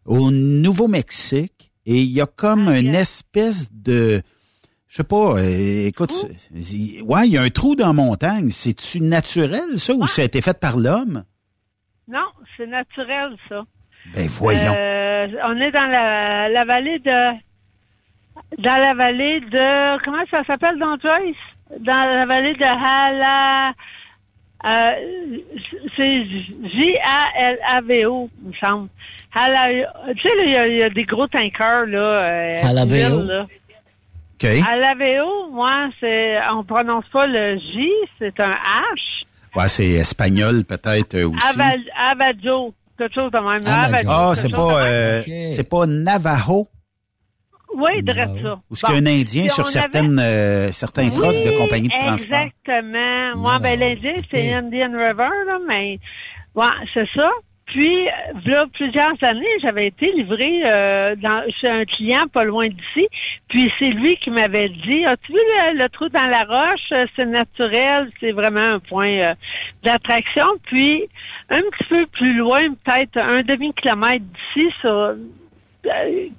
au Nouveau-Mexique et il y a comme une espèce de je sais pas, euh, écoute, ouais, il y a un trou dans la montagne. C'est-tu naturel, ça, ou ça a été fait par l'homme? Non, c'est naturel, ça. Ben, voyons. Euh, on est dans la, la vallée de... Dans la vallée de... Comment ça s'appelle dans Joyce? Dans la vallée de Hala... Euh, c'est J-A-L-A-V-O, il me semble. Hala, tu sais, là, il y a- il y, a des gros tankers, là. Euh, Halaveo. OK. Halaveo, moi, c'est, on prononce pas le J, c'est un H. Ouais, c'est espagnol peut-être euh, aussi. Aval, Avajo, quelque chose de même. Avajo, Ah, c'est de pas, euh, c'est pas Navajo, Oui, direct ça. ou ce qu'un Bon. Indien Puis sur on certaines, euh, certains trucks de compagnie de transport. Exactement. Moi, ben, l'Indien, c'est Indian River, là, mais, ouais, c'est ça. Puis, euh, là, plusieurs années, j'avais été livré euh, dans, chez un client pas loin d'ici. Puis, c'est lui qui m'avait dit, as-tu vu le, le trou dans la roche? C'est naturel, c'est vraiment un point euh, d'attraction. Puis, un petit peu plus loin, peut-être un demi-kilomètre d'ici, euh,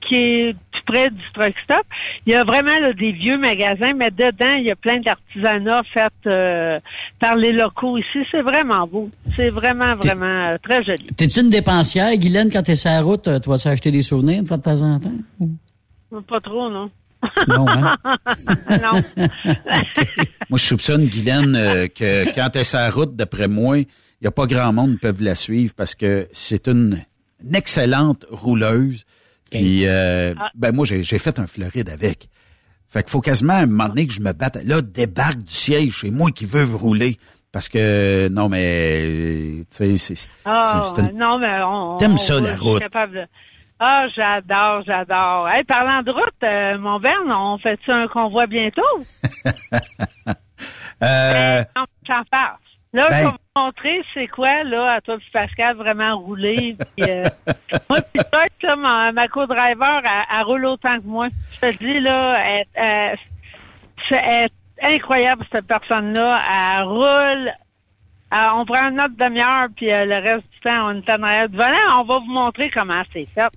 qui est tout près du truck stop. Il y a vraiment là, des vieux magasins, mais dedans, il y a plein d'artisanat fait euh, par les locaux ici. C'est vraiment beau. C'est vraiment, vraiment euh, très joli. T'es-tu une dépensière, Guylaine, quand t'es sur la route? euh, Tu vas-tu acheter des souvenirs de fois de temps en temps? Pas trop, non? Non, hein? non. Moi, je soupçonne, Guylaine, euh, que quand elle est sur la route, d'après moi, il n'y a pas grand monde qui peuvent la suivre parce que c'est une, une excellente rouleuse. Puis, euh, Ah. ben moi, j'ai fait un Floride avec. Fait qu'il faut quasiment à un moment donné que je me batte. Là, débarque du siège, c'est moi qui veux rouler. Parce que, non, mais, euh, tu sais, c'est... Ah, une- non, mais on. T'aimes ça, on- la route. de- Ah, j'adore, j'adore. Hey, parlant de route, euh, mon on fait-tu un convoi bientôt? Euh, Non, j'en passe. Là, Ben. je vais vous montrer c'est quoi, là, à toi puis Pascal, vraiment rouler. Puis, euh, moi, puis toi, là, ma, ma co-driver, elle, elle roule autant que moi. Je te dis, là, elle, elle- c'est incroyable, cette personne-là. Elle roule. On prend une autre demi-heure, puis euh, le reste du temps, on est en arrière du volant. On va vous montrer comment c'est fait.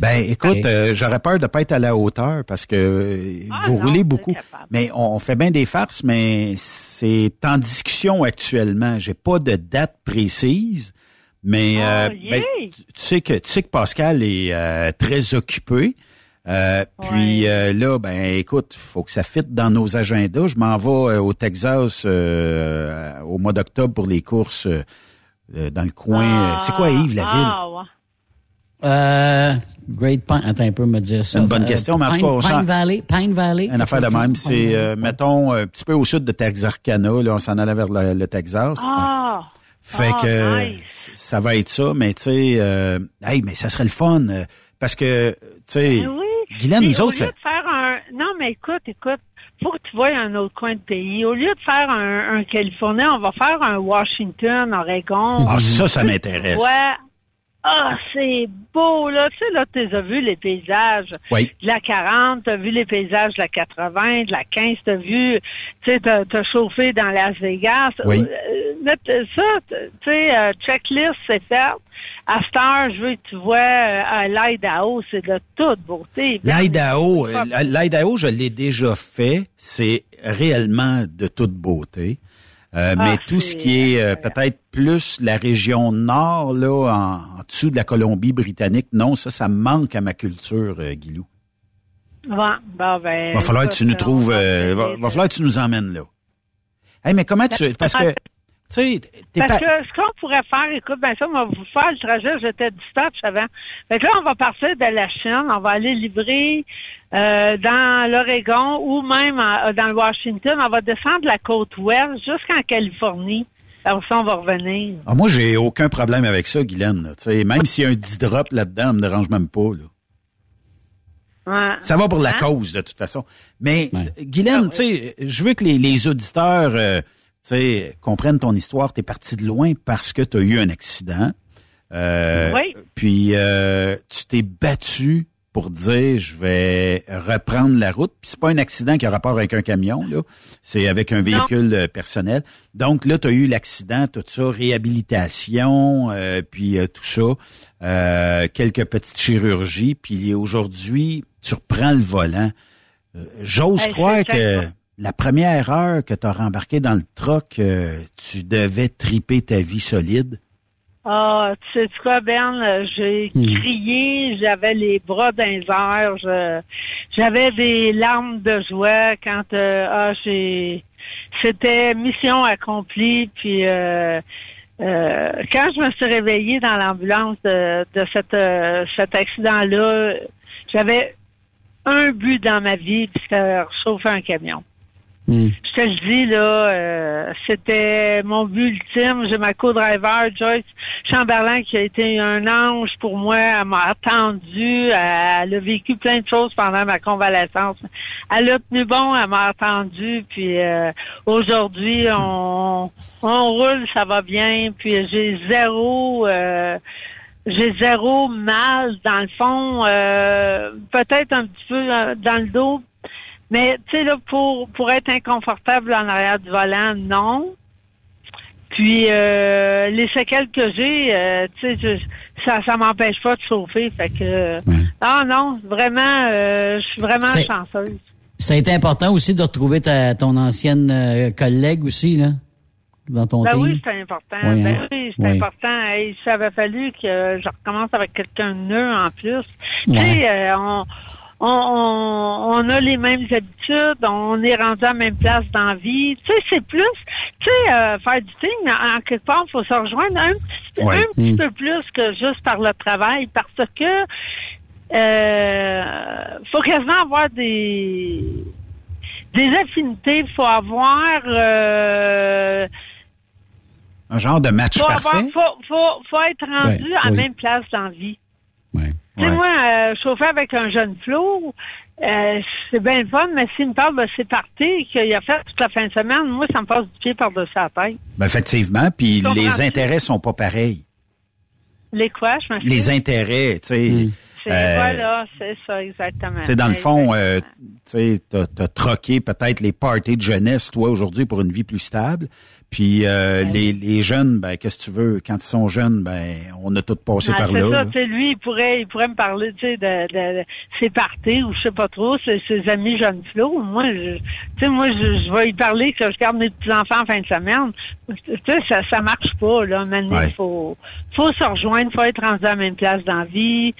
Ben, écoute, euh, j'aurais peur de pas être à la hauteur parce que euh, Ah, vous roulez beaucoup. Mais on fait bien des farces, mais c'est en discussion actuellement. J'ai pas de date précise Mais euh, Oh, ben, yeah. tu sais que tu sais que Pascal est euh, très occupé. Euh, Puis euh, là, ben écoute, faut que ça fitte dans nos agendas. Je m'en vais euh, au Texas euh, au mois d'octobre pour les courses euh, euh, dans le coin. C'est quoi Yves la ville? Ah, ouais. Euh, Great Pine. Attends un peu, me dire ça. C'est une bonne Euh, question, mais en tout Pine, cas, on Pine Valley. Pine Valley. Une affaire de même, chose. c'est euh, mettons un petit peu au sud de Texarkana. Là, on s'en allait vers le, le Texas. Ah! Fait Ah, que nice. ça va être ça, mais tu sais, euh, hey, mais ça serait le fun euh, parce que tu sais, Ben oui. Guylaine, nous au autres, lieu ça- de faire un... Non, mais écoute, écoute, faut que tu vois un autre coin de pays. Au lieu de faire un, un Californie, on va faire un Washington, Oregon. ah ça, ça m'intéresse. Ouais. Ah, c'est beau, là. Tu sais, là, tu as vu les paysages Oui. de la 40, tu as vu les paysages de la 80, de la 15, tu as vu, tu sais, t'as as chauffé dans Las Vegas. Oui. Euh, ça, tu sais, euh, checklist, c'est fait. À cette heure, je veux que tu vois euh, l'Idaho, c'est de toute beauté. L'Idaho, euh, l'Idaho, je l'ai déjà fait. C'est réellement de toute beauté. Euh, Ah, mais tout ce qui est euh, peut-être plus la région nord, là, en, en dessous de la Colombie-Britannique, non, ça, ça manque à ma culture, euh, Guilou. Ouais, bon, ben, Va falloir que tu nous trouves, va euh, va, va falloir que tu nous emmènes là. Hey, mais comment tu, parce que, Parce pas, que ce qu'on pourrait faire, écoute, ben ça, on va vous faire le trajet, j'étais dispatch avant. Fait que là, on va partir de la Chine, on va aller livrer euh, dans l'Oregon ou même en- dans le Washington. On va descendre la côte ouest jusqu'en Californie. Alors ça, on va revenir. Ah, moi, j'ai aucun problème avec ça, Guylaine. là. Tu sais, même s'il y a un 10 drop là-dedans, ça me dérange même pas. Là. Ouais. Ça va pour la Hein? cause, de toute façon. Mais, Guylaine, tu sais, je veux que les, les auditeurs euh, sais, comprennent ton histoire. Tu es parti de loin parce que tu as eu un accident. Euh, Oui. Puis, euh, tu t'es battu pour dire, je vais reprendre la route. Puis, c'est pas un accident qui a rapport avec un camion, là. C'est avec un véhicule euh, personnel. Donc, là, tu as eu l'accident, tout ça, réhabilitation, euh, puis euh, tout ça, euh, quelques petites chirurgies. Puis, aujourd'hui, tu reprends le volant. Euh, J'ose Hey, croire que. La première heure que tu as rembarqué dans le truck, euh, tu devais triper ta vie solide? Ah, tu sais quoi, Ben? euh, J'ai Hmm. crié, j'avais les bras dans les airs, je- j'avais des larmes de joie quand euh, ah, j'ai c'était mission accomplie, puis euh, euh, quand je me suis réveillée dans l'ambulance de, de cette, euh, cet accident-là, j'avais un but dans ma vie, puis c'était chauffer un camion. Je te le dis, là, euh, c'était mon but ultime. J'ai ma co-driver, Joyce Chamberlain, qui a été un ange pour moi. Elle m'a attendu. Elle a vécu plein de choses pendant ma convalescence. Elle a tenu bon, elle m'a attendu. Puis euh, aujourd'hui, on, on roule, ça va bien. Puis j'ai zéro... euh, j'ai zéro mal dans le fond, euh, peut-être un petit peu euh, dans le dos, mais tu sais là pour pour être inconfortable en arrière du volant, non. Puis euh, les séquelles que j'ai, euh, tu sais, ça ça m'empêche pas de chauffer, fait que ah non, vraiment, euh, je suis vraiment chanceuse. Ça a été important aussi de retrouver ta, ton ancienne euh, collègue aussi, là, dans ton Ben oui, c'est important. Oui, ben hein? oui, c'est Oui. important. Hey, ça avait fallu que je recommence avec quelqu'un de neuf en plus. Tu sais, on, on, on, on a les mêmes habitudes, on est rendu à la même place dans la vie. Tu sais, c'est plus, tu sais, euh, faire du team, en, quelque part, il faut se rejoindre un petit, Ouais. un petit Mm. peu plus que juste par le travail, parce que euh, faut quasiment avoir des des affinités, faut avoir euh, Un genre de match faut, parfait. avoir, faut, faut, faut être rendu Ouais, à la oui. même place dans la vie. Tu sais, moi, euh, chauffer avec un jeune flot, euh, c'est bien le fun, mais s'il me parle de ses parties qu'il a fait toute la fin de semaine, moi, ça me passe du pied par-dessus la tête. Ben, effectivement, puis les intérêts sont pas pareils. Les quoi, je me Les intérêts, tu sais. C'est, euh, voilà, c'est ça, exactement. Tu sais, dans le fond, euh, tu t'as troqué peut-être les parties de jeunesse, toi, aujourd'hui, pour une vie plus stable. Puis euh, les, les jeunes, ben qu'est-ce que tu veux? Quand ils sont jeunes, ben on a tous passé Ah, par c'est là. ça, lui, il pourrait, il pourrait me parler, tu sais, de, de, de ses parties ou je sais pas trop, ses, ses amis jeunes flots. Moi, je, tu sais, moi, je, je vais y parler que je garde mes petits enfants en fin de semaine. Tu sais, ça, ça marche pas là. Maintenant, Ouais. faut, faut se rejoindre, faut être rendu à la même place dans la vie.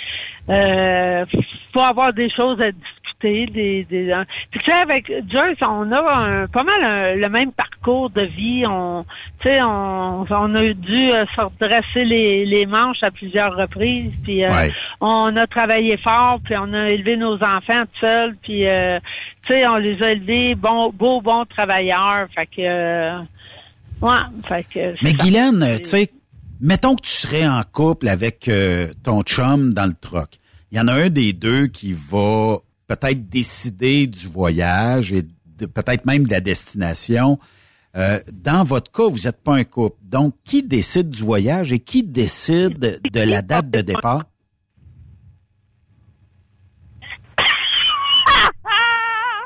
Euh, faut avoir des choses à discuter. Des, des, hein. Tu sais, avec Joyce, on a un- pas mal un- le même parcours de vie. On, tu sais, on, on a dû euh, se redresser les, les manches à plusieurs reprises. Puis, euh, Ouais. on a travaillé fort, puis on a élevé nos enfants tout seuls. Puis, euh, tu sais, on les a élevés bons, beaux, bons travailleurs. Fait que, euh, ouais, fait que. Mais. Guylaine, tu sais, mettons que tu serais en couple avec euh, ton chum dans le truck. Il y en a un des deux qui va peut-être décider du voyage et de- peut-être même de la destination. Euh, dans votre cas, vous n'êtes pas un couple. Donc, qui décide du voyage et qui décide de la date de départ?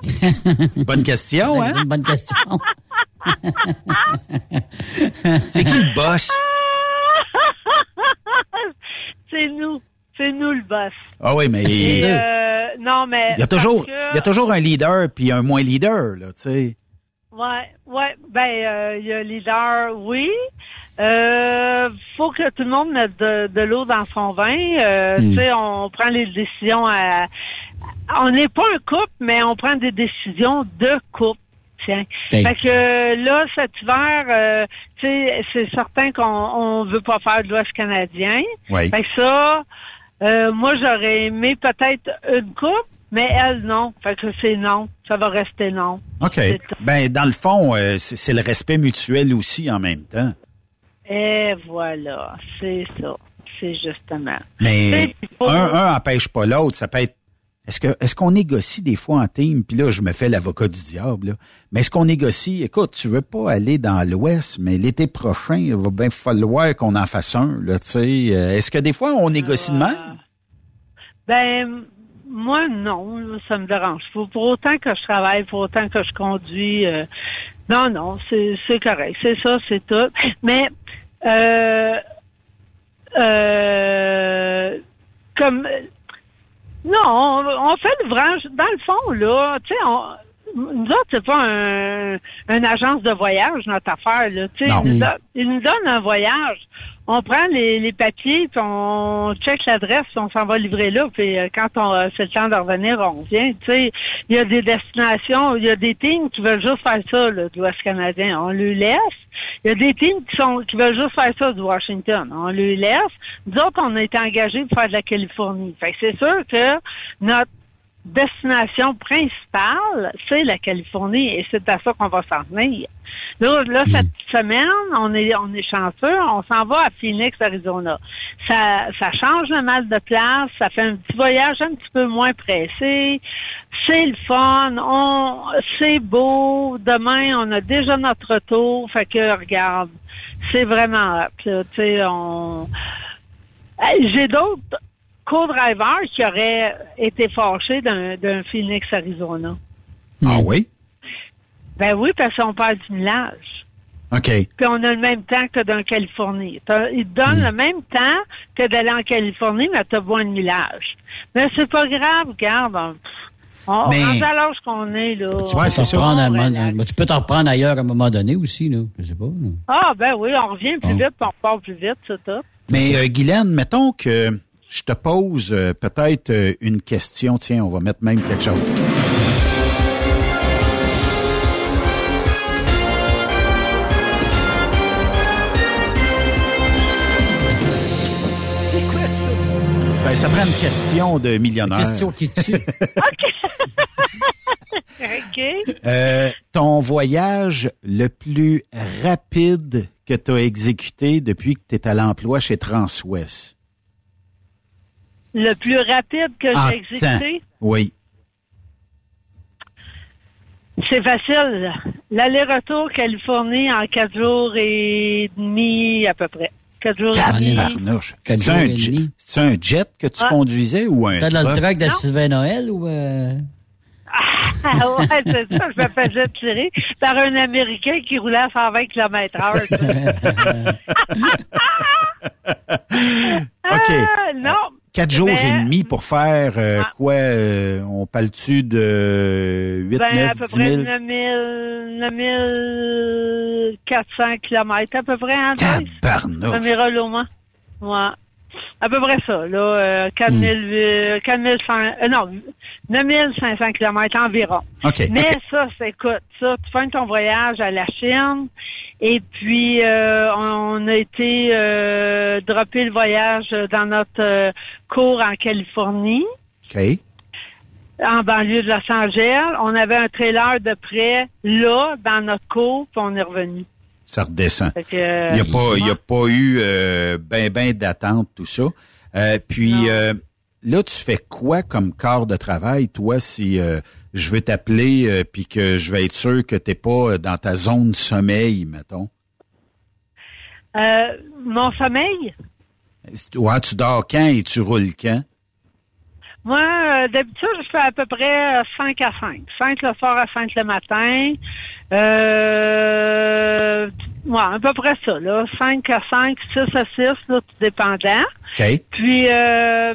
Bonne question, hein? Une bonne question. C'est qui le boss? c'est nous. C'est nous le boss. Ah oui, mais Et, euh, non, mais. il y a toujours, que- il y a toujours un leader puis un moins leader, là, tu sais. Ouais, ouais. Ben, euh, il y a leader, oui. Euh, faut que tout le monde mette de, de l'eau dans son vin. Euh, Hmm. Tu sais, on prend les décisions à. On n'est pas un couple, mais on prend des décisions de couple. Tiens. Fait que là, cet hiver, euh, tu sais, c'est certain qu'on on veut pas faire de l'Ouest canadien. Oui. Fait que ça, euh, moi, j'aurais aimé peut-être une coupe, mais elle, non. Fait que c'est non. Ça va rester non. OK. Ben, dans le fond, euh, c'est le respect mutuel aussi en même temps. Et voilà, c'est ça. C'est justement. Mais un, un empêche pas l'autre. Ça peut être. Est-ce que est-ce qu'on négocie des fois en team? Puis là, je me fais l'avocat du diable. là. Mais est-ce qu'on négocie? Écoute, tu veux pas aller dans l'Ouest, mais l'été prochain, il va bien falloir qu'on en fasse un. Là, tu sais. Euh, Est-ce que des fois on négocie de même? Ben, moi, non, ça me dérange. Pour, pour autant que je travaille, pour autant que je conduis, euh, non, non, c'est c'est correct. C'est ça, c'est tout. Mais, euh, euh, comme, non, on, on fait l'ouvrage, dans le fond, là, tu sais, on, nous autres, c'est pas un, une agence de voyage, notre affaire, là, tu sais, ils nous donnent un voyage. On prend les, les papiers, puis on check l'adresse, on s'en va livrer là, puis euh, quand on euh, c'est le temps de revenir, on revient. Tu sais, il y a des destinations, il y a des teams qui veulent juste faire ça, là, du Ouest canadien. On le laisse. Il y a des teams qui sont qui veulent juste faire ça du Washington. On le laisse. Nous autres, on a été engagés pour faire de la Californie. Fait que c'est sûr que notre destination principale, c'est la Californie et c'est à ça qu'on va s'en venir. Là, là cette semaine, on est on est chanceux, on s'en va à Phoenix, Arizona. Ça, ça change le mal de place, ça fait un petit voyage un petit peu moins pressé. C'est le fun, on c'est beau. Demain, on a déjà notre retour, fait que regarde, c'est vraiment tu sais, on J'ai d'autres co-drivers qui auraient été fâchés d'un d'un Phoenix, Arizona. Ah oui? Ben oui, parce qu'on parle du millage. OK. Puis on a le même temps que d'un Californie. Ils te donnent le même temps que d'aller en Californie, mais t'as besoin de millage. Mais c'est pas grave, regarde. On, on Mais- rendu à l'âge qu'on est, là. Tu, un moment- ben, tu peux t'en reprendre ailleurs à un moment donné aussi, là. Je sais pas. là. Ah, ben oui, on revient plus Bon. vite, puis on repart plus vite, c'est tout. Mais euh, Guylaine, mettons que je te pose euh, peut-être euh, une question. Tiens, on va mettre même quelque chose. Ben, ça prend une question de millionnaire. Question qui tue. OK. Euh, ton voyage le plus rapide que tu as exécuté depuis que tu es à l'emploi chez Transwest? Le plus rapide que j'ai exécuté. Oui. c'est facile. L'aller-retour Californie en quatre jours et demi, à peu près. Quatre jours et demi. C'est jours un, demi. c'est un jet que tu Ah. conduisais ou un T'as dans le truck? de Sylvain Noël ou... Euh... Ah ouais, c'est ça. Je me faisais tirer par un Américain qui roulait à 120 km heure. OK. Ah, non. Quatre jours et demi pour faire euh, Ah. quoi? euh, on parle-tu de 8, Ben, 9, à peu 10 près 000? 9000, 9400 km, à peu près, hein, Joyce? Tabarnouche. Moins. Ouais. À peu près ça, là. Euh, 4000, euh, 4100, euh, non, 9500 km environ. OK. Mais ça, c'est, écoute, ça, tu fais ton voyage à la Chine, et puis euh, on a été euh, dropper le voyage dans notre euh, cours en Californie OK. en banlieue de Los Angeles. On avait un trailer de près là, dans notre cours, puis on est revenu. Ça redescend. Que, euh, Il n'y a, pas- il y a pas eu euh, ben ben d'attente, tout ça. Euh, puis euh, là, tu fais quoi comme corps de travail, toi, si euh, je veux t'appeler puis que je vais être sûr que t'es pas euh, dans ta zone de sommeil, mettons? mon sommeil, Ouais, tu dors quand et tu roules quand? moi, d'habitude, je fais à peu près euh, 5 à 5. 5 le soir à 5 le matin. Euh, ouais, à peu près ça, là. 5 à 5, 6 à 6, là, tout dépendant. OK. Puis, euh,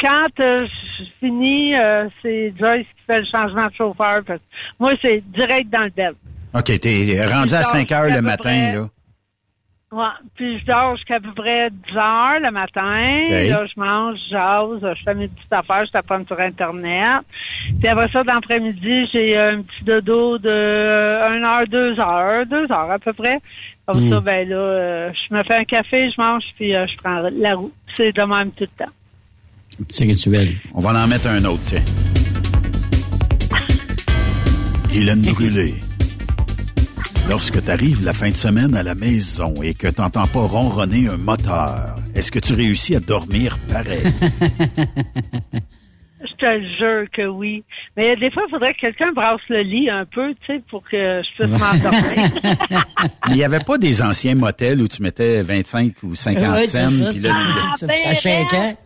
quand euh, je finis, euh, c'est Joyce qui fait le changement de chauffeur. parce que moi, c'est direct dans le bed. OK, t'es rendu à dors 5 heures le matin, près- là. Ouais. Puis je dors jusqu'à peu près 10 heures le matin. Là, je mange, je jase, je fais mes petites affaires, je taponne sur Internet. Puis après ça, dans l'après-midi, j'ai un petit dodo de 1 heure, 2 heures, 2 heures à peu près. Comme Mm. ça, ben là, euh, je me fais un café, je mange, puis euh, je prends la route. C'est de même tout le temps. Petit rituel. On va en mettre un autre, tiens. Guylaine Brûlé. Lorsque tu arrives la fin de semaine à la maison et que tu n'entends pas ronronner un moteur, est-ce que tu réussis à dormir pareil? Je te jure que oui. Mais des fois, il faudrait que quelqu'un brasse le lit un peu, tu sais, pour que je puisse m'endormir. Il n'y avait pas des anciens motels où tu mettais 25 ou 50 Ouais, c'est cents. puis là, Ah, ben, à chaque ben. ans.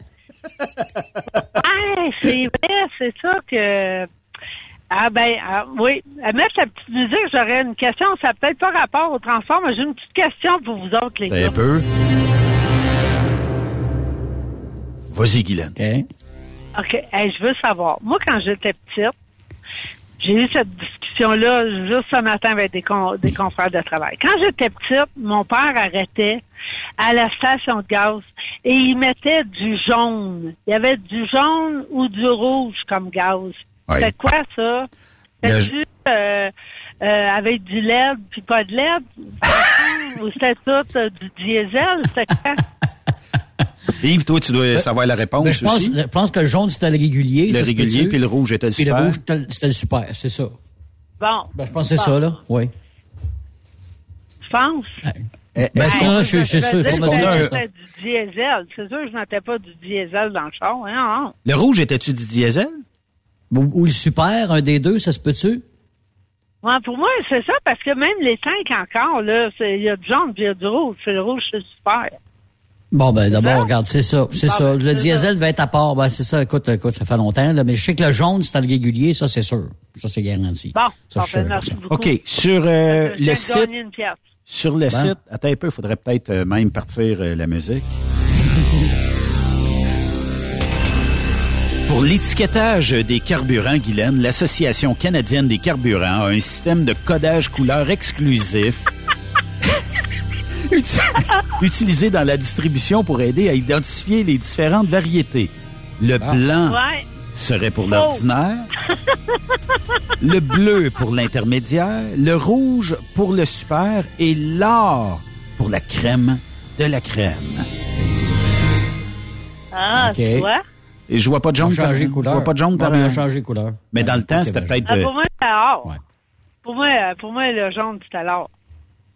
Ouais, c'est vrai, c'est ça que. Ah ben ah, oui. À mettre la petite musique, j'aurais une question. Ça n'a peut-être pas rapport au transport, mais j'ai une petite question pour vous autres, les T'as gars. un peu. Vas-y, Guylaine. OK. Hey, je veux savoir. Moi, quand j'étais petite, j'ai eu cette discussion-là juste ce matin avec des, con- des confrères de travail. Quand j'étais petite, mon père arrêtait à la station de gaz et il mettait du jaune. Il y avait du jaune ou du rouge comme gaz. Oui. C'était quoi ça? Le- C'était-tu euh, euh, avec du LED puis pas de LED? ou c'était tout euh, du diesel? C'était quoi? Yves, toi, tu dois savoir la réponse Ben, je, pense, aussi. je pense que le jaune, c'était le régulier. Le ça régulier, puis le rouge était le Puis super. le rouge, c'était le- super, c'est ça. Bon. Ben, je pense que c'est ça, là. Oui. Je pense. Eh, Ben, est-ce ça, qu'on- je suis- je suis sûr, c'est sûr que c'est ça. C'était du diesel. C'est sûr que je mettais pas du diesel dans le char. hein, non. Le rouge était-tu du diesel? Ou, ou le super, un des deux, ça se peut-tu? Ouais, pour moi, c'est ça, parce que même les tanks encore, là, c'est- il y a du jaune puis il y a du rouge. C'est le rouge, c'est super. Bon, ben, d'abord, regarde, c'est ça, c'est Bon, ça. ben, Le diesel va être à part. Ben, c'est ça. Écoute, écoute, ça fait longtemps, là. Mais je sais que le jaune, c'est le régulier, ça, c'est sûr. Ça, c'est garanti. Bon, Ça, merci ça. beaucoup. OK. Sur euh, le site, une sur le Ben. site, attends un peu, il faudrait peut-être euh, même partir euh, la musique. Pour l'étiquetage des carburants, Guylaine, l'Association canadienne des carburants a un système de codage couleur exclusif uti- utilisé dans la distribution pour aider à identifier les différentes variétés. Le blanc Ouais. serait pour Faux. l'ordinaire, le bleu pour l'intermédiaire, le rouge pour le super et l'or pour la crème de la crème. Ah, OK. tu vois? Et je vois pas de jaune par Je vois pas de jaune par ont un- changé couleur. Mais dans le temps, c'était ben, peut-être Ah, euh, pour moi, c'était or. Ouais. Pour moi, euh, pour moi, le jaune, c'était l'or.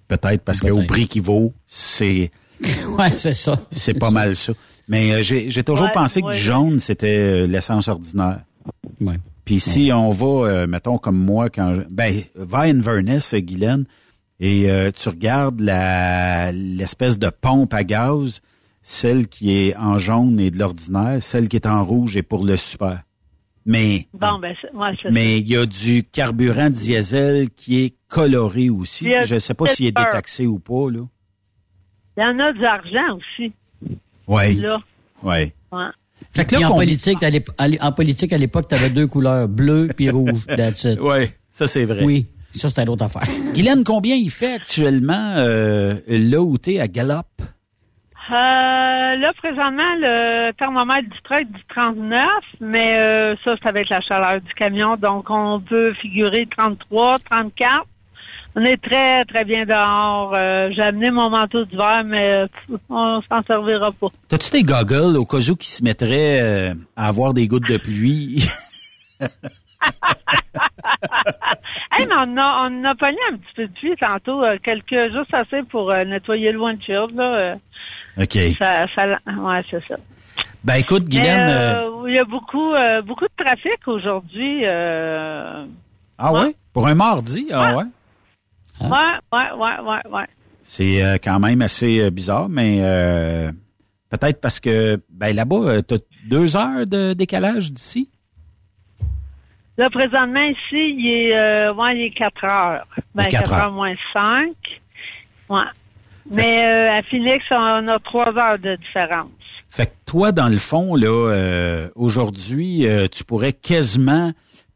peut-être parce qu'au prix qu'il vaut, c'est Ouais, c'est ça. c'est pas mal ça. Mais euh, j'ai toujours Ouais, pensé que ouais. du jaune c'était euh, l'essence ordinaire. Ouais. Puis si on va, euh, mettons comme moi, quand je- ben va à Inverness, euh, Guylaine, et euh, tu regardes la l'espèce de pompe à gaz, celle qui est en jaune est de l'ordinaire, celle qui est en rouge est pour le super. Mais Bon, ben, c'est- ouais, c'est mais il y a du carburant diesel qui est coloré aussi. Je ne sais pas s'il est détaxé ou pas, là. Il y en a de l'argent aussi. Oui. Là. Oui. Ouais. Fait que là, en politique, à en politique, l'époque, tu avais deux couleurs, bleu puis rouge. That's it. Oui, ça c'est vrai. Oui, ça c'était une autre affaire. Guylaine, combien il fait actuellement euh, là où à Galop? Euh, là, présentement, le thermomètre du truck dit 39, mais euh, ça, c'est avec la chaleur du camion. Donc, on peut figurer 33, 34. On est très, très bien dehors. Euh, J'ai amené mon manteau d'hiver, mais euh, on s'en servira pas. T'as-tu tes goggles au cas où qui se mettraient à avoir des gouttes de pluie? Hey, mais on a, on a pogné un petit peu de pluie tantôt, euh, quelques, juste assez pour euh, nettoyer le windshield, là. euh, OK. ça, ça, ouais, c'est ça. Ben écoute, Guylaine... Euh, euh, il y a beaucoup, euh, beaucoup de trafic aujourd'hui. Ah ouais? Pour un mardi? Ah ouais? ouais, ouais, ouais, ouais, ouais. C'est quand même assez bizarre, mais euh, peut-être parce que ben là-bas, t'as deux heures de décalage d'ici? Là, présentement, ici, il est, euh, ouais, il est 4 heures. Ben, Il est 4 quatre heures. heures. moins 5. Ouais. Mais euh, à Phoenix, on a 3 heures de différence. Fait que toi, dans le fond, là, euh, aujourd'hui, euh, tu pourrais quasiment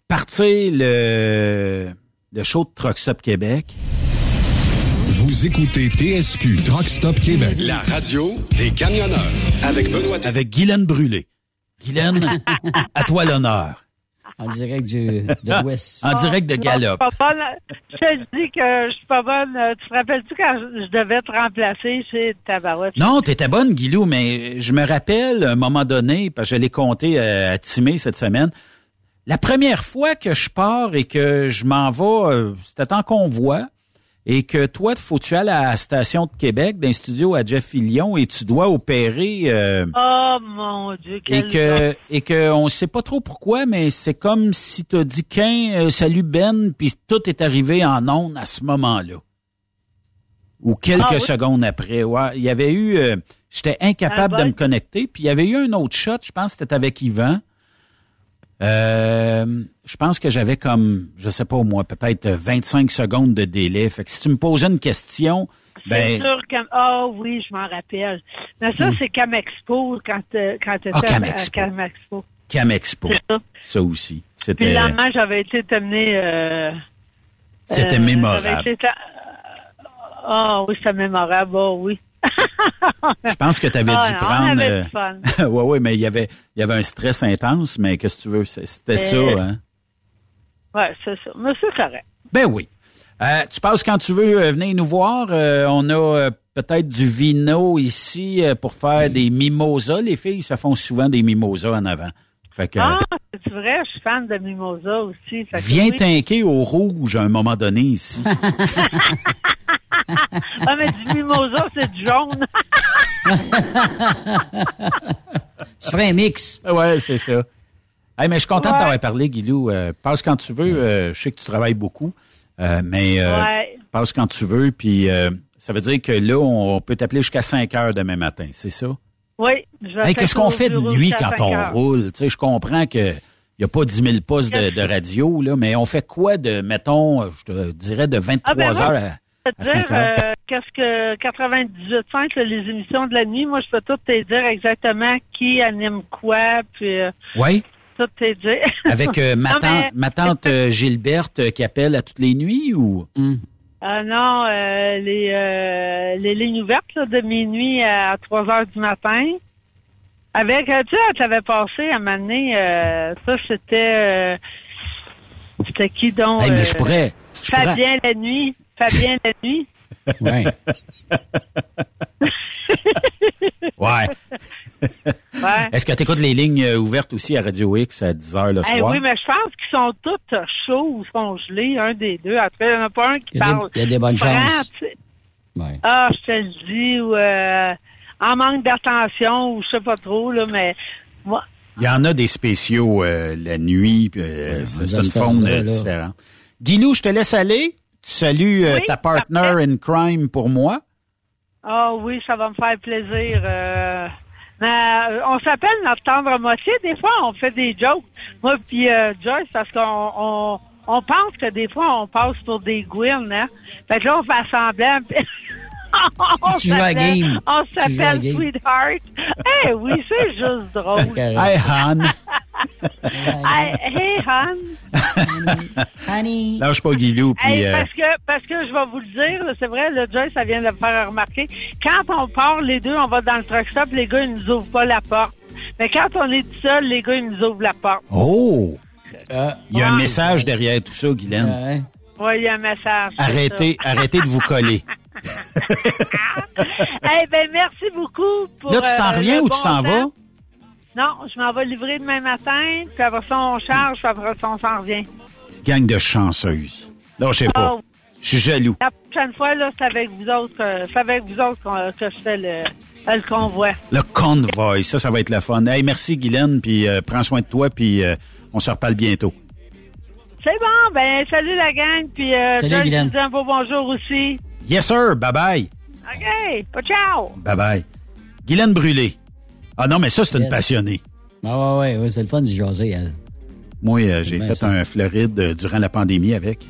partir le, le show de Truck Stop Québec. Vous écoutez TSQ Truck Stop Québec. La radio des camionneurs. Avec Benoît Avec Guylaine Brûlé. Guylaine, à toi l'honneur. En direct du, de l'Ouest. En direct de Galop. Je suis pas bonne. Je te dis que je suis pas bonne. Tu te rappelles-tu quand je, je devais te remplacer chez Tabarouette? Non, t'étais bonne, Guilou, mais je me rappelle, à un moment donné, parce que je l'ai compté euh, à Timé cette semaine, la première fois que je pars et que je m'en vais, euh, c'était en convoi, et que toi, faut que tu ailles à la station de Québec, d'un studio à Jeff Fillion, et tu dois opérer... euh, Oh mon Dieu, et quel que et que on sait pas trop pourquoi, mais c'est comme si tu as dit qu'un euh, salut Ben, puis tout est arrivé en ondes à ce moment-là. Ou quelques Ah oui? secondes après. Ouais, il y avait eu euh, j'étais incapable de me connecter, puis il y avait eu un autre shot, je pense que c'était avec Yvan. Euh, je pense que j'avais comme, je sais pas au moins, peut-être 25 secondes de délai. Fait que si tu me posais une question, C'est ben, sûr que... Oh oui, je m'en rappelle. Mais ça, Hmm. c'est Camexpo, quand, euh, quand tu étais Ah, à Camexpo. Camexpo. Ça. Ça aussi. Puis C'était. le lendemain, j'avais été t'amener... Euh, C'était euh, mémorable. j'avais été- Ah oui, c'était mémorable, oh oui. Je pense que tu avais Ah, dû non, prendre. Avait euh, fun. ouais, mais il y avait, il y avait un stress intense, mais qu'est-ce que tu veux? C'était ça, Euh, hein? Ouais, c'est ça. Mais c'est correct. Ben oui. Euh, tu passes quand tu veux euh, venir nous voir. Euh, on a peut-être du vino ici pour faire des mimosas. Les filles se font souvent des mimosas en avant. Fait que, Ah, c'est vrai, je suis fan de Mimosa aussi. Fait viens oui. t'inquiéter au rouge à un moment donné ici. Ah, mais du Mimosa, c'est du jaune. Tu ferais un mix. ouais, c'est ça. Hey, mais je suis content de Ouais. t'avoir parlé, Guilou. Euh, passe quand tu veux. Euh, je sais que tu travailles beaucoup, euh, mais euh, Ouais. passe quand tu veux. Puis euh, ça veut dire que là, on peut t'appeler jusqu'à 5 heures demain matin, c'est ça? Oui, je vais Hey, qu'est-ce qu'on fait de nuit quand on heures. roule? Tu sais, je comprends que il n'y a pas 10 000 postes de, de radio, là, mais on fait quoi de, mettons, je te dirais de 23 Ah, ben moi, heures à, Je à peux te 5 dire, heures? euh, qu'est-ce que 98.5, là, les émissions de la nuit, moi, je peux tout te dire exactement qui anime quoi, puis euh, Oui? tout te dire. Avec euh, ma, Non, tante, mais- ma tante euh, Gilberte euh, qui appelle à toutes les nuits ou? Ah non, euh, les, euh, les lignes ouvertes là, de minuit à 3 heures du matin. Avec, euh, tu sais, elle t'avait passé à m'amener, euh, ça c'était, euh, c'était qui donc? Hey, mais euh, je pourrais. Je pourrais. Fabien la nuit. Fabien la nuit. Ouais. ouais. Ouais. Est-ce que tu écoutes les lignes euh, ouvertes aussi à Radio X à 10 heures le Eh soir? oui, mais je pense qu'ils sont tous chauds ou sont gelés, un des deux. Après, il n'y en a pas un qui Il y a des- parle. il y a des bonnes chances. Ah, je te le dis, ou euh, en manque d'attention, ou je sais pas trop, là, mais moi, Il y en a des spéciaux euh, la nuit, puis, euh, c'est c'est une faune différente. Guilou, je te laisse aller. Tu salues euh, Oui, ta partner in crime pour moi? ah oui, ça va me faire plaisir. euh, Mais euh, on s'appelle notre tendre moitié. Des fois, on fait des jokes. Moi puis euh, Joyce, parce qu'on on, on pense que des fois, on passe pour des Gwyn, hein. Fait que là, on fait semblant. puis on Tu joues à la s'appelle- game. On s'appelle. Sweetheart. Eh oui, c'est juste drôle. Hey, Han. Hey, hey, Han. Honey. Lâche pas Guilou, puis... Hey, euh, parce que parce que je vais vous le dire, c'est vrai, le Joyce, ça vient de me faire remarquer. Quand on part, les deux, on va dans le truck stop, les gars, ils nous ouvrent pas la porte. Mais quand on est tout seul, les gars, ils nous ouvrent la porte. Oh! Il y a un message derrière tout ça, Guylaine. Oui, il y a un message. Arrêtez, arrêtez de vous coller. Eh ben, merci beaucoup pour. Là, tu t'en euh, reviens ou bon tu t'en vas? Non, je m'en vais livrer demain matin, puis après ça, on charge, puis après ça, on s'en revient. Gang de chanceuses. Là, je sais pas. Oh. Je suis jaloux. La prochaine fois, là, c'est avec vous autres que, c'est avec vous autres qu'on- que je fais le, le convoi. Le convoy, ça, ça va être le fun. Hey, merci, Guylaine, puis euh, prends soin de toi, puis euh, on se reparle bientôt. C'est bon, ben, salut la gang, puis euh, Salut, je vous dis un beau bonjour aussi. Yes, sir. Bye-bye. OK, pas ciao. Bye-bye. Guylaine Brûlé. Ah non, mais ça, c'est une Yes. passionnée. Ah ouais, ouais, ouais, c'est le fun du jaser, elle. Moi, euh, j'ai fait ça. un Floride euh, durant la pandémie avec,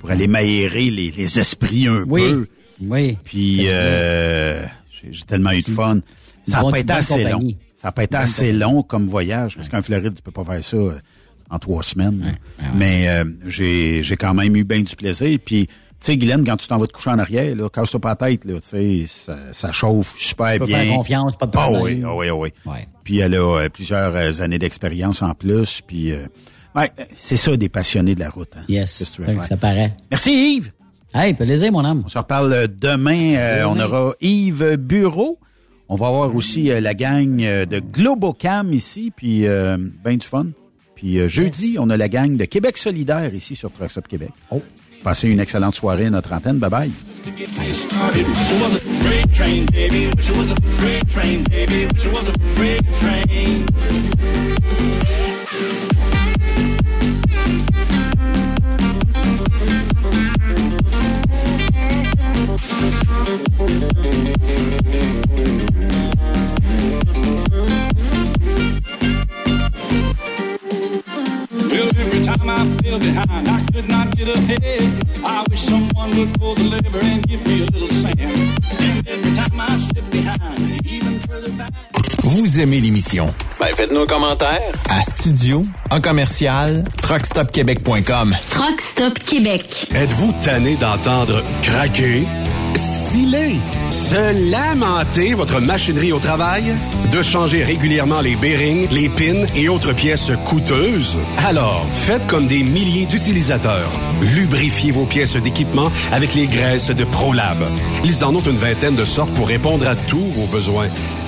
pour aller m'aérer les, les esprits un Oui. peu. Oui. Puis, euh, j'ai tellement eu de fun. Ça n'a pas été assez long. Ça n'a pas été assez compagnie. long comme voyage, parce qu'un Floride, tu peux pas faire ça en trois semaines. Mais euh, j'ai j'ai quand même eu bien du plaisir. Puis, sais, Guylaine, quand tu t'en vas te coucher en arrière, là, casse-toi pas la tête, là, tu sais, ça, ça chauffe super Tu peux bien. faire confiance, pas de Ah problème. oui, ah oui, ah oui. Puis elle a euh, plusieurs euh, années d'expérience en plus. Puis, euh, ouais, c'est ça des passionnés de la route. Hein. Yes, que tu ça, ça paraît. Merci Yves. Hey, plaisir, mon âme. On se reparle euh, demain. on aura Yves Bureau. On va avoir aussi la gang de Globocam ici, puis ben du fun. Puis jeudi, on a la gang de Québec solidaire ici sur Trucks Up Québec. Oh. Passez une excellente soirée notre antenne. Bye bye. Every time I fell behind, I could not get ahead. I wish someone would pull the lever and give me a little sand. And every time I slip behind, even further back. Vous aimez l'émission? Ben, faites-nous un commentaire à studio en commercial truckstopquebec.com. Truck Stop Québec. Êtes-vous tanné d'entendre craquer, se lamenter votre machinerie au travail? De changer régulièrement les bearings, les pins et autres pièces coûteuses? Alors, faites comme des milliers d'utilisateurs. Lubrifiez vos pièces d'équipement avec les graisses de ProLab. Ils en ont une vingtaine de sortes pour répondre à tous vos besoins.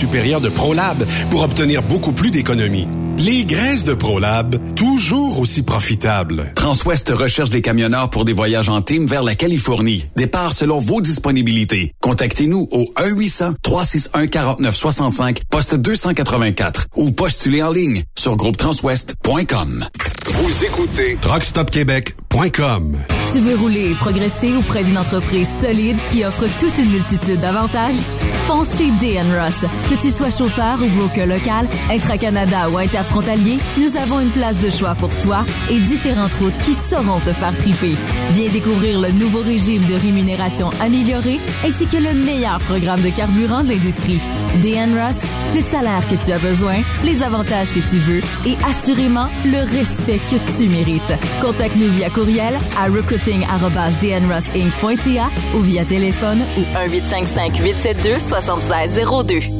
supérieure de ProLab pour obtenir beaucoup plus d'économies. Les graisses de ProLab, toujours aussi profitables. Transwest recherche des camionneurs pour des voyages en team vers la Californie. Départ selon vos disponibilités. Contactez-nous au 1-800-361-4965, poste 284 ou postulez en ligne sur groupetranswest.com. Vous écoutez TruckStopQuébec.com. Tu veux rouler et progresser auprès d'une entreprise solide qui offre toute une multitude d'avantages? Fonce chez DN Ross. Que tu sois chauffeur ou broker local, intra-Canada ou interfrontalier, nous avons une place de choix pour toi et différentes routes qui sauront te faire triper. Viens découvrir le nouveau régime de rémunération amélioré ainsi que le meilleur programme de carburant de l'industrie. DN Ross, le salaire que tu as besoin, les avantages que tu veux et assurément le respect que tu mérites. Contacte-nous via à recruiting@dnrossinc.ca ou via téléphone au 1 855 872 7602.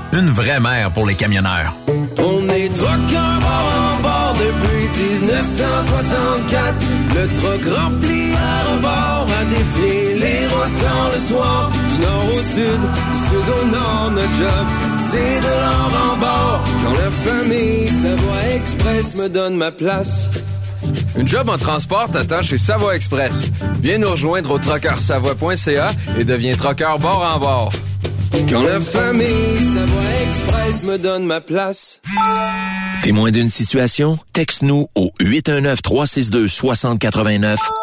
Une vraie mère pour les camionneurs. On est truckers bord en bord depuis 1964. Le truck rempli à rebord a défié les rotants le soir. Du nord au sud, du sud au nord, notre job, c'est de l'or en bord. Quand la famille Savoie Express me donne ma place. Une job en transport t'attend chez Savoie Express. Viens nous rejoindre au trockeursavoie.ca et deviens trockeur bord en bord. Quand la famille Savoie Express me donne ma place. Témoin d'une situation? Texte-nous au 819-362-6089,